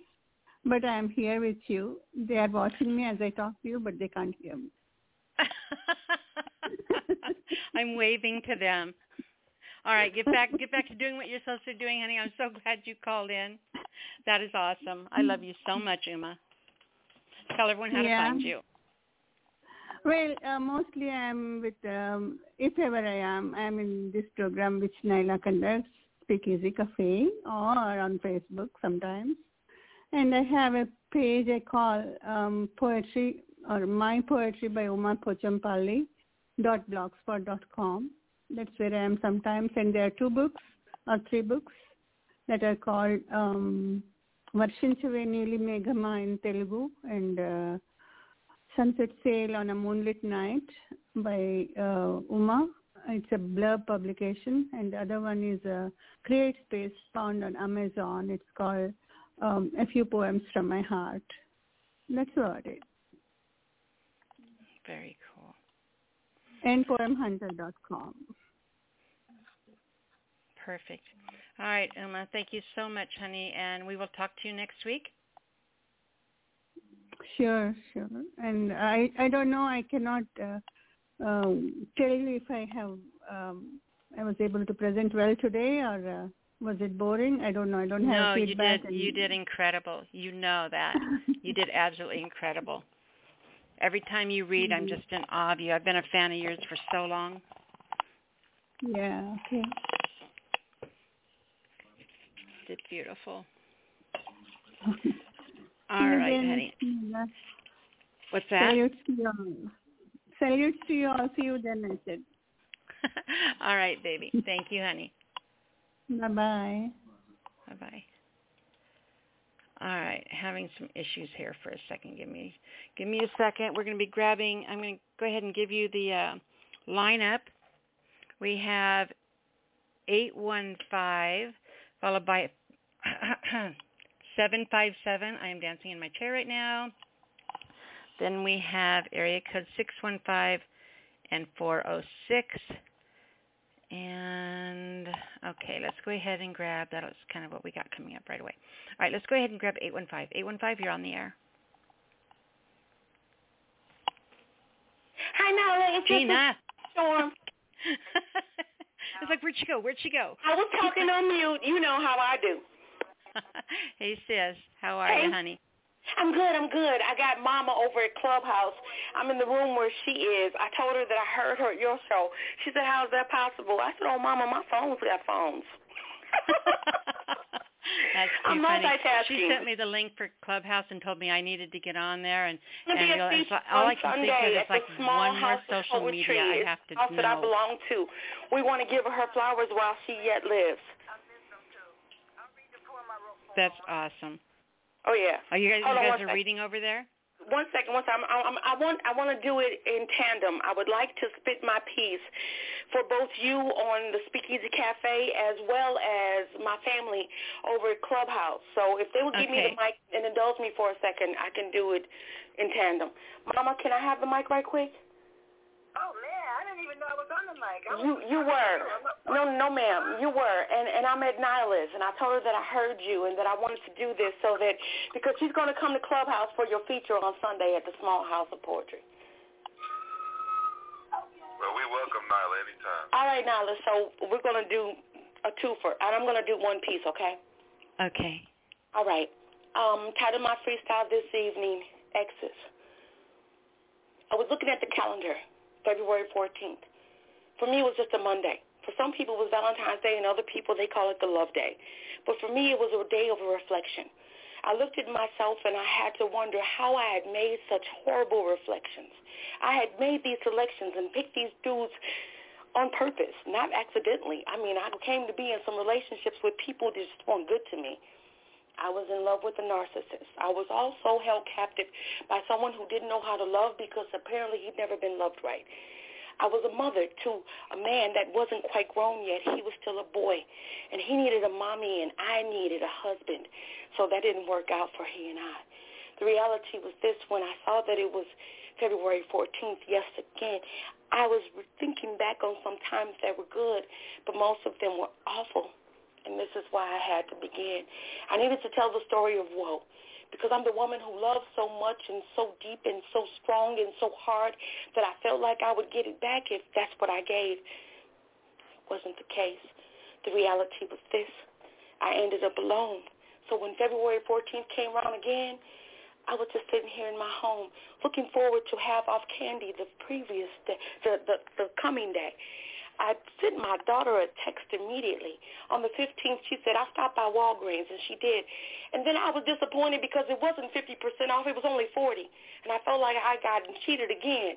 but I'm here with you. They are watching me as I talk to you, but they can't hear me. I'm waving to them. All right, get back get back to doing what you're supposed to be doing, honey. I'm so glad you called in. That is awesome. I love you so much, Uma. Tell everyone how Yeah. to find you. Well, uh, mostly I'm with, um, if ever I am, I'm in this program which Nyla conducts, Speakeasy Cafe, or on Facebook sometimes. And I have a page I call um, Poetry or My Poetry by Uma Pochampalli dot blogspot dot com. That's where I am sometimes. And there are two books or three books that are called um, Varshinchave Neeli Meghama in Telugu and uh, Sunset Sail on a Moonlit Night by uh, Uma. It's a blurb publication. And the other one is a Create Space found on Amazon. It's called um, A Few Poems from My Heart. That's about it. Very. And poemhunter.com. Perfect. All right, Uma, thank you so much, honey, and we will talk to you next week. Sure, sure. And I, I don't know. I cannot uh, um, tell you if I have. Um, I was able to present well today, or uh, was it boring? I don't know. I don't have no, have you feedback. did. You did incredible. You know that. you did absolutely incredible. Every time you read, I'm mm-hmm. just in awe of you. I've been a fan of yours for so long. Yeah. Okay. Did beautiful. All right, honey. What's that? Salutes to you. Salutes to you all. See you then, I said. All right, baby. Thank you, honey. Bye-bye. Bye-bye. All right, having some issues here for a second. Give me, give me a second. We're going to be grabbing. I'm going to go ahead and give you the uh, lineup. We have eight one five followed by seven five seven. I am dancing in my chair right now. Then we have area code six one five and four zero six. And okay, let's go ahead and grab that. was kind of what we got coming up right away. All right, let's go ahead and grab 815. 815, you're on the air. Hi, Nala. It's Gina. Storm. it's like, where'd she go? Where'd she go? I was talking on mute. You know how I do. hey, sis. How are Hey. you, honey? I'm good. I'm good. I got Mama over at Clubhouse. I'm in the room where she is. I told her that I heard her at your show. She said, "How is that possible?" I said, "Oh, Mama, my phone's got phones." That's too I'm funny. multitasking. She sent me the link for Clubhouse and told me I needed to get on there, and and a you'll- feast it's, all I can think of is like small one more social media I have to house that I belong to. We want to give her flowers while she yet lives. That's awesome. Oh yeah. Are you guys, Hold you guys one are sec. reading over there? One second, one second. I'm, I'm, I want I want to do it in tandem. I would like to spit my piece for both you on the Speakeasy Cafe as well as my family over at Clubhouse. So if they would give me the mic and indulge me for a second, I can do it in tandem. Mama, can I have the mic right quick? Oh man, I didn't even know I was on the mic. I You was, you were. No, no, ma'am. You were. And and I met Nylas, and I told her that I heard you and that I wanted to do this so that because she's going to come to Clubhouse for your feature on Sunday at the Small House of Poetry. Well, we welcome Nyla anytime. All right, Nyla. So we're going to do a twofer, and I'm going to do one piece, okay? Okay. All right. Um, title my freestyle this evening, Exes. I was looking at the calendar, February 14th. For me, it was just a Monday. For some people, it was Valentine's Day, and other people, they call it the Love Day. But for me, it was a day of reflection. I looked at myself, and I had to wonder how I had made such horrible reflections. I had made these selections and picked these dudes on purpose, not accidentally. I mean, I came to be in some relationships with people that just weren't good to me. I was in love with a narcissist. I was also held captive by someone who didn't know how to love because apparently he'd never been loved right. I was a mother to a man that wasn't quite grown yet. He was still a boy, and he needed a mommy, and I needed a husband. So that didn't work out for he and I. The reality was this, when I saw that it was February 14th, yes again, I was thinking back on some times that were good, but most of them were awful. And this is why I had to begin. I needed to tell the story of woe because I'm the woman who loves so much and so deep and so strong and so hard that I felt like I would get it back if that's what I gave. It wasn't the case. The reality was this. I ended up alone. So when February 14th came around again, I was just sitting here in my home looking forward to have off candy the previous day, the, the, the coming day. I sent my daughter a text immediately. On the 15th, she said, I stopped by Walgreens, and she did. And then I was disappointed because it wasn't 50% off. It was only 40 And I felt like I got cheated again.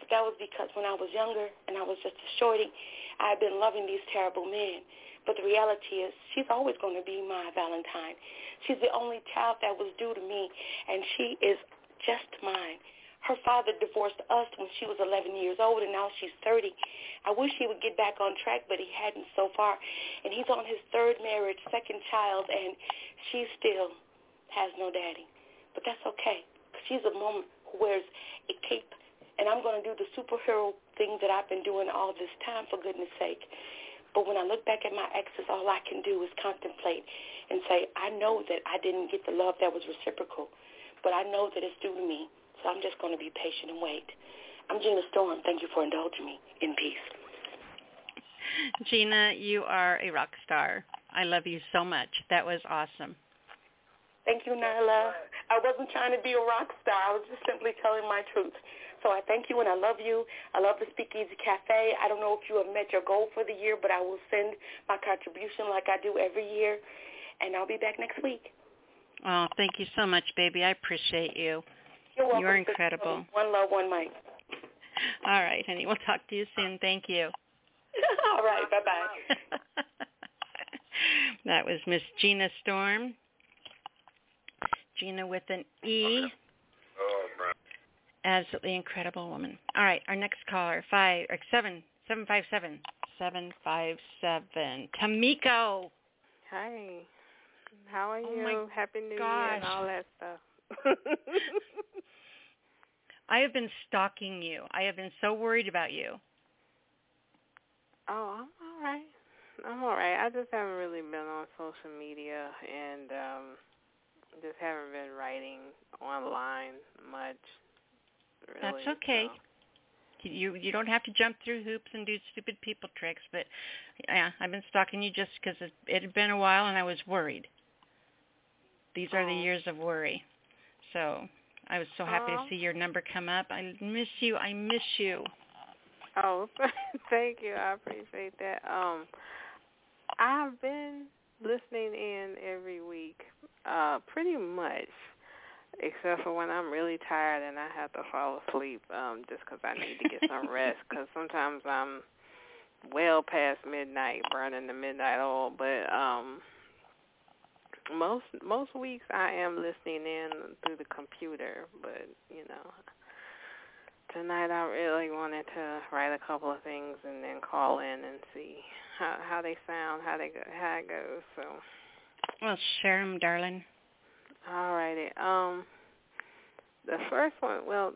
But that was because when I was younger and I was just a shorty, I had been loving these terrible men. But the reality is she's always going to be my Valentine. She's the only child that was due to me, and she is just mine. Her father divorced us when she was 11 years old, and now she's 30. I wish he would get back on track, but he hadn't so far. And he's on his third marriage, second child, and she still has no daddy. But that's okay, because she's a woman who wears a cape, and I'm going to do the superhero thing that I've been doing all this time, for goodness sake. But when I look back at my exes, all I can do is contemplate and say, I know that I didn't get the love that was reciprocal, but I know that it's due to me. So I'm just going to be patient and wait. I'm Gina Storm. Thank you for indulging me. In peace. Gina, you are a rock star. I love you so much. That was awesome. Thank you, Nyla. I wasn't trying to be a rock star. I was just simply telling my truth. So I thank you and I love you. I love the Speakeasy Cafe. I don't know if you have met your goal for the year, but I will send my contribution like I do every year. And I'll be back next week. Oh, thank you so much, baby. I appreciate you. You're welcome. You're incredible. One love, one mic. All right, honey. We'll talk to you soon. Thank you. All right. Bye-bye. that was Miss Gina Storm. Gina with an E. Oh, oh, man. Absolutely incredible woman. All right, our next caller, five or seven, seven five seven, seven five seven. Tameko. Hi. How are Oh you? my Happy New Year and all that stuff. I have been stalking you. I have been so worried about you. oh, I'm all right. I'm all right. I just haven't really been on social media and um just haven't been writing online much. Really, That's okay. so. You you don't have to jump through hoops and do stupid people tricks, but yeah, I've been stalking you just because it, it had been a while and I was worried. These are the Oh. years of worry. So I was so happy to see your number come up. I miss you. I miss you. Oh, thank you. I appreciate that. Um, I've been listening in every week, Uh, pretty much, except for when I'm really tired and I have to fall asleep, um, just 'cause I need to get some rest. Because sometimes I'm well past midnight, burning the midnight oil. But um, most most weeks I am listening in through the computer. But you know, tonight I really wanted to write a couple of things and then call in and see how how they sound, how they go, how it goes. So. Well, share them, darling. All righty. Um, the first one, well,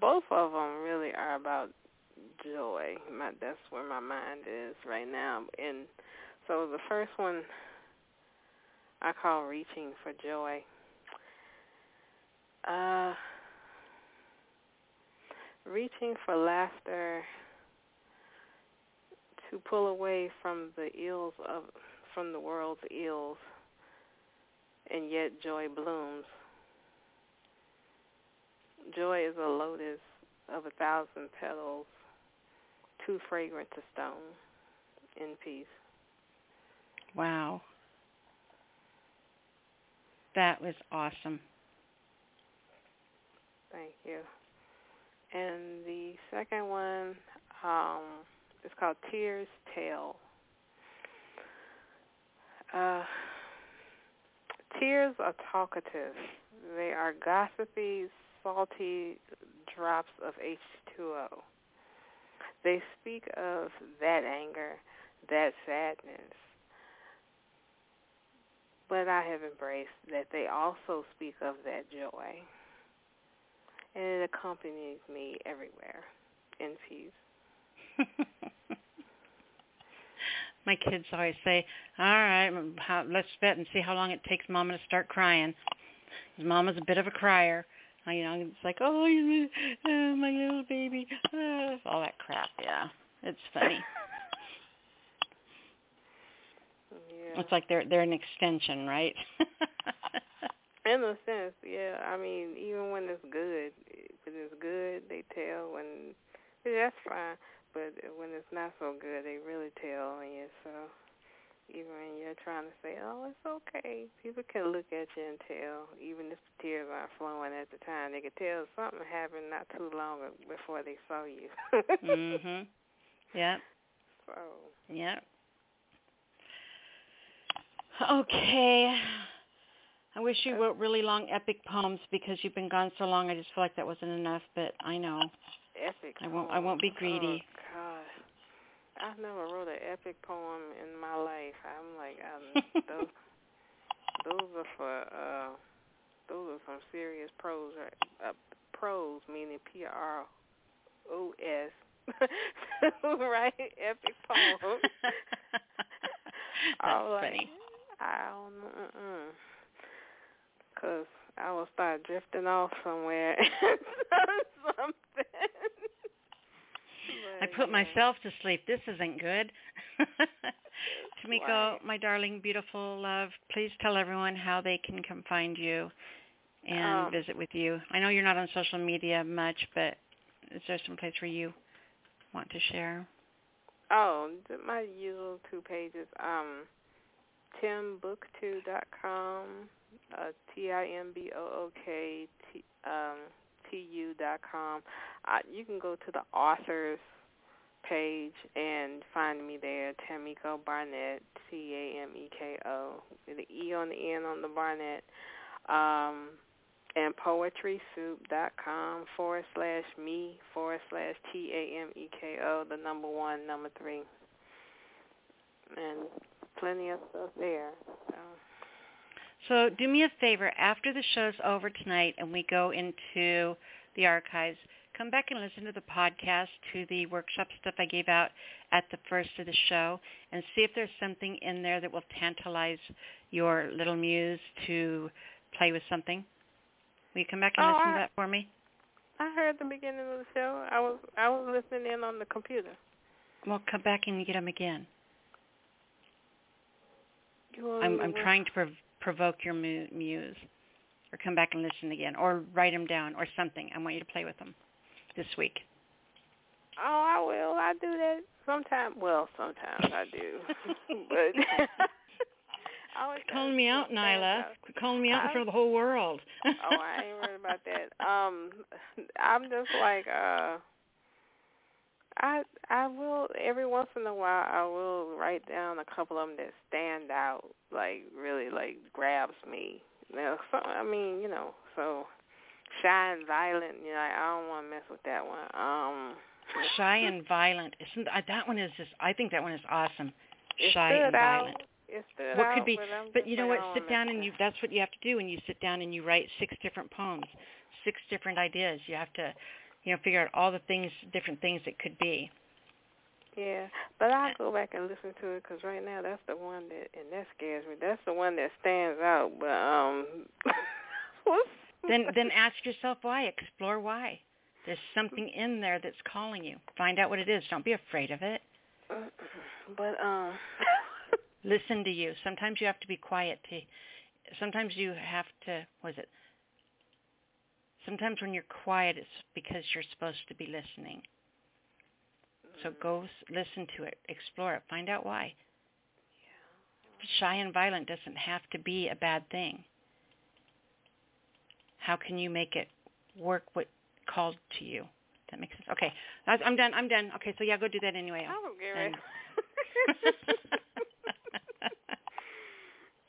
both of them really are about joy. My that's where my mind is right now. And so the first one I call reaching for joy. Uh, reaching for laughter to pull away from the ills of from the world's ills and yet joy blooms. Joy is a lotus of a thousand petals, too fragrant to stone, in peace. Wow. That was awesome. Thank you. And the second one um, is called Tears Tale. Uh, tears are talkative. They are gossipy, salty drops of H2O. They speak of that anger, that sadness. But I have embraced that they also speak of that joy. And it accompanies me everywhere in peace. My kids always say, "All right, how, let's bet and see how long it takes Mama to start crying." Because Mama's a bit of a crier. Uh, You know, it's like, "Oh, my little baby," all that crap. Yeah, it's funny. Yeah. It's like they're they're an extension, right? In a sense, yeah. I mean, even when it's good, when it's good, they tell. When that's fine, but when it's not so good, they really tell on you. So even when you're trying to say, "Oh, it's okay," people can look at you and tell. Even if the tears aren't flowing at the time, they can tell something happened not too long before they saw you. mhm. Yep. So. Yep. Okay. I wish you wrote really long epic poems because you've been gone so long. I just feel like that wasn't enough, but I know. Epic. I won't. I won't be greedy. Oh God, I've never wrote an epic poem in my life. I'm like, um, those, those are for, uh, those are some serious prose. Right? Uh, prose meaning P R O S. right? Epic poem. That's I'm like, funny. I don't know. Because I will start drifting off somewhere. Something. I put myself to sleep. This isn't good. Tameko, my darling, beautiful love, please tell everyone how they can come find you and Um, visit with you. I know you're not on social media much, but is there some place where you want to share? Oh, my usual two pages. Um, timbooktu.com, uh, T-I-M-B-O-O-K, T, um, T-U dot com. Uh, you can go to the authors page and find me there, Tameko Barnette, C-A-M-E-K-O, with the E on the end on the Barnette. Um, and poetrysoup.com forward slash me forward slash T A M E K O, the number one, number three. And plenty of stuff there. So. So do me a favor, after the show's over tonight and we go into the archives, come back and listen to the podcast to the workshop stuff I gave out at the first of the show and see if there's something in there that will tantalize your little muse to play with something. Will you come back and Oh, listen I- to that for me? I heard the beginning of the show. I was I was listening in on the computer. Well, come back and get them again. I'm I'm trying to prov- provoke your mu- muse, or come back and listen again, or write them down, or something. I want you to play with them this week. Oh, I will. I do that sometimes. Well, sometimes I do, but always calling me out, Nyla. Calling me out in front of the whole world. oh, I ain't worried about that. Um, I'm just like, uh, I I will every once in a while I will write down a couple of them that stand out, like really like grabs me. Now, so, I mean, you know, so shy and violent. You know, I don't want to mess with that one. Um, shy and violent. Isn't uh, that one is just? I think that one is awesome. Shy and out. violent. It stood What out, could be? But, But you know what? Sit down and you. That's what you have to do when you sit down and you write six different poems, six different ideas. You have to, you know, figure out all the things, different things it could be. Yeah, but I'll go back and listen to it because right now that's the one that and that scares me. That's the one that stands out. But um, then then ask yourself why. Explore why. There's something in there that's calling you. Find out what it is. Don't be afraid of it. but um, listen to you. Sometimes you have to be quiet to. Sometimes you have to. What is it? Sometimes when you're quiet, it's because you're supposed to be listening. So go mm. s- listen to it, explore it, find out why. Shy and violent doesn't have to be a bad thing. How can you make it work what called to you? That makes sense. Okay, I'm done. I'm done. Okay, so yeah, go do that anyway. Don't get And-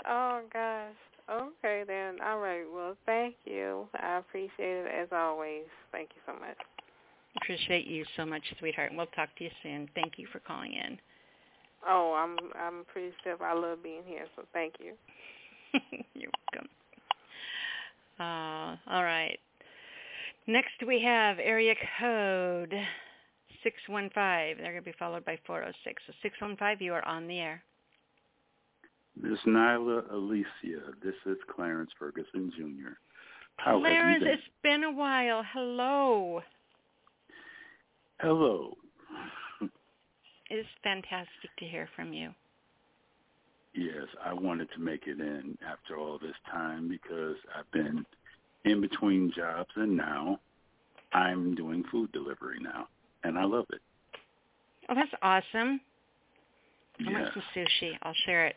oh gosh. Okay then. All right. Well, thank you. I appreciate it as always. Thank you so much. Appreciate you so much, sweetheart. And We'll talk to you soon. Thank you for calling in. Oh, I'm I'm appreciative. I love being here. So thank you. You're welcome. Uh, all right. Next we have area code 615. They're going to be followed by 406. So 615, you are on the air. Miss Nyla Alisia, this is Clarence Ferguson Jr. How Clarence, have you been? it's been a while. Hello. Hello. It is fantastic to hear from you. Yes, I wanted to make it in after all this time because I've been in between jobs and now I'm doing food delivery now and I love it. Oh, that's awesome. I want some sushi. I'll share it.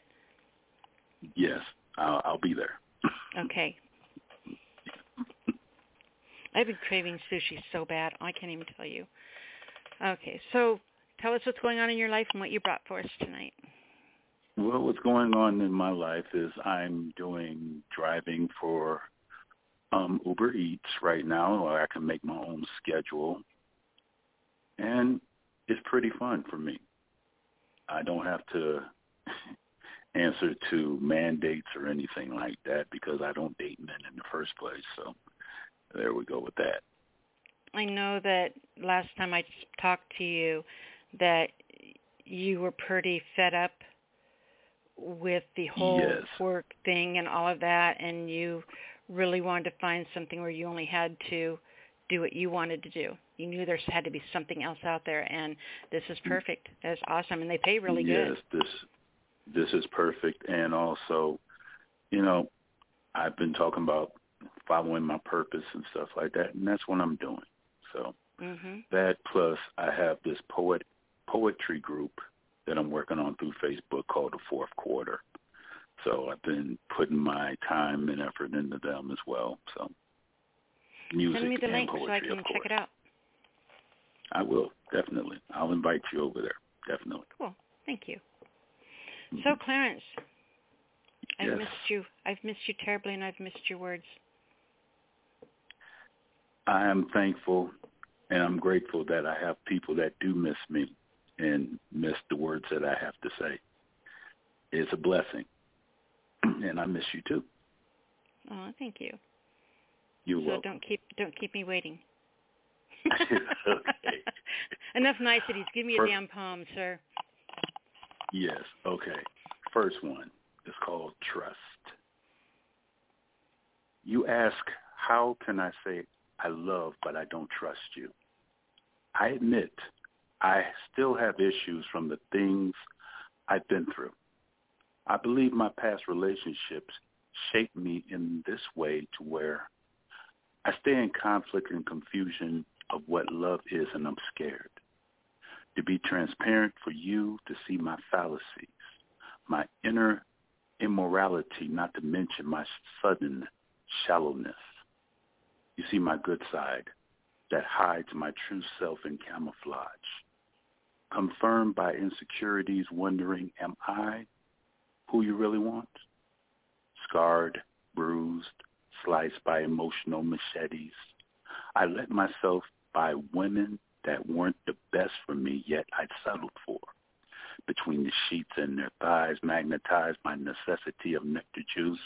Yes, I'll, I'll be there. Okay. I've been craving sushi so bad. I can't even tell you. Okay, so tell us what's going on in your life and what you brought for us tonight. Well, what's going on in my life is I'm doing driving for um, Uber Eats right now, where I can make my own schedule, and it's pretty fun for me. I don't have to answer to mandates or anything like that because I don't date men in the first place. So there we go with that. I know that last time I talked to you that you were pretty fed up with the whole Yes. work thing and all of that and you really wanted to find something where you only had to do what you wanted to do. You knew there had to be something else out there and this is mm. perfect. That's awesome and they pay really yes, good. this this is perfect, and also, you know, I've been talking about following my purpose and stuff like that, and that's what I'm doing. So Mhm. that plus, I have this poet poetry group that I'm working on through Facebook called the Fourth Quarter. So I've been putting my time and effort into them as well. So music Send me the and link poetry, so I can check it out. I will definitely. I'll invite you over there. Definitely. Cool. Thank you. So mm-hmm. Clarence, I've Yes. missed you. I've missed you terribly and I've missed your words. I am thankful and I'm grateful that I have people that do miss me and miss the words that I have to say. It's a blessing. And I miss you too. Oh, thank you. You're so welcome. don't keep don't keep me waiting. okay. Enough niceties. Give me a First- damn poem, sir. Yes. Okay. First one is called trust. You ask, how can I say I love but I don't trust you? I admit I still have issues from the things I've been through. I believe my past relationships shaped me in this way to where I stay in conflict and confusion of what love is and I'm scared. To be transparent for you to see my fallacies, my inner immorality, not to mention my sudden shallowness. You see my good side that hides my true self in camouflage. Confirmed by insecurities, wondering, am I who you really want? Scarred, bruised, sliced by emotional machetes. I let myself by women that weren't the best for me, yet I'd settled for. Between the sheets and their thighs, magnetized by necessity of nectar juice,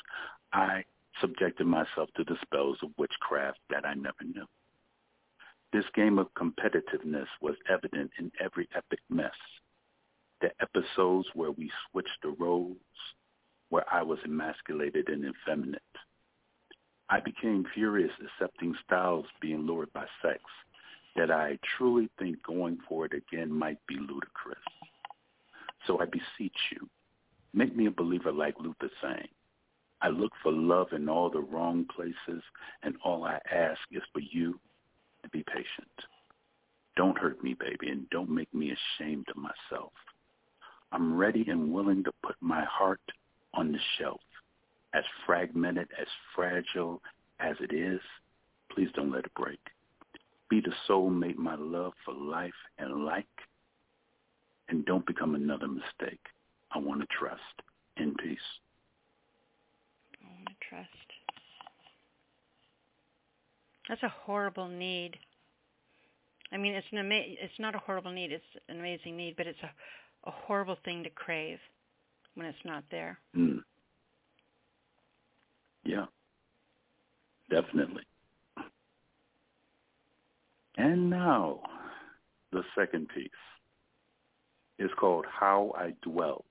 I subjected myself to the spells of witchcraft that I never knew. This game of competitiveness was evident in every epic mess. The episodes where we switched the roles, where I was emasculated and effeminate. I became furious accepting styles being lured by sex that I truly think going for it again might be ludicrous. So I beseech you, make me a believer like Luther sang. I look for love in all the wrong places, and all I ask is for you to be patient. Don't hurt me, baby, and don't make me ashamed of myself. I'm ready and willing to put my heart on the shelf. As fragmented, as fragile as it is, please don't let it break. Be the soulmate my love for life and like, and don't become another mistake. I want to trust. In peace. I want to trust. That's a horrible need. I mean, it's an ama- it's not a horrible need. It's an amazing need, but it's a a horrible thing to crave when it's not there. Mm. Yeah. Definitely. And now, the second piece is called How I Dwell.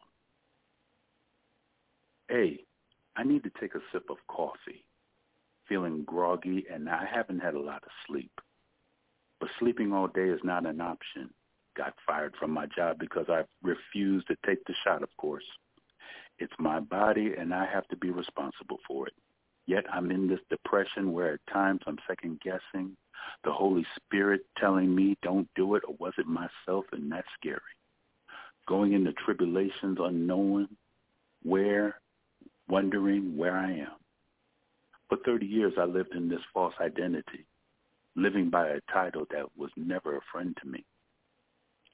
A, I need to take a sip of coffee feeling groggy, and I haven't had a lot of sleep. But sleeping all day is not an option. Got fired from my job because I refused to take the shot, of course. It's my body, and I have to be responsible for it. Yet I'm in this depression where at times I'm second guessing the Holy Spirit telling me don't do it, or was it myself? And that's scary. Going into tribulations unknowing where, wondering where I am. For 30 years, I lived in this false identity, living by a title that was never a friend to me.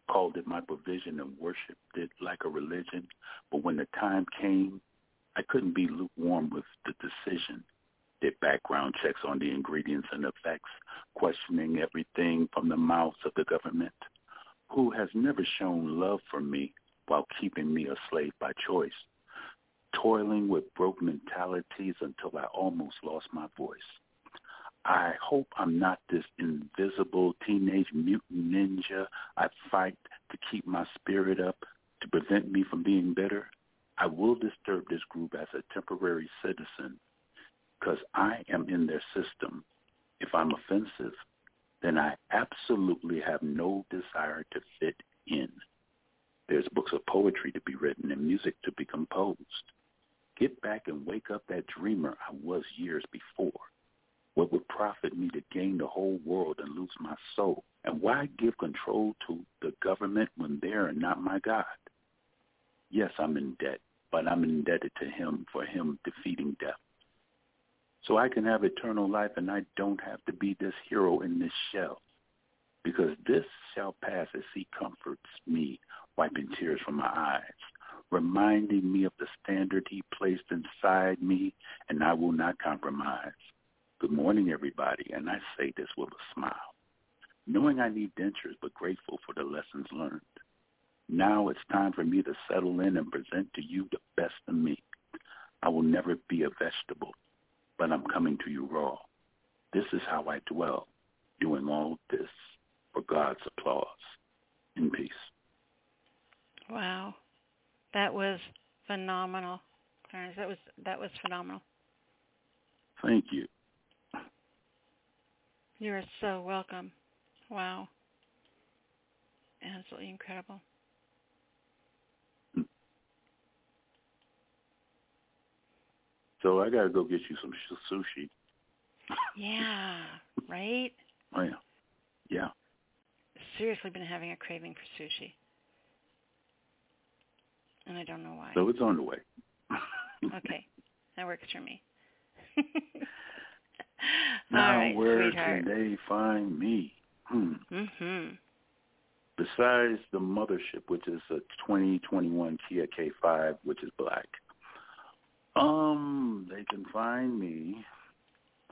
Called it my provision and worshiped it like a religion. But when the time came, I couldn't be lukewarm with the decision. Did background checks on the ingredients and effects, questioning everything from the mouths of the government, who has never shown love for me while keeping me a slave by choice toiling with broke mentalities until I almost lost my voice. I hope I'm not this invisible teenage mutant ninja I fight to keep my spirit up to prevent me from being bitter. I will disturb this group as a temporary citizen because I am in their system. If I'm offensive, then I absolutely have no desire to fit in. There's books of poetry to be written and music to be composed. Get back and wake up that dreamer I was years before. What would profit me to gain the whole world and lose my soul? And why give control to the government when they are not my God? Yes, I'm in debt, but I'm indebted to him for him defeating death. So I can have eternal life and I don't have to be this hero in this shell. Because this shall pass as he comforts me, wiping tears from my eyes reminding me of the standard he placed inside me, and I will not compromise. Good morning, everybody, and I say this with a smile, knowing I need dentures, but grateful for the lessons learned. Now it's time for me to settle in and present to you the best of me. I will never be a vegetable, but I'm coming to you raw. This is how I dwell, doing all this for God's applause. In peace. Wow. That was phenomenal, Clarence. That was that was phenomenal. Thank you. You are so welcome. Wow. Absolutely incredible. So I gotta go get you some sushi. Yeah. Right. Oh yeah. Yeah. Seriously, been having a craving for sushi and I don't know why. So it's on the way. Okay, that works for me. now, right, where sweetheart. can they find me? Hmm. Mhm. Besides the mothership, which is a 2021 Kia K5, which is black. Um, they can find me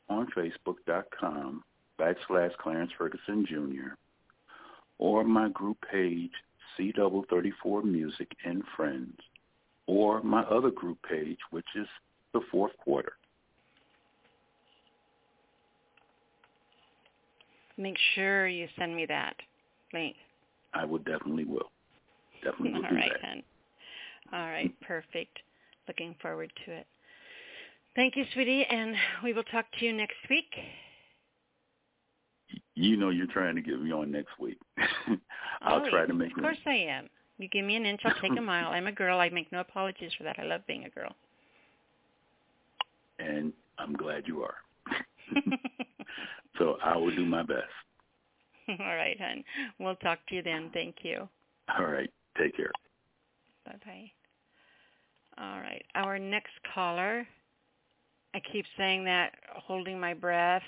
on Facebook.com backslash Clarence Ferguson Jr. or my group page C double thirty four Music and Friends, or my other group page, which is the fourth quarter. Make sure you send me that link. I would definitely will. Definitely will All do right, that. then. All right, perfect. Looking forward to it. Thank you, sweetie, and we will talk to you next week. You know you're trying to get me on next week. I'll Always. try to make it. Of course I am. You give me an inch, I'll take a mile. I'm a girl. I make no apologies for that. I love being a girl. and I'm glad you are. so I will do my best. All right, hon. We'll talk to you then. Thank you. All right. Take care. Bye-bye. All right. Our next caller, I keep saying that, holding my breath,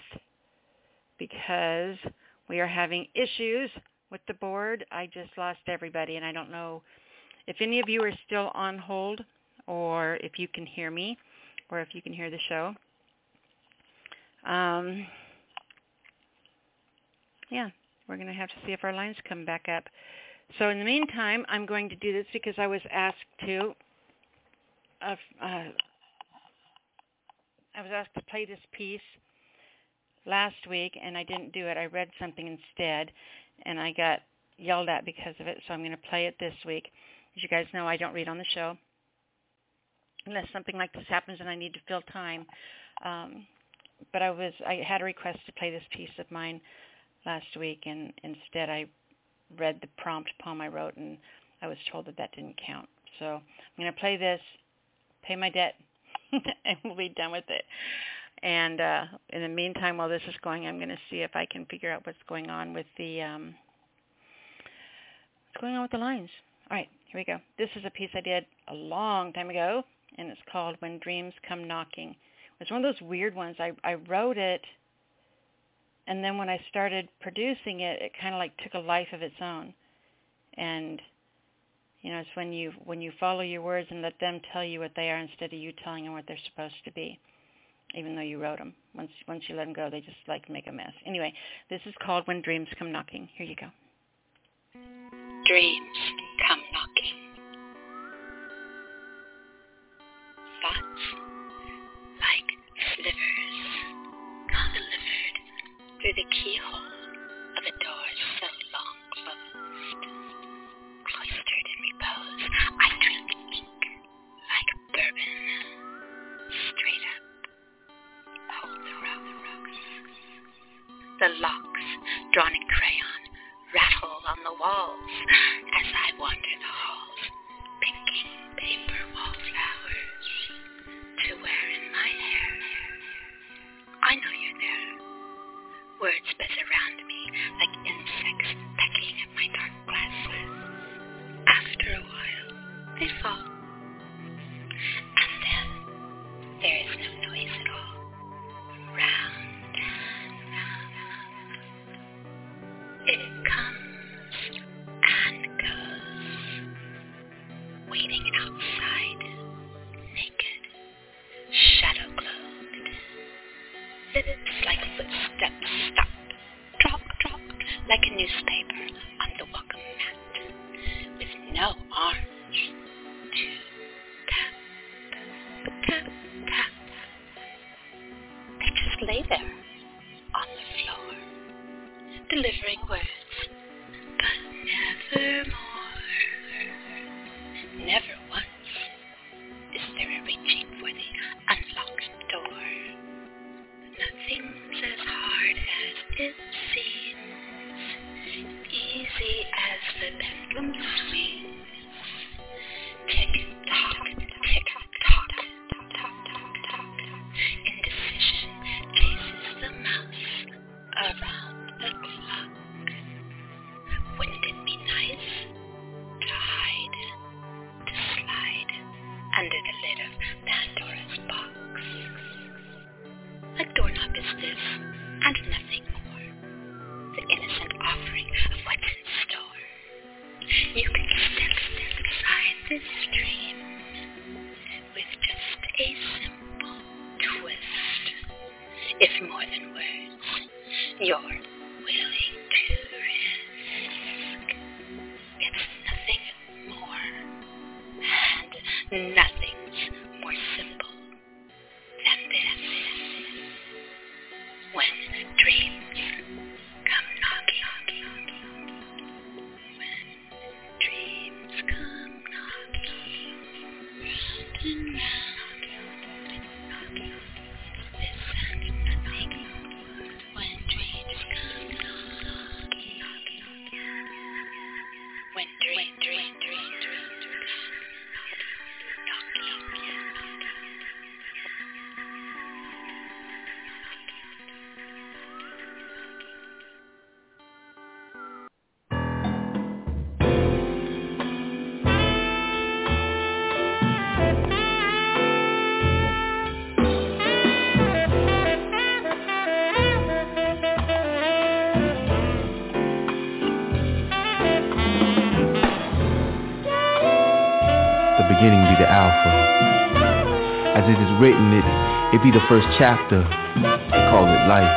because we are having issues with the board. I just lost everybody, and I don't know if any of you are still on hold or if you can hear me or if you can hear the show. Um, yeah, we're going to have to see if our lines come back up. So in the meantime, I'm going to do this because I was asked to. Uh, I was asked to play this piece last week, and I didn't do it. I read something instead, and I got yelled at because of it. So I'm going to play it this week. As you guys know, I don't read on the show unless something like this happens and I need to fill time. Um, but I was I had a request to play this piece of mine last week, and instead I read the prompt poem I wrote, and I was told that that didn't count. So I'm going to play this, pay my debt, and we'll be done with it. And uh, in the meantime, while this is going, I'm going to see if I can figure out what's going on with the um, what's going on with the lines. All right, here we go. This is a piece I did a long time ago, and it's called "When Dreams Come Knocking." It's one of those weird ones. I I wrote it, and then when I started producing it, it kind of like took a life of its own. And you know, it's when you when you follow your words and let them tell you what they are instead of you telling them what they're supposed to be, even though you wrote them. Once once you let them go, they just like make a mess. Anyway, this is called "When Dreams Come Knocking." Here you go. Dreams come knocking. Thoughts like slivers delivered through the keyhole of a door The locks, drawn in crayon, rattle on the walls as I wander the halls, picking paper wallflowers to wear in my hair. I know you're there. Words buzz around me like insects pecking at my dark glasses. After a while, they fall. Written, it, it be the first chapter. They call it life.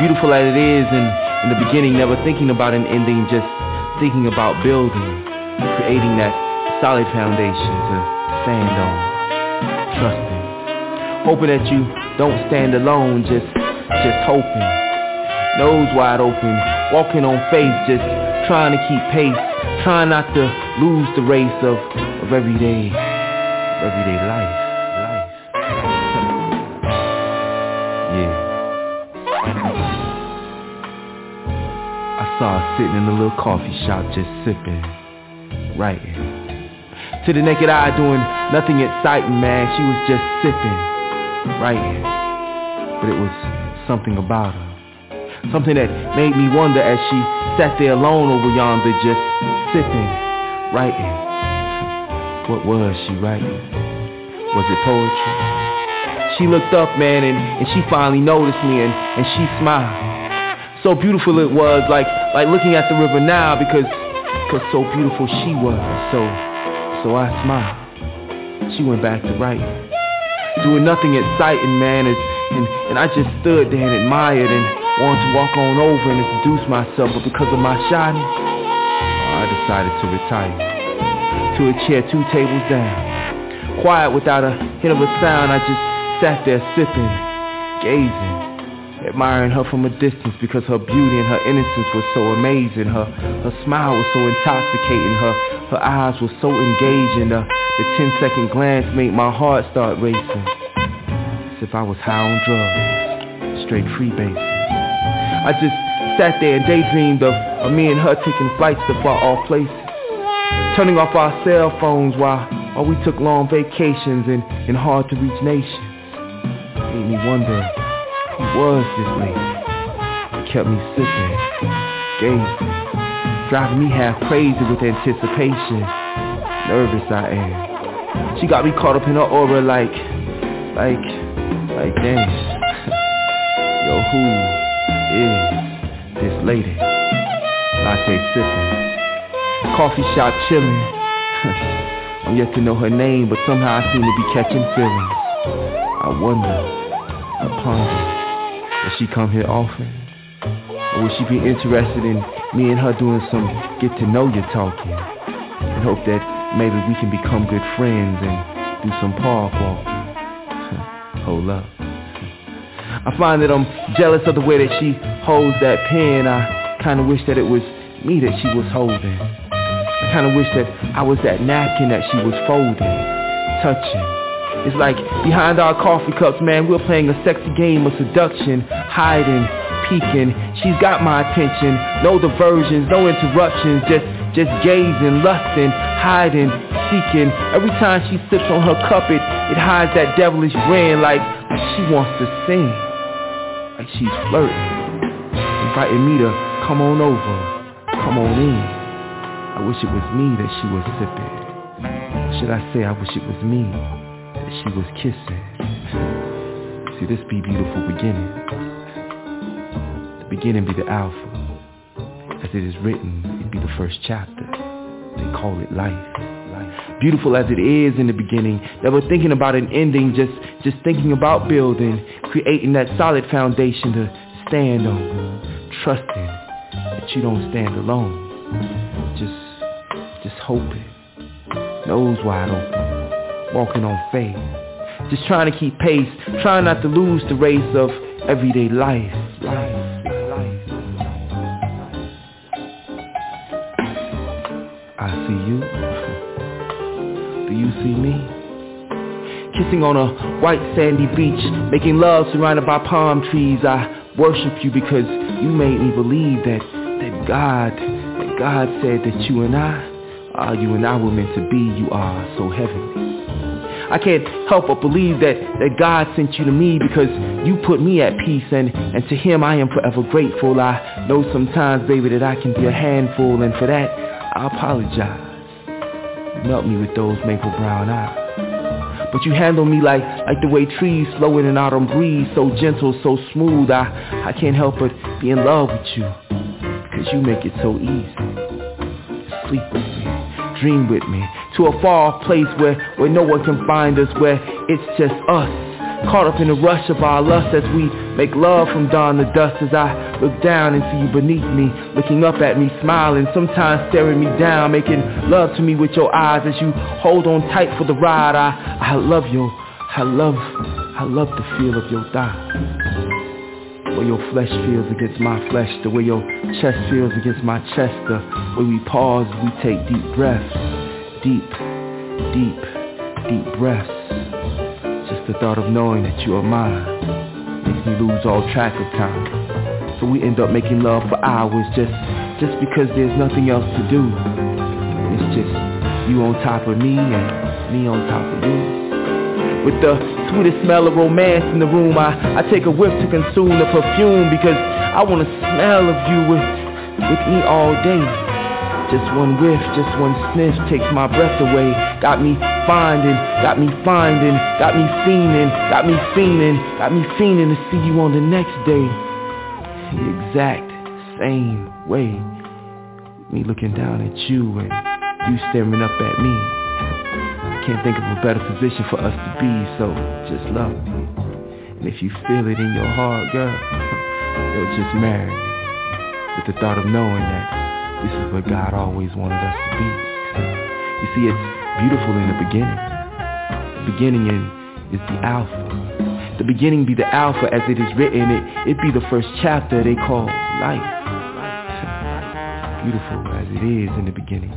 Beautiful as it is, and in the beginning, never thinking about an ending, just thinking about building, creating that solid foundation to stand on, trusting, hoping that you don't stand alone, just, just hoping, nose wide open, walking on faith, just trying to keep pace, trying not to lose the race of, of everyday, everyday life. life. Sitting in a little coffee shop just sipping, writing. To the naked eye doing nothing exciting, man. She was just sipping, writing. But it was something about her. Something that made me wonder as she sat there alone over yonder just sipping, writing. What was she writing? Was it poetry? She looked up, man, and, and she finally noticed me and, and she smiled. So beautiful it was, like like looking at the river now because cause so beautiful she was. So so I smiled. She went back to writing. Doing nothing exciting, man, as, and, and I just stood there and admired and wanted to walk on over and introduce myself, but because of my shyness, I decided to retire. To a chair two tables down. Quiet without a hint of a sound, I just sat there sipping, gazing, admiring her from a distance because her beauty and her innocence was so amazing. Her her smile was so intoxicating. Her her eyes were so engaging. The, the 10 second glance made my heart start racing. As if I was high on drugs, straight freebasing. I just sat there and daydreamed of, of me and her taking flights to far off places. Turning off our cell phones while, while we took long vacations in, in hard to reach nations. Made me wonder who was this lady. It kept me sipping, gazing, driving me half crazy with anticipation. Nervous I am. She got me caught up in her aura like, like, like damn. Yo, who is this lady? Latte sipping, coffee shop chilling. I'm yet to know her name, but somehow I seem to be catching feelings. I wonder, I ponder, she come here often? Or would she be interested in me and her doing some get to know you talking? And hope that maybe we can become good friends and do some park walking. Hold up. I find that I'm jealous of the way that she holds that pen. I kinda wish that it was me that she was holding. I kinda wish that I was that napkin that she was folding, touching. It's like behind our coffee cups, man, we're playing a sexy game of seduction, hiding, peeking. She's got my attention, no diversions, no interruptions, just just gazing, lusting, hiding, seeking. Every time she sips on her cup, it, it hides that devilish grin like, like she wants to sing, like she's flirting, inviting me to come on over, come on in. I wish it was me that she was sipping. Should I say I wish it was me she was kissing? See, this be beautiful beginning. The beginning be the alpha. As it is written, it be the first chapter. They call it life. life. Beautiful as it is in the beginning, never thinking about an ending, just just thinking about building, creating that solid foundation to stand on, trusting that you don't stand alone. Just just hoping. Nose wide open, walking on faith. Just trying to keep pace, trying not to lose the race of everyday life. Life. I see you. Do you see me? Kissing on a white sandy beach, making love surrounded by palm trees. I worship you because you made me believe that, that God, that God said that you and I, uh, you and I were meant to be. You are so heavenly. I can't help but believe that, that God sent you to me because you put me at peace and, and to him I am forever grateful. I know sometimes, baby, that I can be a handful and for that I apologize. Melt me with those maple brown eyes. But you handle me like, like the way trees flow in an autumn breeze, so gentle, so smooth. I, I can't help but be in love with you because you make it so easy. Sleep with me dream with me to a far off place where, where no one can find us, where it's just us. Caught up in the rush of our lust as we make love from dawn to dusk as I look down and see you beneath me, looking up at me, smiling, sometimes staring me down, making love to me with your eyes as you hold on tight for the ride. I, I love you. I love, I love the feel of your thigh way your flesh feels against my flesh, the way your chest feels against my chest, the way we pause, we take deep breaths, deep, deep, deep breaths. Just the thought of knowing that you are mine makes me lose all track of time. So we end up making love for hours just, just because there's nothing else to do. It's just you on top of me and me on top of you. With the sweetest smell of romance in the room I, I take a whiff to consume the perfume Because I want to smell of you with, with me all day Just one whiff, just one sniff takes my breath away Got me finding, got me finding, got me fiending Got me fiending, got me fiending to see you on the next day The exact same way Me looking down at you and you staring up at me can't think of a better position for us to be, so just love me. And if you feel it in your heart, girl, you'll just marry me. With the thought of knowing that this is what God always wanted us to be. You see, it's beautiful in the beginning. The beginning in, is the Alpha. The beginning be the Alpha as it is written. It, it be the first chapter they call life. Beautiful as it is in the beginning.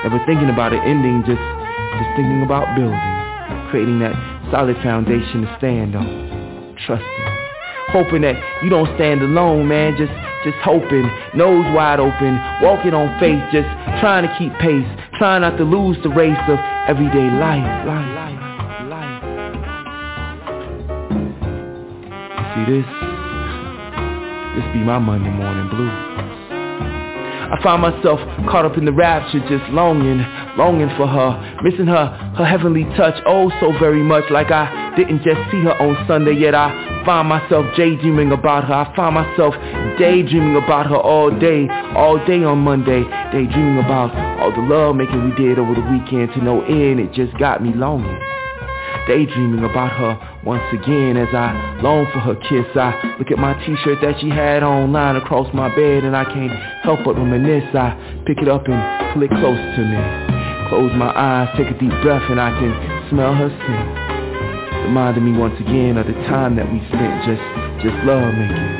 Never thinking about an ending, just just thinking about building, creating that solid foundation to stand on, trusting, hoping that you don't stand alone, man. Just, just hoping, nose wide open, walking on faith, just trying to keep pace, trying not to lose the race of everyday life, life, life, life. See this? This be my Monday morning blues. I find myself caught up in the rapture, just longing, longing for her, missing her, her heavenly touch, oh so very much like I didn't just see her on Sunday, yet I find myself daydreaming about her. I find myself daydreaming about her all day, all day on Monday, daydreaming about all the love making we did over the weekend to no end. It just got me longing daydreaming about her once again as I long for her kiss. I look at my t-shirt that she had on across my bed and I can't help but reminisce. I pick it up and pull it close to me. Close my eyes, take a deep breath and I can smell her scent. Reminding me once again of the time that we spent just, just love making.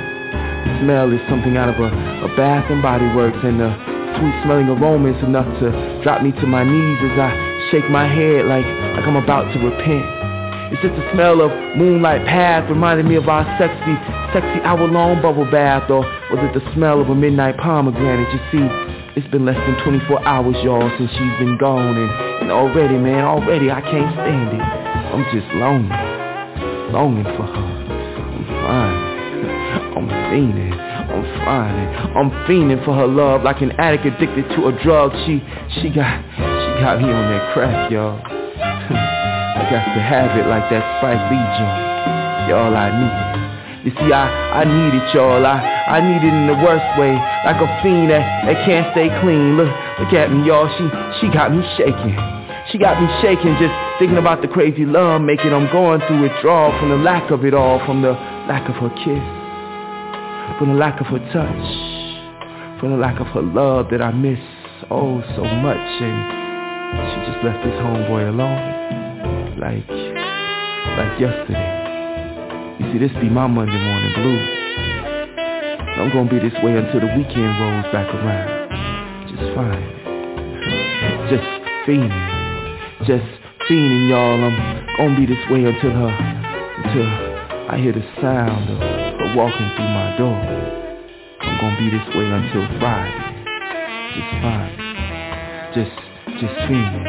The smell is something out of a, a bath and body works and the sweet smelling aroma is enough to drop me to my knees as I shake my head like, like I'm about to repent. It's just the smell of moonlight path reminding me of our sexy, sexy hour-long bubble bath. Or was it the smell of a midnight pomegranate? You see, it's been less than 24 hours, y'all, since she's been gone. And, and already, man, already I can't stand it. I'm just longing, longing for her. I'm fine. I'm fiending. I'm fine. I'm fiending for her love like an addict addicted to a drug. She, she got, she got me on that crack, y'all. I got to have it like that Spike Lee joint. Y'all, I need. You see, I, I need it, y'all. I, I need it in the worst way. Like a fiend that, that can't stay clean. Look, look at me, y'all. She, she got me shaking. She got me shaking just thinking about the crazy love making I'm going through withdrawal from the lack of it all, from the lack of her kiss, from the lack of her touch, from the lack of her love that I miss oh so much. And she just left this homeboy alone, like, like yesterday. You see, this be my Monday morning blues. I'm gonna be this way until the weekend rolls back around. Just fine. Just fiending just fiending, y'all. I'm gonna be this way until her, until I hear the sound of her walking through my door. I'm gonna be this way until Friday. Just fine. Just, just fiending.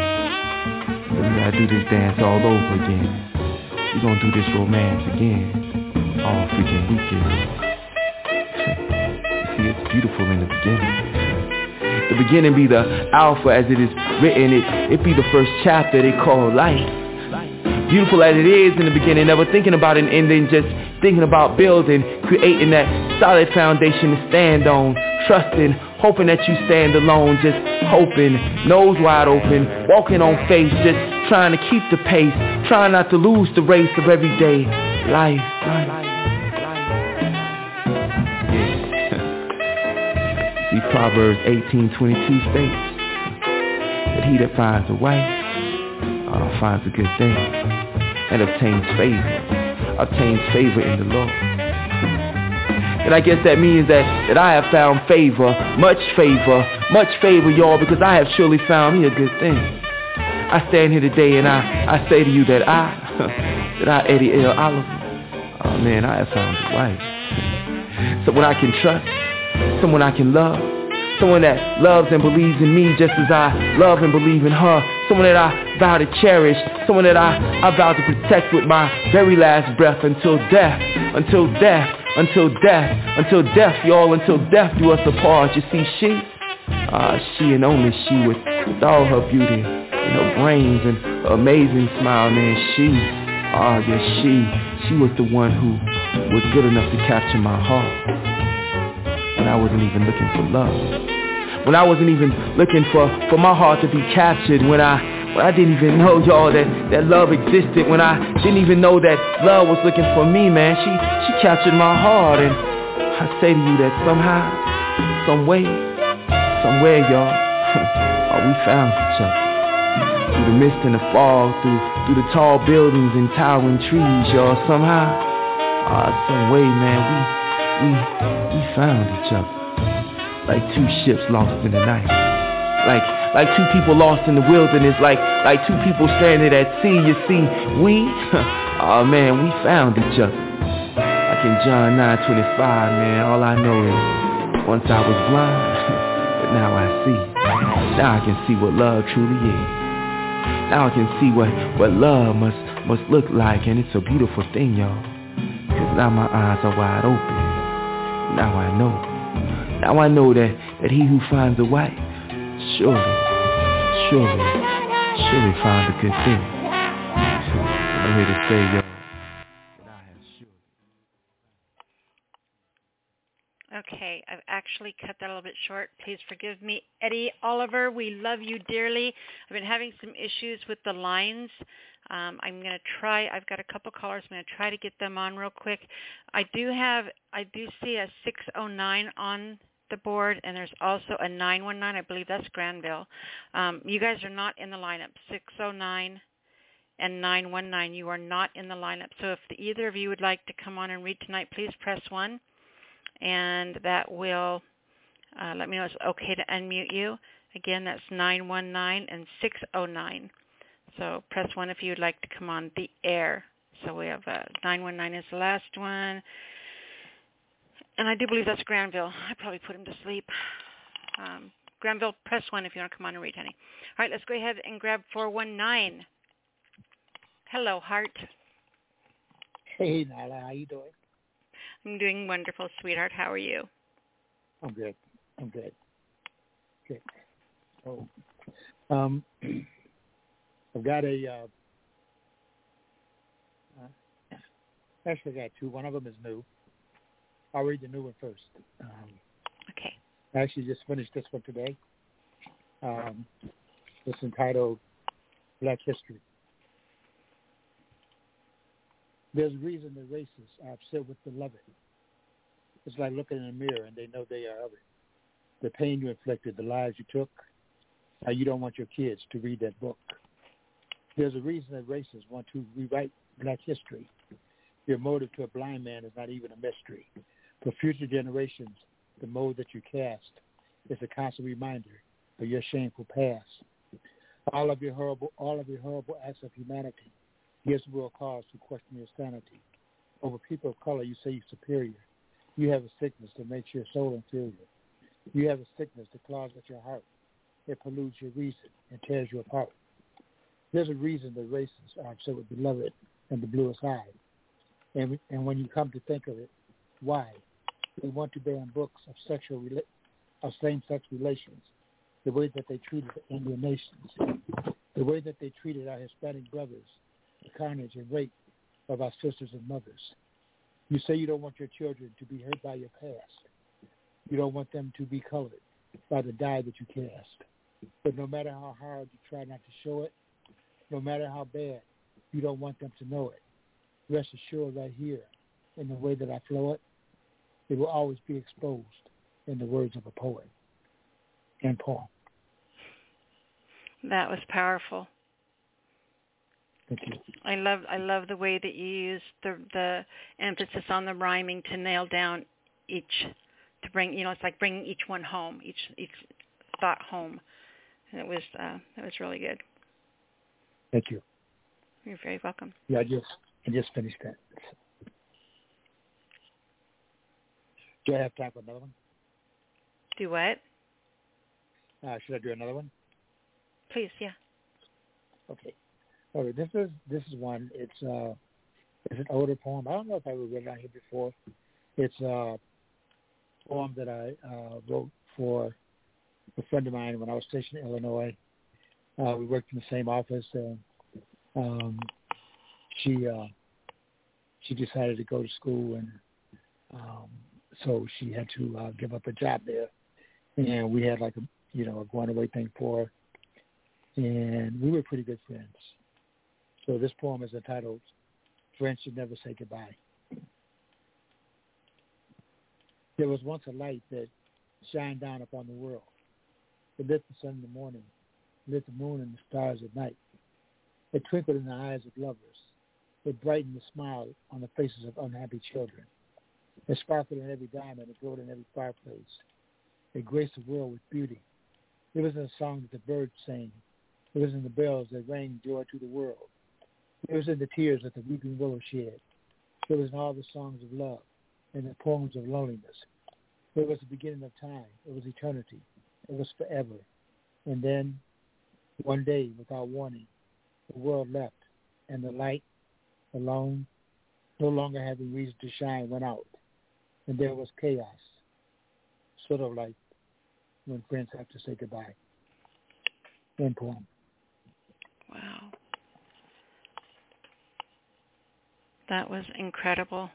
We gotta do this dance all over again. We gonna do this romance again. All freaking weekend. see, it's beautiful in the beginning. The beginning be the alpha as it is written. It, it be the first chapter they call life. Beautiful as it is in the beginning, never thinking about an ending, just thinking about building, creating that solid foundation to stand on, trusting, hoping that you stand alone, just hoping, nose wide open, walking on faith, just trying to keep the pace, trying not to lose the race of everyday life. life. Proverbs 18:22 states that he that finds a wife uh, finds a good thing and obtains favor, obtains favor in the Lord. And I guess that means that, that I have found favor, much favor, much favor, y'all, because I have surely found me a good thing. I stand here today and I, I say to you that I, that I, Eddie L. Oliver, oh man, I have found a wife. Someone I can trust, someone I can love, someone that loves and believes in me just as I love and believe in her, someone that I vow to cherish, someone that I, I vow to protect with my very last breath until death, until death, until death, until death, y'all, until death do us apart. You see, she, uh, she and only she with, with all her beauty and her brains and her amazing smile, man, she, ah, uh, yes, she, she was the one who was good enough to capture my heart when I wasn't even looking for love. When I wasn't even looking for, for my heart to be captured. When I when I didn't even know, y'all, that, that love existed. When I didn't even know that love was looking for me, man. She she captured my heart. And I say to you that somehow, some way, somewhere, y'all, oh, we found each other. Through the mist and the fog, through through the tall buildings and towering trees, y'all, somehow, uh, some way, man, we we we found each other. Like two ships lost in the night. Like like two people lost in the wilderness. Like like two people stranded at sea you see. We oh man we found each other. Like in John 9:25 man all I know is once I was blind but now I see. Now I can see what love truly is. Now I can see what what love must must look like and it's a beautiful thing y'all. Cause now my eyes are wide open now I know. Now I know that, that he who finds a wife, surely, surely, surely finds a good thing. I'm here to say, yo, Okay, I've actually cut that a little bit short. Please forgive me. Eddie Oliver, we love you dearly. I've been having some issues with the lines. Um, I'm going to try. I've got a couple callers. I'm going to try to get them on real quick. I do have. I do see a 609 on the board, and there's also a 919. I believe that's Granville. Um, you guys are not in the lineup. 609 and 919. You are not in the lineup. So if the, either of you would like to come on and read tonight, please press one, and that will uh, let me know it's okay to unmute you. Again, that's 919 and 609. So press 1 if you would like to come on the air. So we have uh, 919 is the last one. And I do believe that's Granville. I probably put him to sleep. Um, Granville, press 1 if you want to come on and read, honey. All right, let's go ahead and grab 419. Hello, Heart. Hey, Nyla. How you doing? I'm doing wonderful, sweetheart. How are you? I'm good. I'm good. Good. So, um, I've got a uh, Actually, I got two. One of them is new. I'll read the new one first. Um, okay. I actually just finished this one today. Um, it's entitled Black History. There's a reason the races are upset with beloved. It's like looking in a mirror and they know they are of it. The pain you inflicted, the lives you took, how you don't want your kids to read that book. There's a reason that races want to rewrite black history. Your motive to a blind man is not even a mystery. For future generations, the mold that you cast is a constant reminder of your shameful past. All of your horrible, all of your horrible acts of humanity gives the world cause to question your sanity. Over people of color, you say you're superior. You have a sickness that makes your soul inferior. You have a sickness that claws at your heart. It pollutes your reason and tears you apart. There's a reason the races are with beloved and the bluest eye. And, and when you come to think of it, why? They want to ban books of sexual rela- of same-sex relations, the way that they treated the Indian nations, the way that they treated our Hispanic brothers, the carnage and rape of our sisters and mothers. You say you don't want your children to be hurt by your past. You don't want them to be colored by the dye that you cast. But no matter how hard you try not to show it, no matter how bad, you don't want them to know it. Rest assured right here, in the way that I flow it, it will always be exposed in the words of a poet and poem. That was powerful. Thank you. I love I love the way that you use the the emphasis on the rhyming to nail down each to bring you know it's like bringing each one home each each thought home. And it was uh, it was really good. Thank you. You're very welcome. Yeah, I just I just finished that. Do I have time for another one? Do what? Uh, should I do another one? Please, yeah. Okay. Okay. This is this is one. It's uh, it's an older poem. I don't know if I ever read it on here before. It's a poem that I uh, wrote for a friend of mine when I was stationed in Illinois. Uh, we worked in the same office, and um, she uh, she decided to go to school, and um, so she had to uh, give up a job there. And we had like a you know a going away thing for her, and we were pretty good friends. So this poem is entitled "Friends Should Never Say Goodbye." There was once a light that shined down upon the world. It lit the sun in the morning, lit the moon and the stars at night. It twinkled in the eyes of lovers. It brightened the smile on the faces of unhappy children. It sparkled in every diamond. It glowed in every fireplace. It graced the world with beauty. It was in the song that the birds sang. It was in the bells that rang joy to the world. It was in the tears that the weeping willow shed. It was in all the songs of love and the poems of loneliness. It was the beginning of time. It was eternity. It was forever. And then, one day, without warning, the world left, and the light, alone, no longer having reason to shine, went out. And there was chaos, sort of like when friends have to say goodbye. End poem. Wow. That was incredible.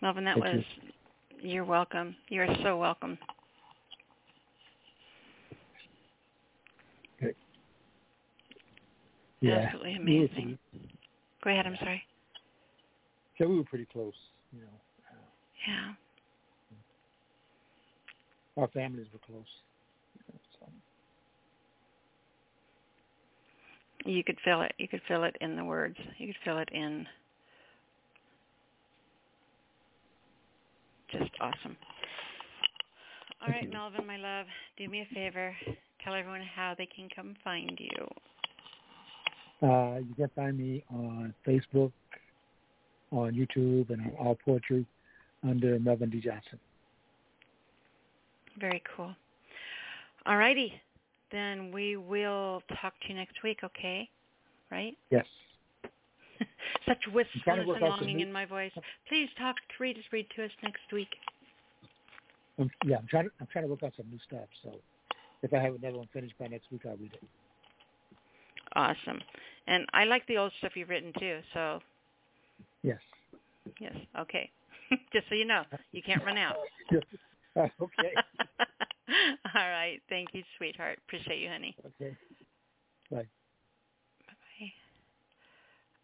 Melvin, that Thank was you. you're welcome. You're so welcome. Okay. Yeah. Absolutely amazing. Go ahead, I'm sorry. Yeah, we were pretty close, you know. Yeah. Our families were close. You could feel it. You could feel it in the words. You could feel it in just awesome. All right, Melvin, my love, do me a favor. Tell everyone how they can come find you. Uh, you can find me on Facebook, on YouTube, and on All Poetry under Melvin D. Johnson. Very cool. All righty. Then we will talk to you next week, okay? Right? Yes. Such wistfulness and longing in my voice. Please talk, read, read to us next week. I'm, yeah, I'm trying to I'm trying to work out some new stuff. So if I have another one finished by next week, I'll read it. Awesome. And I like the old stuff you've written too, so Yes. Yes. Okay. Just so you know, you can't run out. okay. All right. Thank you, sweetheart. Appreciate you, honey. Okay. Bye.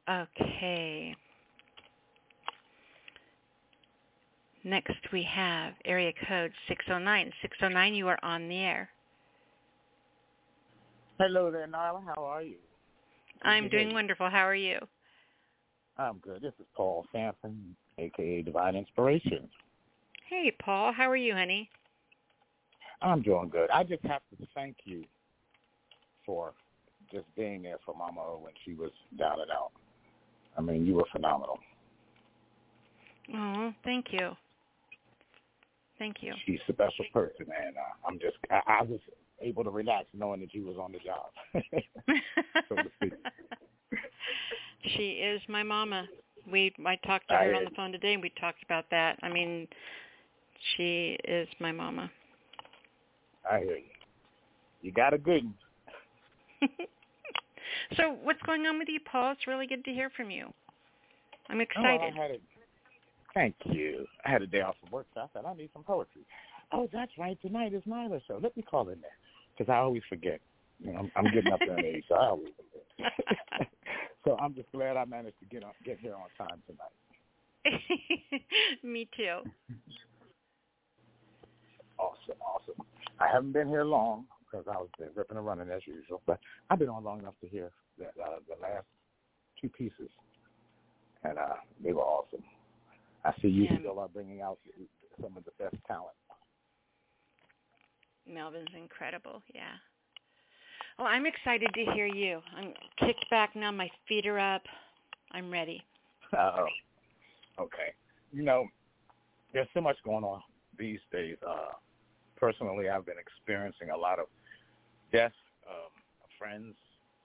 Bye. Okay. Next we have area code 609. 609, you are on the air. Hello there, Nyla. How are you? Good I'm doing wonderful. How are you? I'm good. This is Paul Sampson, aka Divine Inspiration. Hey, Paul. How are you, honey? I'm doing good. I just have to thank you for just being there for Mama O when she was down and out. I mean, you were phenomenal. Oh, thank you. Thank you. She's a special person, and uh, I'm just I, I was able to relax knowing that you was on the job, so to speak. She is my mama. We I talked to I her on the phone today and we talked about that. I mean, she is my mama. I hear you. You got a good one. So, what's going on with you, Paul? It's really good to hear from you. I'm Oh, excited. I had a, thank you. I had a day off from work, so I said I need some poetry. Oh, that's right. Tonight is Nyla show. Let me call in there because I always forget. You know, I'm, I'm getting up there in age, so I always forget. so I'm just glad I managed to get on, get here on time tonight. Me too. Awesome, awesome. I haven't been here long because I was been ripping and running as usual, but I've been on long enough to hear the, uh, the last two pieces, and uh, they were awesome. I see you Yeah. still are bringing out some of the best talent. Melvin's incredible. Yeah. Well, I'm excited to hear you. I'm kicked back now. My feet are up. I'm ready. Oh, okay. You know, there's so much going on these days. Uh, personally, I've been experiencing a lot of death um, friends,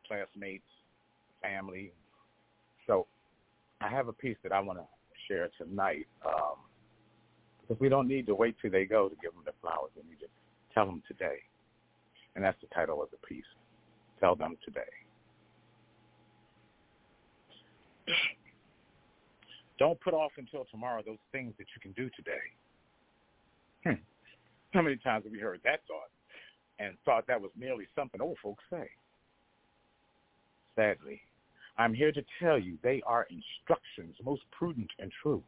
classmates, family. So I have a piece that I want to share tonight um, because we don't need to wait till they go to give them the flowers. We need to tell them today. And that's the title of the piece. Tell them today. Don't put off until tomorrow those things that you can do today. Hmm. How many times have we heard that thought and thought that was merely something old folks say? Sadly, I'm here to tell you they are instructions most prudent and true.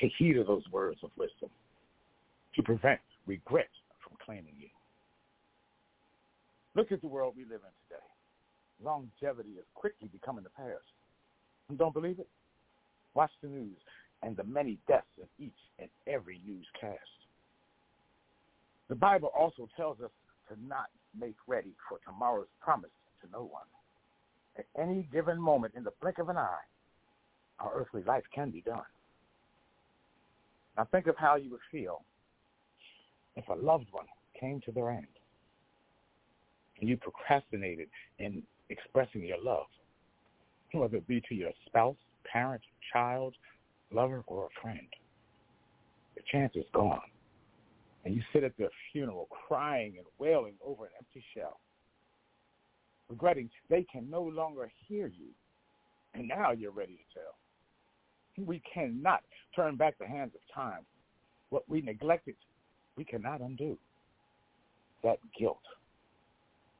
Take heed of those words of wisdom to prevent regret from claiming you. Look at the world we live in today. Longevity is quickly becoming the past. Don't believe it? Watch the news and the many deaths in each and every newscast. The Bible also tells us to not make ready for tomorrow's promise to no one. At any given moment in the blink of an eye, our earthly life can be done. Now think of how you would feel if a loved one came to their end and you procrastinated in expressing your love, whether it be to your spouse, parent, child, lover, or a friend. The chance is gone. And you sit at their funeral crying and wailing over an empty shell, regretting they can no longer hear you. And now you're ready to tell. We cannot turn back the hands of time. What we neglected, we cannot undo. That guilt,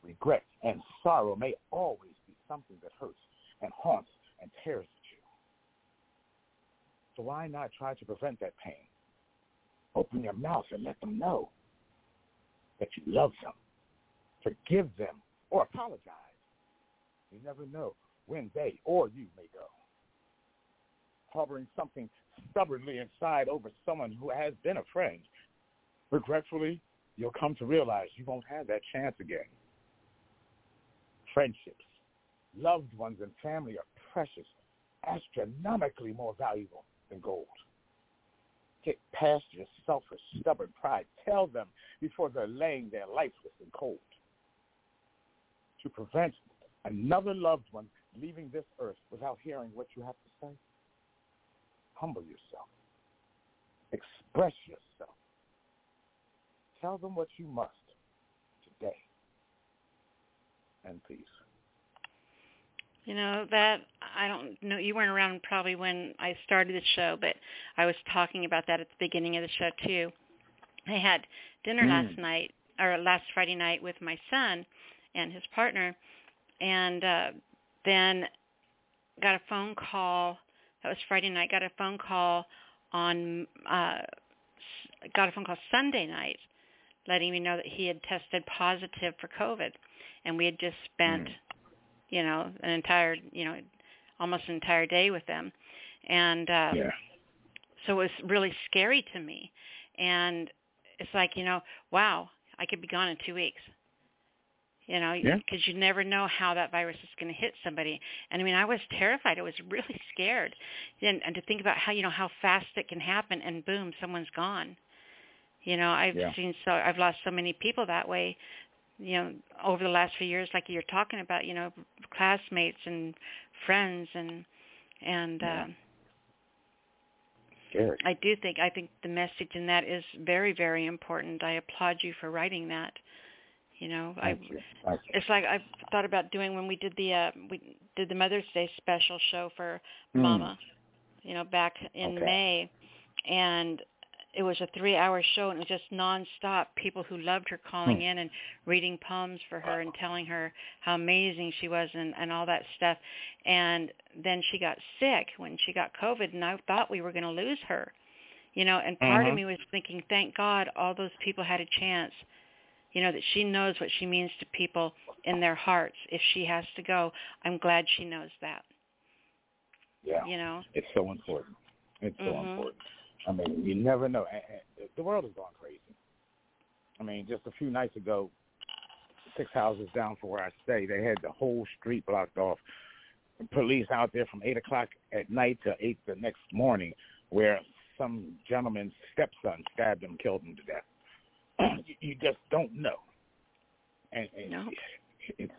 regret, and sorrow may always be something that hurts and haunts and tears at you. So why not try to prevent that pain? Open your mouth and let them know that you love them, forgive them, or apologize. You never know when they or you may go. Harboring something stubbornly inside over someone who has been a friend, regretfully, you'll come to realize you won't have that chance again. Friendships, loved ones, and family are precious, astronomically more valuable than gold. Get past your selfish, stubborn pride. Tell them before they're laying their lifeless and cold. To prevent another loved one leaving this earth without hearing what you have to say, humble yourself. Express yourself. Tell them what you must today. And peace. You know that I don't know. You weren't around probably when I started the show, but I was talking about that at the beginning of the show too. I had dinner Mm. last night or last Friday night with my son and his partner, and uh, then got a phone call. That was Friday night. Got a phone call on uh, got a phone call Sunday night, letting me know that he had tested positive for COVID, and we had just spent, you know, an entire, you know, almost an entire day with them, and um, Yeah. so it was really scary to me, and it's like, you know, wow, I could be gone in two weeks. You know, Yeah. because you never know how that virus is going to hit somebody. And I mean, I was terrified. I was really scared, and, and to think about how you know how fast it can happen, and boom, someone's gone. You know, I've Yeah. seen so I've lost so many people that way. You know, over the last few years, like you're talking about, you know, classmates and friends, and and Yeah. um. I do think I think the message in that is very very important. I applaud you for writing that. You know, I Thank you. Thank you. it's like I've thought about doing when we did the uh we did the Mother's Day special show for Mm. Mama, you know, back in Okay. May and it was a 3-hour show and it was just nonstop people who loved her calling Hmm. in and reading poems for her and telling her how amazing she was and and all that stuff. And then she got sick when she got COVID and I thought we were going to lose her. You know, and part of Mhm. me was thinking, thank God all those people had a chance you know that she knows what she means to people in their hearts if she has to go i'm glad she knows that Yeah. you know It's so important. It's so Mhm. important. I mean, you never know. The world has gone crazy. I mean, just a few nights ago, six houses down from where I stay, they had the whole street blocked off. Police out there from eight o'clock at night to eight the next morning, where some gentleman's stepson stabbed him, killed him to death. you, you just don't know. And, and it's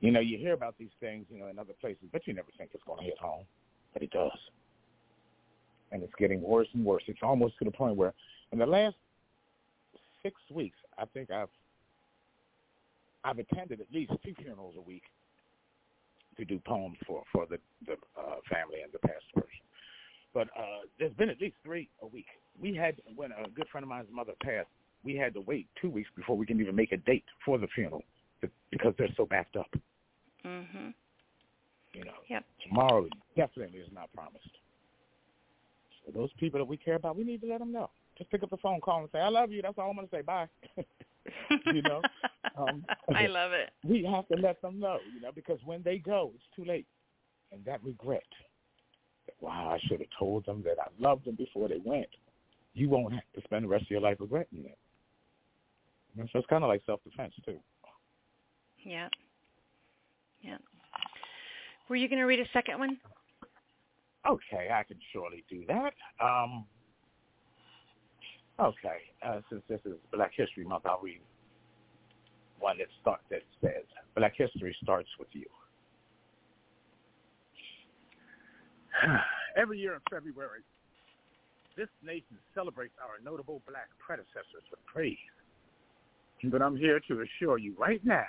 you know you hear about these things you know in other places, but you never think it's going to hit home, but it does. And it's getting worse and worse. It's almost to the point where in the last six weeks, I think I've I've attended at least two funerals a week to do poems for for the the uh, family and the past person. But uh, there's been at least three a week. We had when a good friend of mine's mother passed, we had to wait two weeks before we can even make a date for the funeral because they're so backed up. mhm You know, yep tomorrow definitely is not promised. Those people that we care about, we need to let them know. Just pick up the phone, call, and say, "I love you." That's all I'm going to say. Bye. you know, um, i love it we have to let them know. You know, because when they go, it's too late, and that regret. that, Wow, I should have told them that I loved them before they went. You won't have to spend the rest of your life regretting it. And so it's kind of like self-defense too. yeah yeah were you going to read a second one Okay, I can surely do that. Um, okay, uh, since this is Black History Month, I'll read one that start that says, "Black history starts with you." Every year in February, this nation celebrates our notable black predecessors with praise. But I'm here to assure you right now,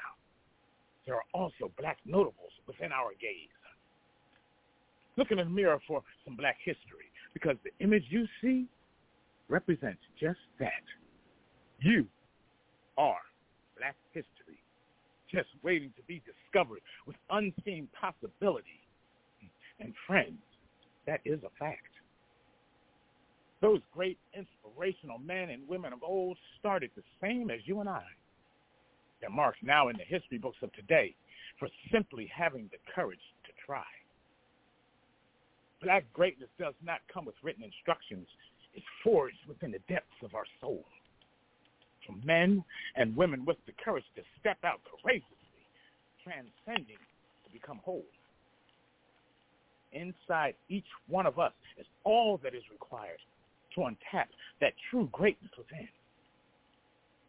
there are also black notables within our gaze. Look in the mirror for some black history because the image you see represents just that. You are black history, just waiting to be discovered with unseen possibility. And friends, that is a fact. Those great inspirational men and women of old started the same as you and I. They're marked now in the history books of today for simply having the courage to try. Black greatness does not come with written instructions. It's forged within the depths of our soul. From men and women with the courage to step out courageously, transcending to become whole. Inside each one of us is all that is required to untap that true greatness within.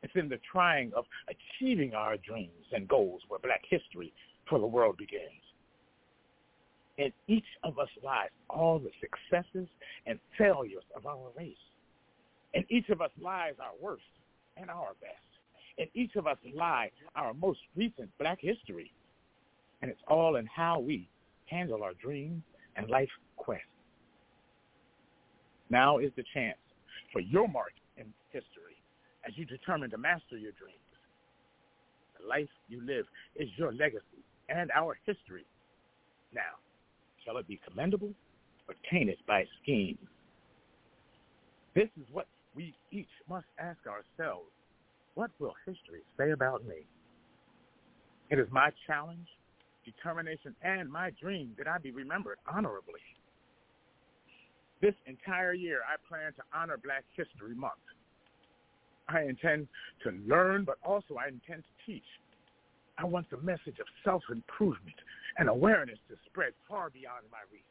It's in the trying of achieving our dreams and goals where black history for the world begins. In each of us lies all the successes and failures of our race. In each of us lies our worst and our best. In each of us lie our most recent black history. and it's all in how we handle our dreams and life quest. Now is the chance for your mark in history as you determine to master your dreams. The life you live is your legacy and our history. Now, shall it be commendable or tainted by scheme? This is what we each must ask ourselves. What will history say about me? It is my challenge, determination, and my dream that I be remembered honorably. This entire year, I plan to honor Black History Month. I intend to learn, but also I intend to teach. I want the message of self-improvement and awareness to spread far beyond my reach.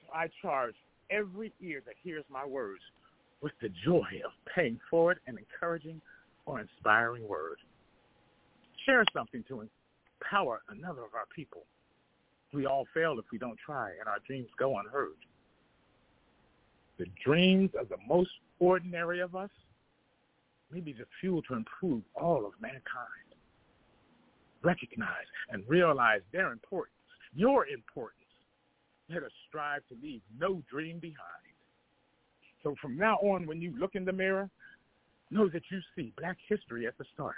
So I charge every ear that hears my words with the joy of paying forward an encouraging or inspiring word. Share something to empower another of our people. We all fail if we don't try, and our dreams go unheard. The dreams of the most ordinary of us may be the fuel to improve all of mankind. Recognize and realize their importance, your importance. Let us strive to leave no dream behind. So from now on, when you look in the mirror, know that you see black history at the start.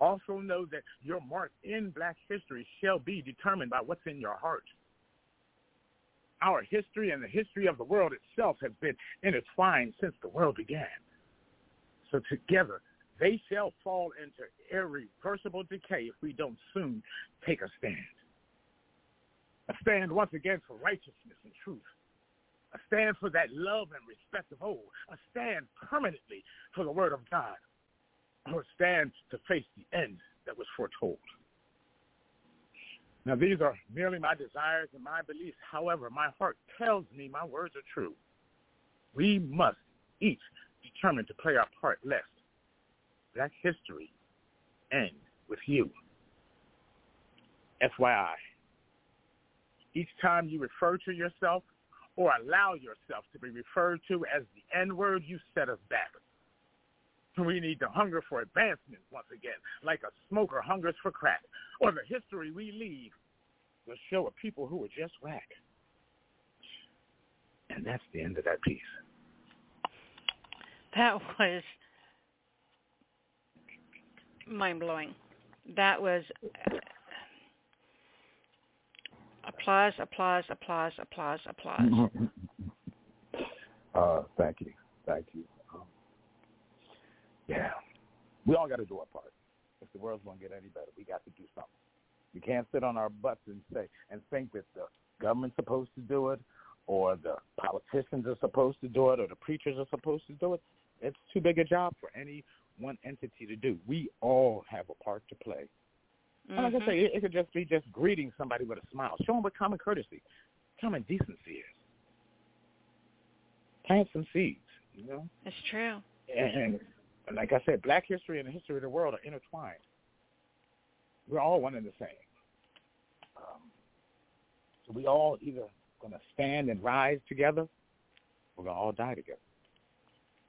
Also know that your mark in black history shall be determined by what's in your heart. Our history and the history of the world itself have been intertwined since the world began. So together, they shall fall into irreversible decay if we don't soon take a stand. A stand once again for righteousness and truth a stand for that love and respect of old, a stand permanently for the word of God, or a stand to face the end that was foretold. Now, these are merely my desires and my beliefs. However, my heart tells me my words are true. We must each determine to play our part lest black history end with you. FYI, each time you refer to yourself or allow yourself to be referred to as the N-word, you set us back. We need to hunger for advancement once again, like a smoker hungers for crack, or the history we leave will show a people who are just whack. And that's the end of that piece. That was mind-blowing. That was Applause, applause, applause, applause, applause. uh, thank you. Thank you. Um, yeah. We all got to do our part. If the world's to get any better, we got to do something. We can't sit on our butts and say and think that the government's supposed to do it or the politicians are supposed to do it or the preachers are supposed to do it. It's too big a job for any one entity to do. We all have a part to play. Mm-hmm. Like I say, it, it could just be just greeting somebody with a smile. Show them what common courtesy, common decency is. Plant some seeds, you know. It's true. And, and like I said, Black history and the history of the world are intertwined. We're all one and the same. Um, so we all either going to stand and rise together, we're going to all die together.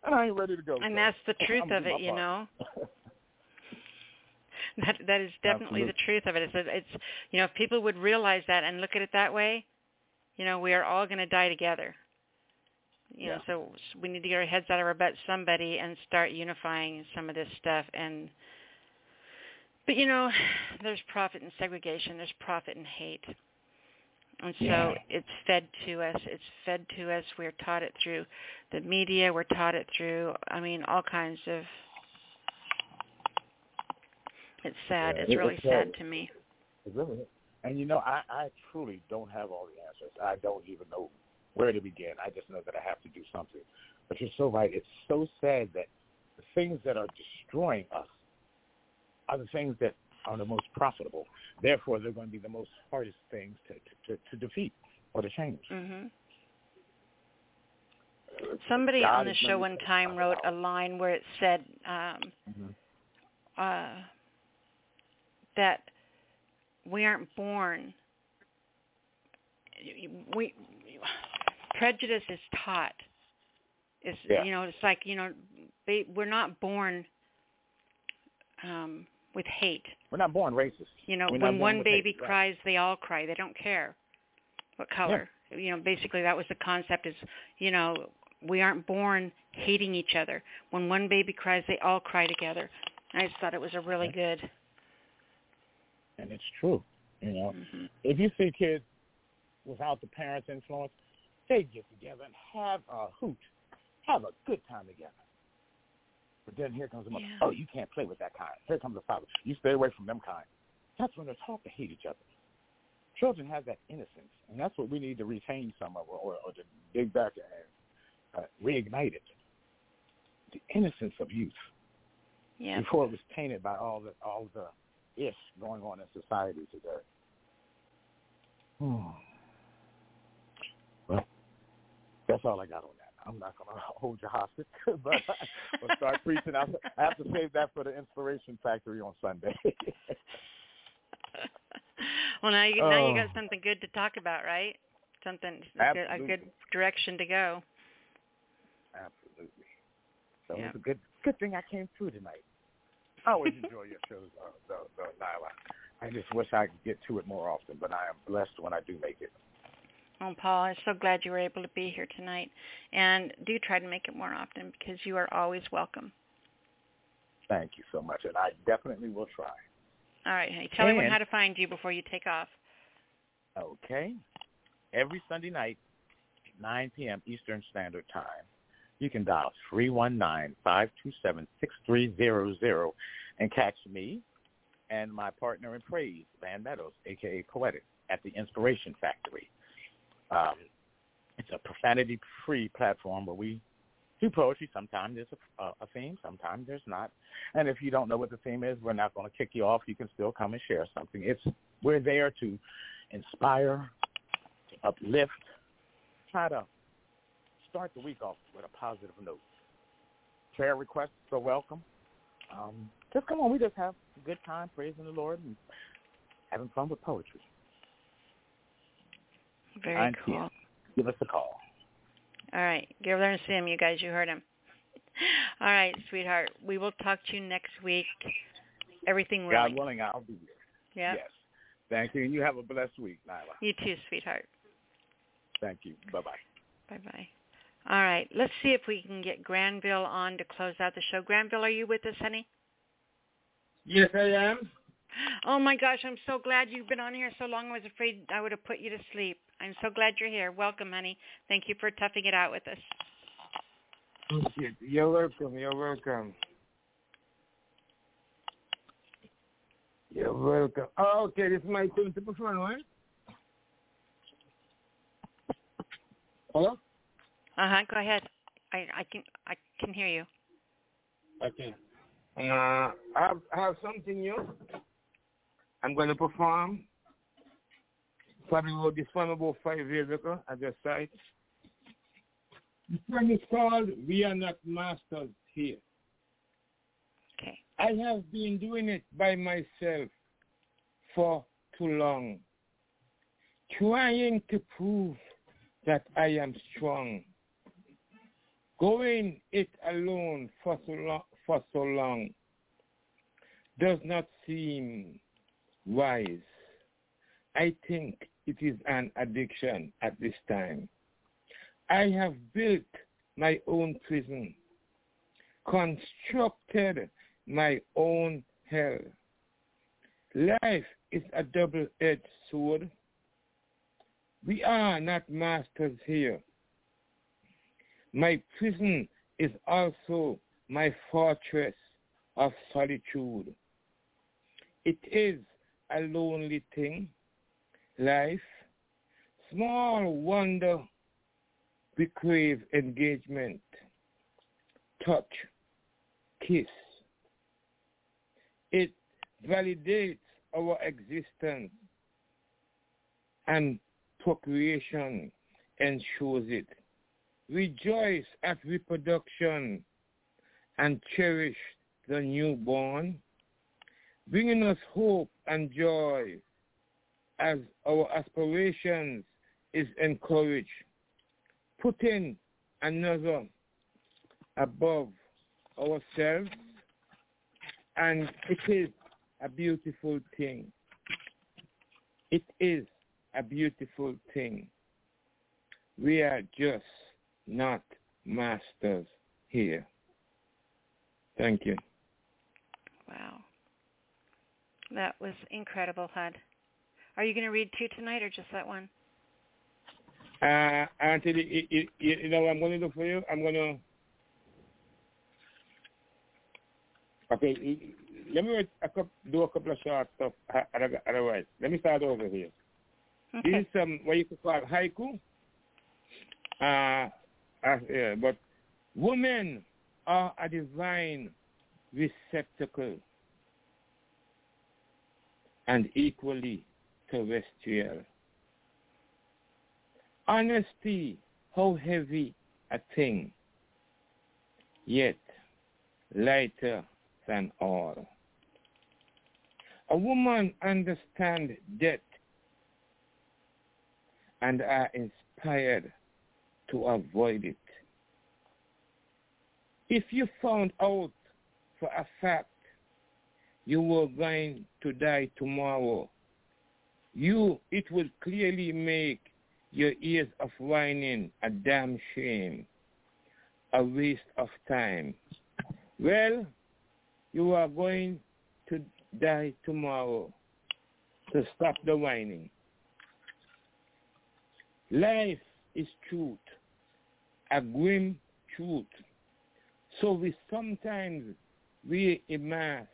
And I ain't ready to go. And so that's the truth of it, you know. that that is definitely Absolutely. the truth of it. It's it's you know if people would realize that and look at it that way, you know we are all going to die together. You know, so we need to get our heads out of our butts, somebody, and start unifying some of this stuff. And but you know, there's profit in segregation. There's profit in hate. And so Yeah. it's fed to us. It's fed to us. We're taught it through the media. We're taught it through, I mean, all kinds of it's sad. Yeah, it's it- really it's sad to me. It really is. And you know, I, I truly don't have all the answers. I don't even know where to begin. I just know that I have to do something. But you're so right. It's so sad that the things that are destroying us are the things that are the most profitable. Therefore, they're going to be the most hardest things to, to, to, defeat or to change. Mhm. Somebody God on the show one time wrote a line where it said um, Mhm. uh, that we aren't born. We prejudice is taught. It's Yeah. you know it's like you know they, we're not born um, with hate. We're not born racist. You know, We're when one baby hate, cries, they all cry. They don't care what color. You know, basically that was the concept is, you know, we aren't born hating each other. When one baby cries, they all cry together. I just thought it was a really good. and it's true. You know, Mm-hmm. if you see kids without the parents' influence, they get together and have a hoot, have a good time together. But then here comes the mother. Yeah. Oh, you can't play with that kind. Here comes the father. You stay away from them kind. That's when they're taught to hate each other. Children have that innocence, and that's what we need to retain some of, or, or to dig back and uh, reignite it. The innocence of youth Yeah. before it was tainted by all the all the ish going on in society today. Hmm. Well, that's all I got on. I'm not going to hold you hostage, but I'll start preaching. I I have to save that for the Inspiration Factory on Sunday. Well, now you now you Oh. got something good to talk about, right? Something a good, a good direction to go. Absolutely. So Yeah. it's a good good thing I came through tonight. I always enjoy your shows, uh, though, though, Nyla. I just wish I could get to it more often, but I am blessed when I do make it. Oh, Paul, I'm so glad you were able to be here tonight. And do try to make it more often because you are always welcome. Thank you so much, and I definitely will try. All right, honey. Tell everyone how to find you before you take off. Okay. Every Sunday night, 9 p.m. Eastern Standard Time, you can dial 319-527-6300 and catch me and my partner in praise, Van Meadows, a.k.a. Poetic, at the Inspiration Factory. Um, it's a profanity-free platform where we do poetry. Sometimes there's a, a, theme, sometimes there's not. And if you don't know what the theme is, we're not going to kick you off. You can still come and share something. It's we're there to inspire, to uplift, try to start the week off with a positive note. Prayer requests are welcome. Um, just come on, we just have a good time praising the Lord and having fun with poetry. Very 9 cool. p.m. Give us a call. All right. Go there and see him, you guys. You heard him. All right, sweetheart. We will talk to you next week. Everything God willing. willing, I'll be here. Yeah. Yes. Thank you. And you have a blessed week, Nyla. You too, sweetheart. Thank you. Bye-bye. Bye-bye. All right. Let's see if we can get Granville on to close out the show. Granville, are you with us, honey? Yes, I am. Oh my gosh, I'm so glad you've been on here so long. I was afraid I would have put you to sleep. I'm so glad you're here. Welcome, honey. Thank you for toughing it out with us. You're welcome. You're welcome. You're welcome. Oh, okay, this is my turn to perform, right? Hello? Uh huh. Go ahead. I I can I can hear you. Okay. Uh, I have, I have something new. I'm going to perform. Probably wrote this one about five years ago. I just saw it. The song is called We Are Not Masters Here. Okay. I have been doing it by myself for too long, trying to prove that I am strong. Going it alone for so long, for so long does not seem wise. I think it is an addiction at this time. I have built my own prison, constructed my own hell. Life is a double-edged sword. We are not masters here. My prison is also my fortress of solitude. It is a lonely thing, life. Small wonder we crave engagement, touch, kiss. It validates our existence and procreation ensures it. Rejoice at reproduction and cherish the newborn, bringing us hope and joy as our aspirations is encouraged, putting another above ourselves, and it is a beautiful thing. It is a beautiful thing. We are just not masters here. Thank you. Wow. That was incredible, Hud. Are you going to read two tonight or just that one? Uh, Anthony, you, you, you know what I'm going to do for you? I'm going to. Okay, let me a couple, do a couple of short stuff. Otherwise, let me start over here. Okay. This is um, what you could call haiku. Uh, uh, yeah, but women are a divine receptacle and equally terrestrial. Honesty, how heavy a thing, yet lighter than all. A woman understands death and are inspired to avoid it. If you found out for a fact you were going to die tomorrow, you it will clearly make your years of whining a damn shame, a waste of time. Well, you are going to die tomorrow. So stop the whining. Life is truth, a grim truth. So we sometimes a mask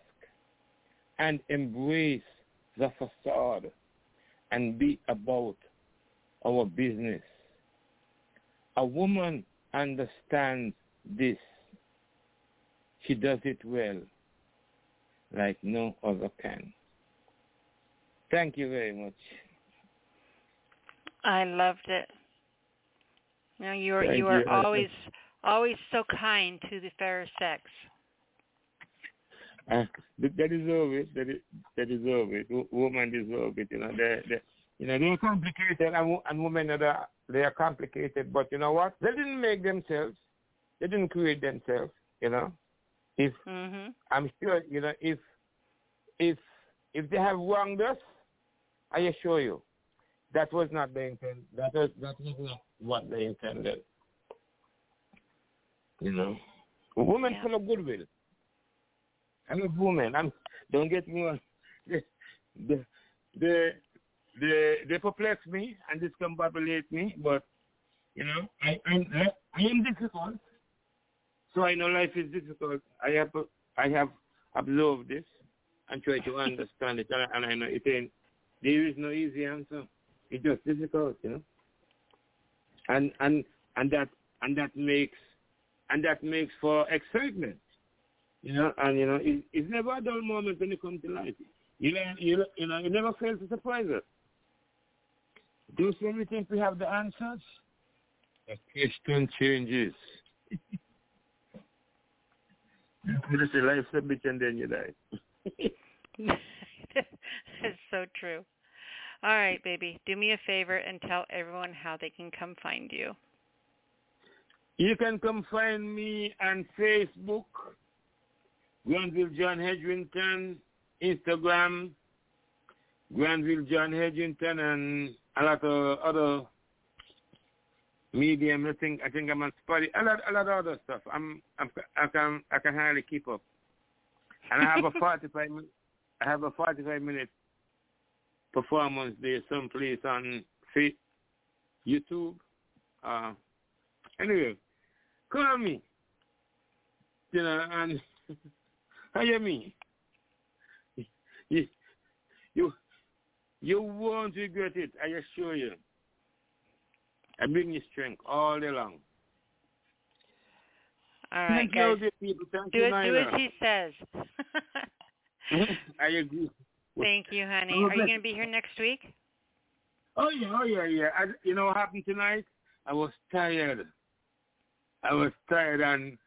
and embrace the facade and be about our business. A woman understands this. She does it well, like no other can. Thank you very much. I loved it. You know, you are Thank you are you. always always so kind to the fairer sex. Uh, they deserve it. They, they deserve it. Wo- Women deserve it. You know, they, they, you know, they're complicated, and, and women are they are complicated. But you know what? They didn't make themselves. They didn't create themselves. You know, if Mhm. I'm sure, you know, if if if they have wronged us, I assure you, that was not the intent. That was that was not what they intended. You know, women full of goodwill. I'm a woman. I'm. Don't get me wrong. They, they, they, they, they perplex me and discombobulate me, but you know, I, I'm, I am difficult. So I know life is difficult. I have, I have observed this and try to understand it, and, and I know it ain't. There is no easy answer. It's just difficult, you know. And and and that and that makes and that makes for excitement. You know, and you know, it, it's never a dull moment when you come to life. You know, you, you know, you never fail to surprise us. Do you really think we have the answers? The question changes. you say life's a bitch and then you die. That's so true. All right, baby. Do me a favor and tell everyone how they can come find you. You can come find me on Facebook, Granville John Hedrington, Instagram, Granville John Hedrington, and a lot of other medium. I think I think I'm on Spotify. A lot, a lot of other stuff. I'm, I'm I can I can hardly keep up. And I have a 45 min- I have a 45 minute performance there someplace on YouTube. Uh, anyway, call me. You know, and hire me. You, you, you won't regret it, I assure you. I bring you strength all day long. All right, Thank you, guys. people. Thank Do you, it. Do as he says. I agree. Thank you, honey. Are you going to be here next week? Oh yeah, oh yeah, yeah. I, you know what happened tonight? I was tired. I was tired and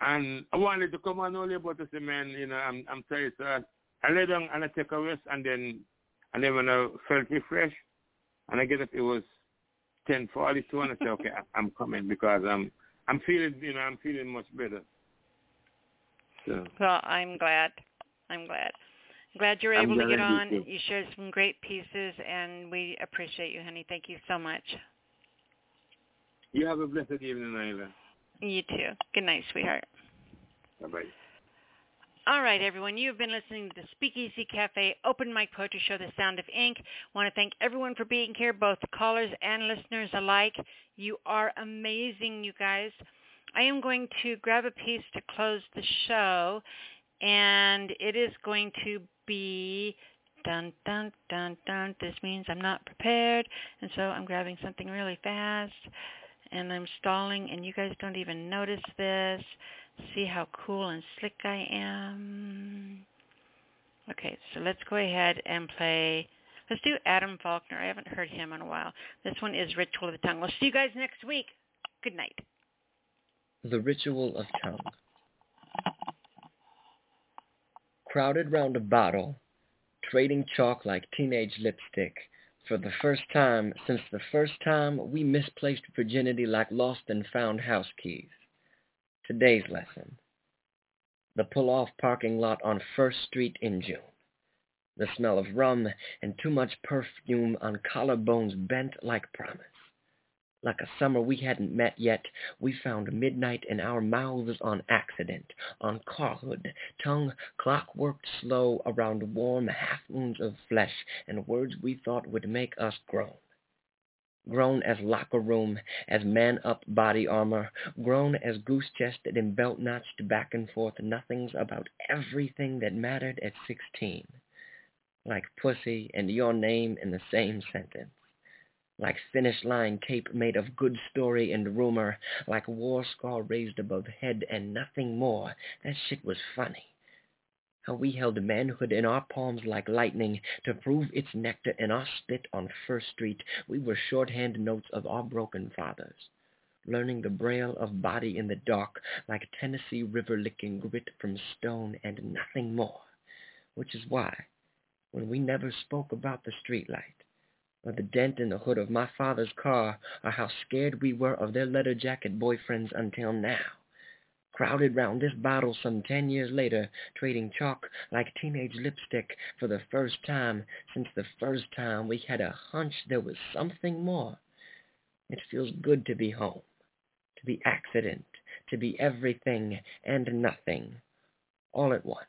and I wanted to come on earlier, but I said, man, you know, I'm I'm tired. So I, I lay down and I take a rest, and then and then when I felt refreshed, and I get up, it was ten forty two, and I said, okay, I- I'm coming because I'm I'm feeling, you know, I'm feeling much better. So Well, I'm glad. I'm glad. Glad you're able to get on. you- You shared some great pieces, and we appreciate you, honey. Thank you so much. You have a blessed evening, Nyla. You too. Good night, sweetheart. Bye-bye. All right, everyone. You've been listening to the Speakeasy Cafe Open Mic Poetry Show, The Sound of Ink. want to thank everyone for being here, both callers and listeners alike. You are amazing, you guys. I am going to grab a piece to close the show, and it is going to be dun dun dun dun. This means I'm not prepared, and so I'm grabbing something really fast, and I'm stalling, and you guys don't even notice this. See how cool and slick I am. Okay, so let's go ahead and play. Let's do Adam Falkner. I haven't heard him in a while. This one is Ritual of the Tongue. We'll see you guys next week. Good night. The Ritual of Tongue. Crowded round a bottle, trading chalk like teenage lipstick, for the first time since the first time we misplaced virginity like lost and found house keys. Today's lesson. The pull-off parking lot on First Street in June. The smell of rum and too much perfume on collarbones bent like promise. Like a summer we hadn't met yet, we found midnight in our mouths on accident, on carhood, tongue clockworked slow around warm half-moons of flesh and words we thought would make us groan. Grown as locker room, as man-up body armor, grown as goose-chested and belt-notched back and forth nothings about everything that mattered at sixteen. Like pussy and your name in the same sentence like finish line tape made of good story and rumor, like war scar raised above head and nothing more. That shit was funny. How we held manhood in our palms like lightning to prove its nectar in our spit on First Street. We were shorthand notes of our broken fathers, learning the braille of body in the dark like Tennessee River licking grit from stone and nothing more. Which is why, when we never spoke about the streetlight, or the dent in the hood of my father's car, or how scared we were of their leather jacket boyfriends until now. Crowded round this bottle some ten years later, trading chalk like teenage lipstick for the first time since the first time we had a hunch there was something more. It feels good to be home, to be accident, to be everything and nothing, all at once.